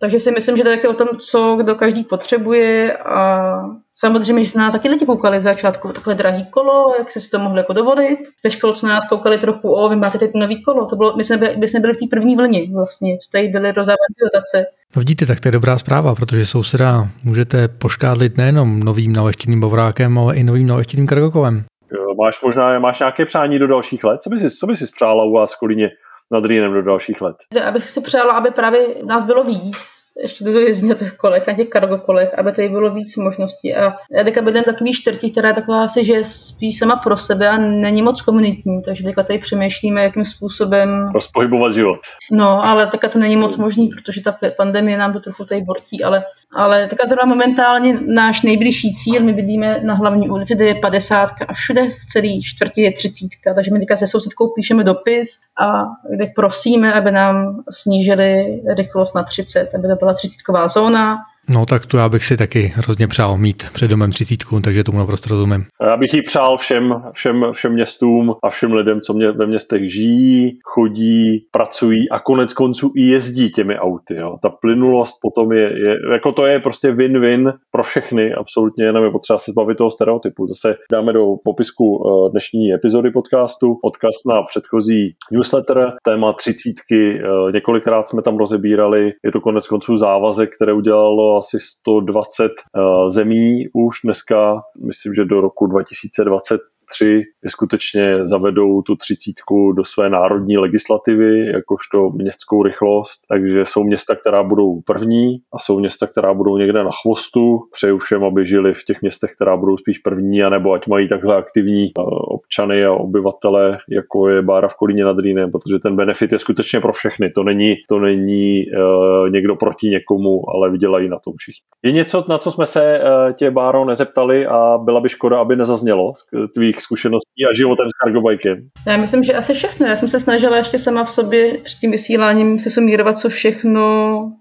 takže si myslím, že to je taky o tom, co kdo každý potřebuje a samozřejmě, že se na nás taky lidi koukali za začátku, takhle drahý kolo, jak se si to mohli jako dovolit. Ve školce na nás koukali trochu, o, vy máte teď nový kolo, to bylo, my jsme, byli, my jsme byli v té první vlně vlastně, co tady byly rozdávané dotace. No vidíte, tak to je dobrá zpráva, protože souseda můžete poškádlit nejenom novým naleštěným bavrákem, ale i novým naleštěným kargokolem. Jo, Máš možná máš nějaké přání do dalších let? Co bys si, co bys si přála u vás v Kolíně nad Rýnem do dalších let? Abych si přála, aby právě nás bylo víc, ještě budu jezdit na těch kolech, na těch cargo kolech, aby tady bylo víc možností. A já teďka bydlím takový čtvrtí, která je taková asi, že je spíš sama pro sebe a není moc komunitní, takže teďka tady přemýšlíme, jakým způsobem Rozpohybovat život. No, ale tak to není moc možný, protože ta pandemie nám to trochu tady bortí, ale, ale tak zrovna momentálně náš nejbližší cíl, my bydlíme na hlavní ulici, kde je 50 a všude v celé čtvrtě je 30, takže my teďka se sousedkou píšeme dopis a kde prosíme, aby nám snížili rychlost na 30, aby to byla 30 zóna, No tak tu já bych si taky hrozně přál mít před domem třicítku, takže tomu naprosto rozumím. Já bych ji přál všem, všem, všem městům a všem lidem, co mě ve městech žijí, chodí, pracují a konec konců i jezdí těmi auty. Jo. Ta plynulost potom je, je, jako to je prostě win-win pro všechny, absolutně jenom je potřeba se zbavit toho stereotypu. Zase dáme do popisku eh, dnešní epizody podcastu odkaz na předchozí newsletter, téma třicítky, eh, několikrát jsme tam rozebírali, je to konec konců závazek, které udělalo asi 120 uh, zemí už dneska, myslím, že do roku 2020 tři skutečně zavedou tu třicítku do své národní legislativy, jakožto městskou rychlost, takže jsou města, která budou první a jsou města, která budou někde na chvostu. Přeju všem, aby žili v těch městech, která budou spíš první, anebo ať mají takhle aktivní občany a obyvatele, jako je Bára v Kolíně nad Rýnem, protože ten benefit je skutečně pro všechny. To není, to není uh, někdo proti někomu, ale vydělají na tom všichni. Je něco, na co jsme se uh, tě, Báro, nezeptali a byla by škoda, aby nezaznělo z tvých zkušeností a životem s cargobikem? Já myslím, že asi všechno. Já jsem se snažila ještě sama v sobě před tím vysíláním se sumírovat, co všechno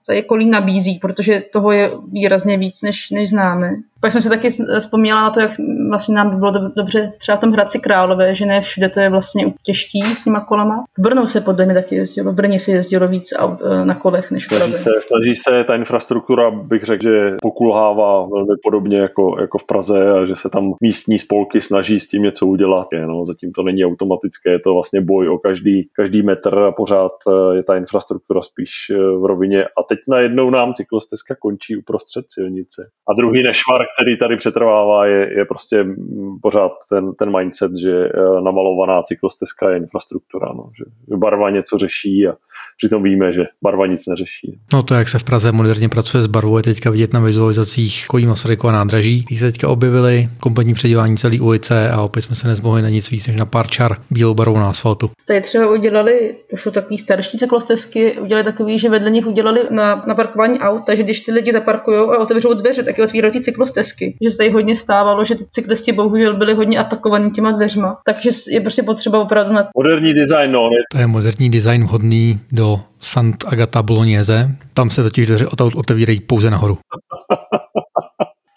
tady Kolín nabízí, protože toho je výrazně víc, než, než známe. Pak jsem si taky vzpomněla na to, jak vlastně nám by bylo dobře třeba v tom Hradci Králové, že ne všude to je vlastně těžký s těma kolama. V Brnu se podle mě taky jezdilo, v Brně se jezdilo víc na kolech než v snaží Praze. se, snaží se, ta infrastruktura bych řekl, že pokulhává velmi podobně jako, jako v Praze a že se tam místní spolky snaží s tím něco udělat. Je, no. Zatím to není automatické, je to vlastně boj o každý, každý metr a pořád eh, je ta infrastruktura spíš eh, v rovině. A teď najednou nám cyklostezka končí uprostřed silnice. A druhý nešvar, který tady přetrvává, je, je prostě pořád ten, ten mindset, že eh, namalovaná cyklostezka je infrastruktura, no, že, barva něco řeší a přitom víme, že barva nic neřeší. No to, jak se v Praze moderně pracuje s barvou, je teďka vidět na vizualizacích Kojí Masarykova nádraží. Ty se teďka objevily kompletní předělání celé ulice a opět jsme se nezmohli na nic víc než na pár čar bílou barvou na asfaltu. Tady třeba udělali, už jsou takový starší cyklostezky, udělali takový, že vedle nich udělali na, na parkování aut, takže když ty lidi zaparkují a otevřou dveře, tak je otvírají ty cyklostezky. Že se tady hodně stávalo, že ty cyklisti bohužel byli hodně atakovaní těma dveřma. Takže je prostě potřeba opravdu na Moderní design, no, ne, To je moderní design vhodný do Sant Agata Bolognese. Tam se totiž dveře otevírají pouze nahoru.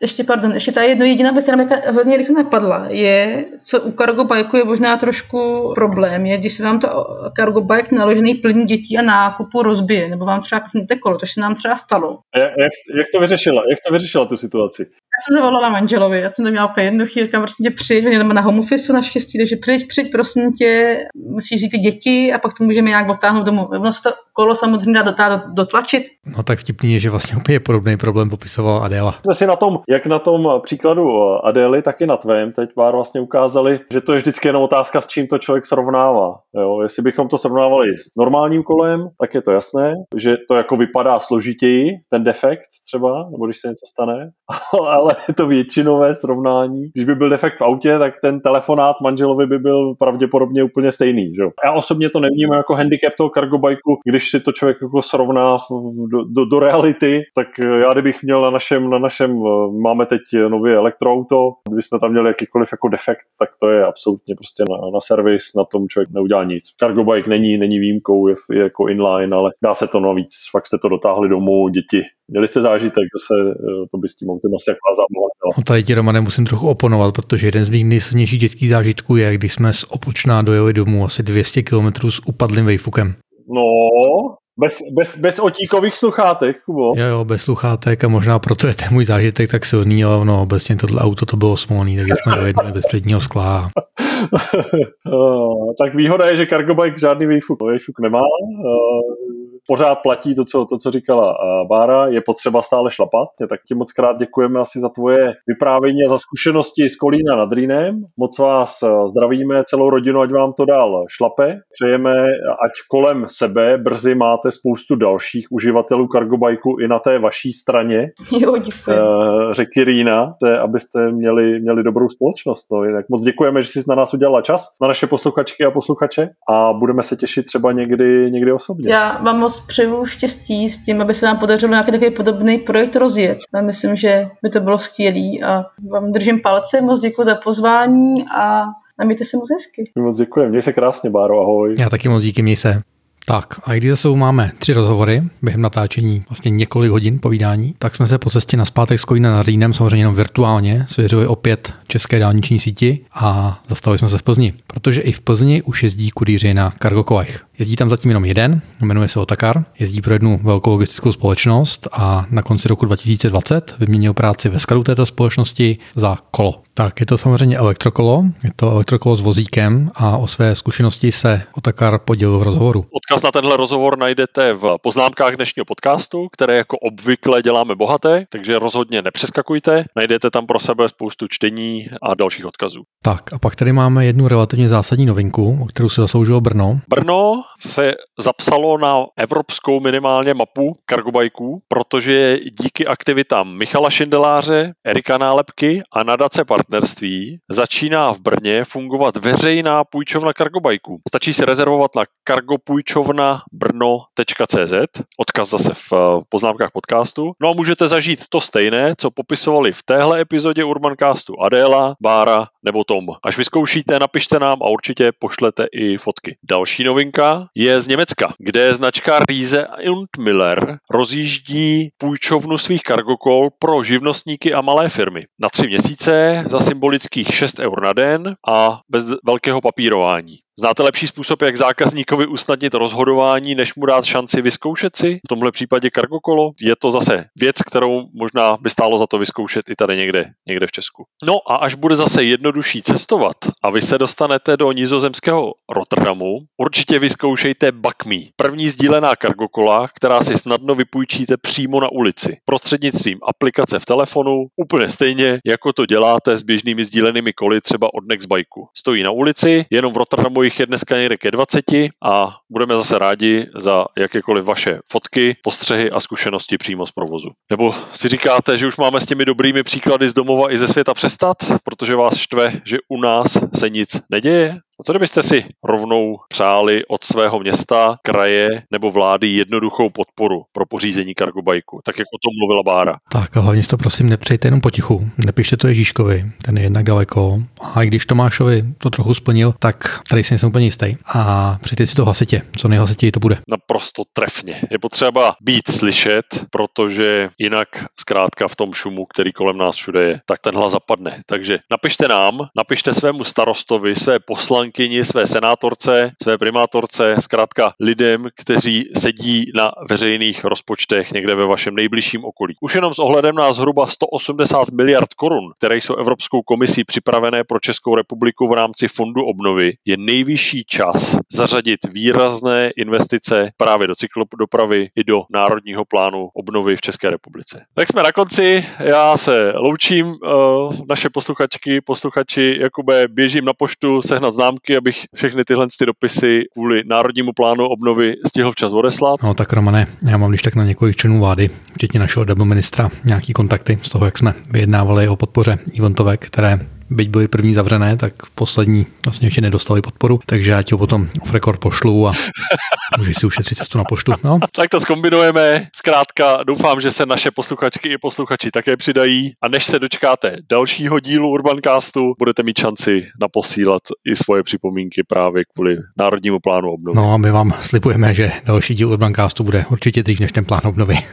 ještě, pardon, ještě ta jedno jediná věc, která mě hrozně rychle napadla, je, co u cargo bajku je možná trošku problém, je, když se vám to cargo bike naložený plný dětí a nákupu rozbije, nebo vám třeba pnete kolo, to se nám třeba stalo. jak, jak, jak, to vyřešila? Jak to vyřešila tu situaci? jsem to volala manželovi, já jsem to měla úplně jednoduchý, říkám prostě tě přijď, je na home office naštěstí, takže přijď, přijď, prosím tě, musíš vzít ty děti a pak to můžeme nějak odtáhnout domů. Ono se to kolo samozřejmě dá dotáhnout, dotlačit. No tak vtipný je, že vlastně úplně podobný problém popisoval Adéla. Jsme si na tom, jak na tom příkladu Adély, tak i na tvém teď pár vlastně ukázali, že to je vždycky jenom otázka, s čím to člověk srovnává. Jo? Jestli bychom to srovnávali s normálním kolem, tak je to jasné, že to jako vypadá složitěji, ten defekt třeba, nebo když se něco stane, ale to většinové srovnání. Když by byl defekt v autě, tak ten telefonát manželovi by byl pravděpodobně úplně stejný. Že? Já osobně to nevnímám jako handicap toho cargo bajku, když si to člověk jako srovná do, do, do reality, tak já kdybych měl na našem, na našem, máme teď nově elektroauto, kdybychom tam měli jakýkoliv jako defekt, tak to je absolutně prostě na, na servis, na tom člověk neudělá nic. Cargo bike není, není výjimkou, je, je jako inline, ale dá se to navíc, fakt jste to dotáhli domů, děti Měli jste zážitek, že se eh, to by s tím autem asi jaká zábava No tady ti Romane musím trochu oponovat, protože jeden z mých nejsilnějších dětských zážitků je, když jsme z Opočná dojeli domů asi 200 km s upadlým vejfukem. No, bez, bez, bez otíkových sluchátek, Kubo. Jo, jo, bez sluchátek a možná proto je ten můj zážitek tak silný, ale no, obecně tohle auto to bylo smolný, takže jsme dojednali bez předního skla. tak výhoda je, že Cargo Bike žádný výfuk, výfuk nemá. Pořád platí to, co, to, co říkala Bára, je potřeba stále šlapat. Tak ti moc krát děkujeme asi za tvoje vyprávění a za zkušenosti z Kolína nad Rýnem. Moc vás zdravíme, celou rodinu, ať vám to dál šlape. Přejeme, ať kolem sebe brzy máte spoustu dalších uživatelů Cargobajku i na té vaší straně. Jo, děkuji. Řeky Rýna, abyste měli, měli dobrou společnost. No, jinak moc děkujeme, že jsi na nás udělala čas, na naše posluchačky a posluchače a budeme se těšit třeba někdy, někdy osobně. Já vám moc přeju štěstí s tím, aby se nám podařilo nějaký takový podobný projekt rozjet. Já myslím, že by to bylo skvělé a vám držím palce, moc děkuji za pozvání a a mějte se moc hezky. Moc děkuji, měj se krásně, Báro, ahoj. Já taky moc díky, měj se. Tak a když zase máme tři rozhovory během natáčení, vlastně několik hodin povídání, tak jsme se po cestě na zpátek s Kolínem nad Rýnem, samozřejmě jenom virtuálně, svěřili opět české dálniční síti a zastavili jsme se v Plzni, protože i v Plzni už jezdí kurýři na cargo kolech. Jezdí tam zatím jenom jeden, jmenuje se Otakar, jezdí pro jednu velkou logistickou společnost a na konci roku 2020 vyměnil práci ve skladu této společnosti za kolo. Tak je to samozřejmě elektrokolo, je to elektrokolo s vozíkem a o své zkušenosti se Otakar podělil v rozhovoru. Odkaz na tenhle rozhovor najdete v poznámkách dnešního podcastu, které jako obvykle děláme bohaté, takže rozhodně nepřeskakujte, najdete tam pro sebe spoustu čtení a dalších odkazů. Tak a pak tady máme jednu relativně zásadní novinku, o kterou se zasloužilo Brno. Brno se zapsalo na evropskou minimálně mapu kargobajků, protože díky aktivitám Michala Šindeláře, Erika Nálepky a nadace partnerství začíná v Brně fungovat veřejná půjčovna kargobajků. Stačí si rezervovat na kargopůjčovnabrno.cz, odkaz zase v eh, poznámkách podcastu. No a můžete zažít to stejné, co popisovali v téhle epizodě Urbancastu Adéla, Bára nebo Tom. Až vyzkoušíte, napište nám a určitě pošlete i fotky. Další novinka je z Německa, kde značka Riese und Miller rozjíždí půjčovnu svých kargokol pro živnostníky a malé firmy. Na tři měsíce za symbolických 6 eur na den a bez velkého papírování. Znáte lepší způsob, jak zákazníkovi usnadnit rozhodování, než mu dát šanci vyzkoušet si? V tomhle případě kargokolo je to zase věc, kterou možná by stálo za to vyzkoušet i tady někde, někde v Česku. No a až bude zase jednodušší cestovat a vy se dostanete do nizozemského Rotterdamu, určitě vyzkoušejte Bakmi, první sdílená kargokola, která si snadno vypůjčíte přímo na ulici, prostřednictvím aplikace v telefonu, úplně stejně, jako to děláte s běžnými sdílenými koly třeba od Nextbike. Stojí na ulici, jenom v Rotterdamu jich je dneska někde ke 20 a budeme zase rádi za jakékoliv vaše fotky, postřehy a zkušenosti přímo z provozu. Nebo si říkáte, že už máme s těmi dobrými příklady z domova i ze světa přestat, protože vás štve, že u nás se nic neděje? A co kdybyste si rovnou přáli od svého města, kraje nebo vlády jednoduchou podporu pro pořízení kargobajku, tak jak o tom mluvila Bára? Tak a hlavně si to prosím nepřejte jenom potichu. Nepište to Ježíškovi, ten je jednak daleko. A i když Tomášovi to trochu splnil, tak tady si nejsem úplně jistý. A přijďte si to hlasitě, co nejhlasitěji to bude. Naprosto trefně. Je potřeba být slyšet, protože jinak zkrátka v tom šumu, který kolem nás všude je, tak ten hlas zapadne. Takže napište nám, napište svému starostovi, své poslanky poslankyni, své senátorce, své primátorce, zkrátka lidem, kteří sedí na veřejných rozpočtech někde ve vašem nejbližším okolí. Už jenom s ohledem na zhruba 180 miliard korun, které jsou Evropskou komisí připravené pro Českou republiku v rámci Fondu obnovy, je nejvyšší čas zařadit výrazné investice právě do cyklodopravy i do Národního plánu obnovy v České republice. Tak jsme na konci, já se loučím, uh, naše posluchačky, posluchači, Jakube, běžím na poštu sehnat známky, abych všechny tyhle ty dopisy kvůli Národnímu plánu obnovy stihl včas odeslat. No tak Romane, já mám když tak na několik členů vlády, včetně našeho ministra, nějaký kontakty z toho, jak jsme vyjednávali o podpoře eventovek, které byť byly první zavřené, tak poslední vlastně ještě nedostali podporu, takže já ti ho potom off record pošlu a můžeš si ušetřit cestu na poštu. No. Tak to zkombinujeme. Zkrátka doufám, že se naše posluchačky i posluchači také přidají a než se dočkáte dalšího dílu Urbancastu, budete mít šanci naposílat i svoje připomínky právě kvůli Národnímu plánu obnovy. No a my vám slibujeme, že další díl Urbancastu bude určitě dřív než ten plán obnovy.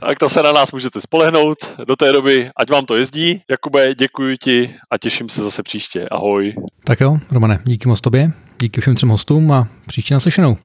tak to se na nás můžete spolehnout. Do té doby, ať vám to jezdí. Jakube, děkuji ti a těším se zase příště. Ahoj. Tak jo, Romane, díky moc tobě, díky všem třem hostům a příště naslyšenou.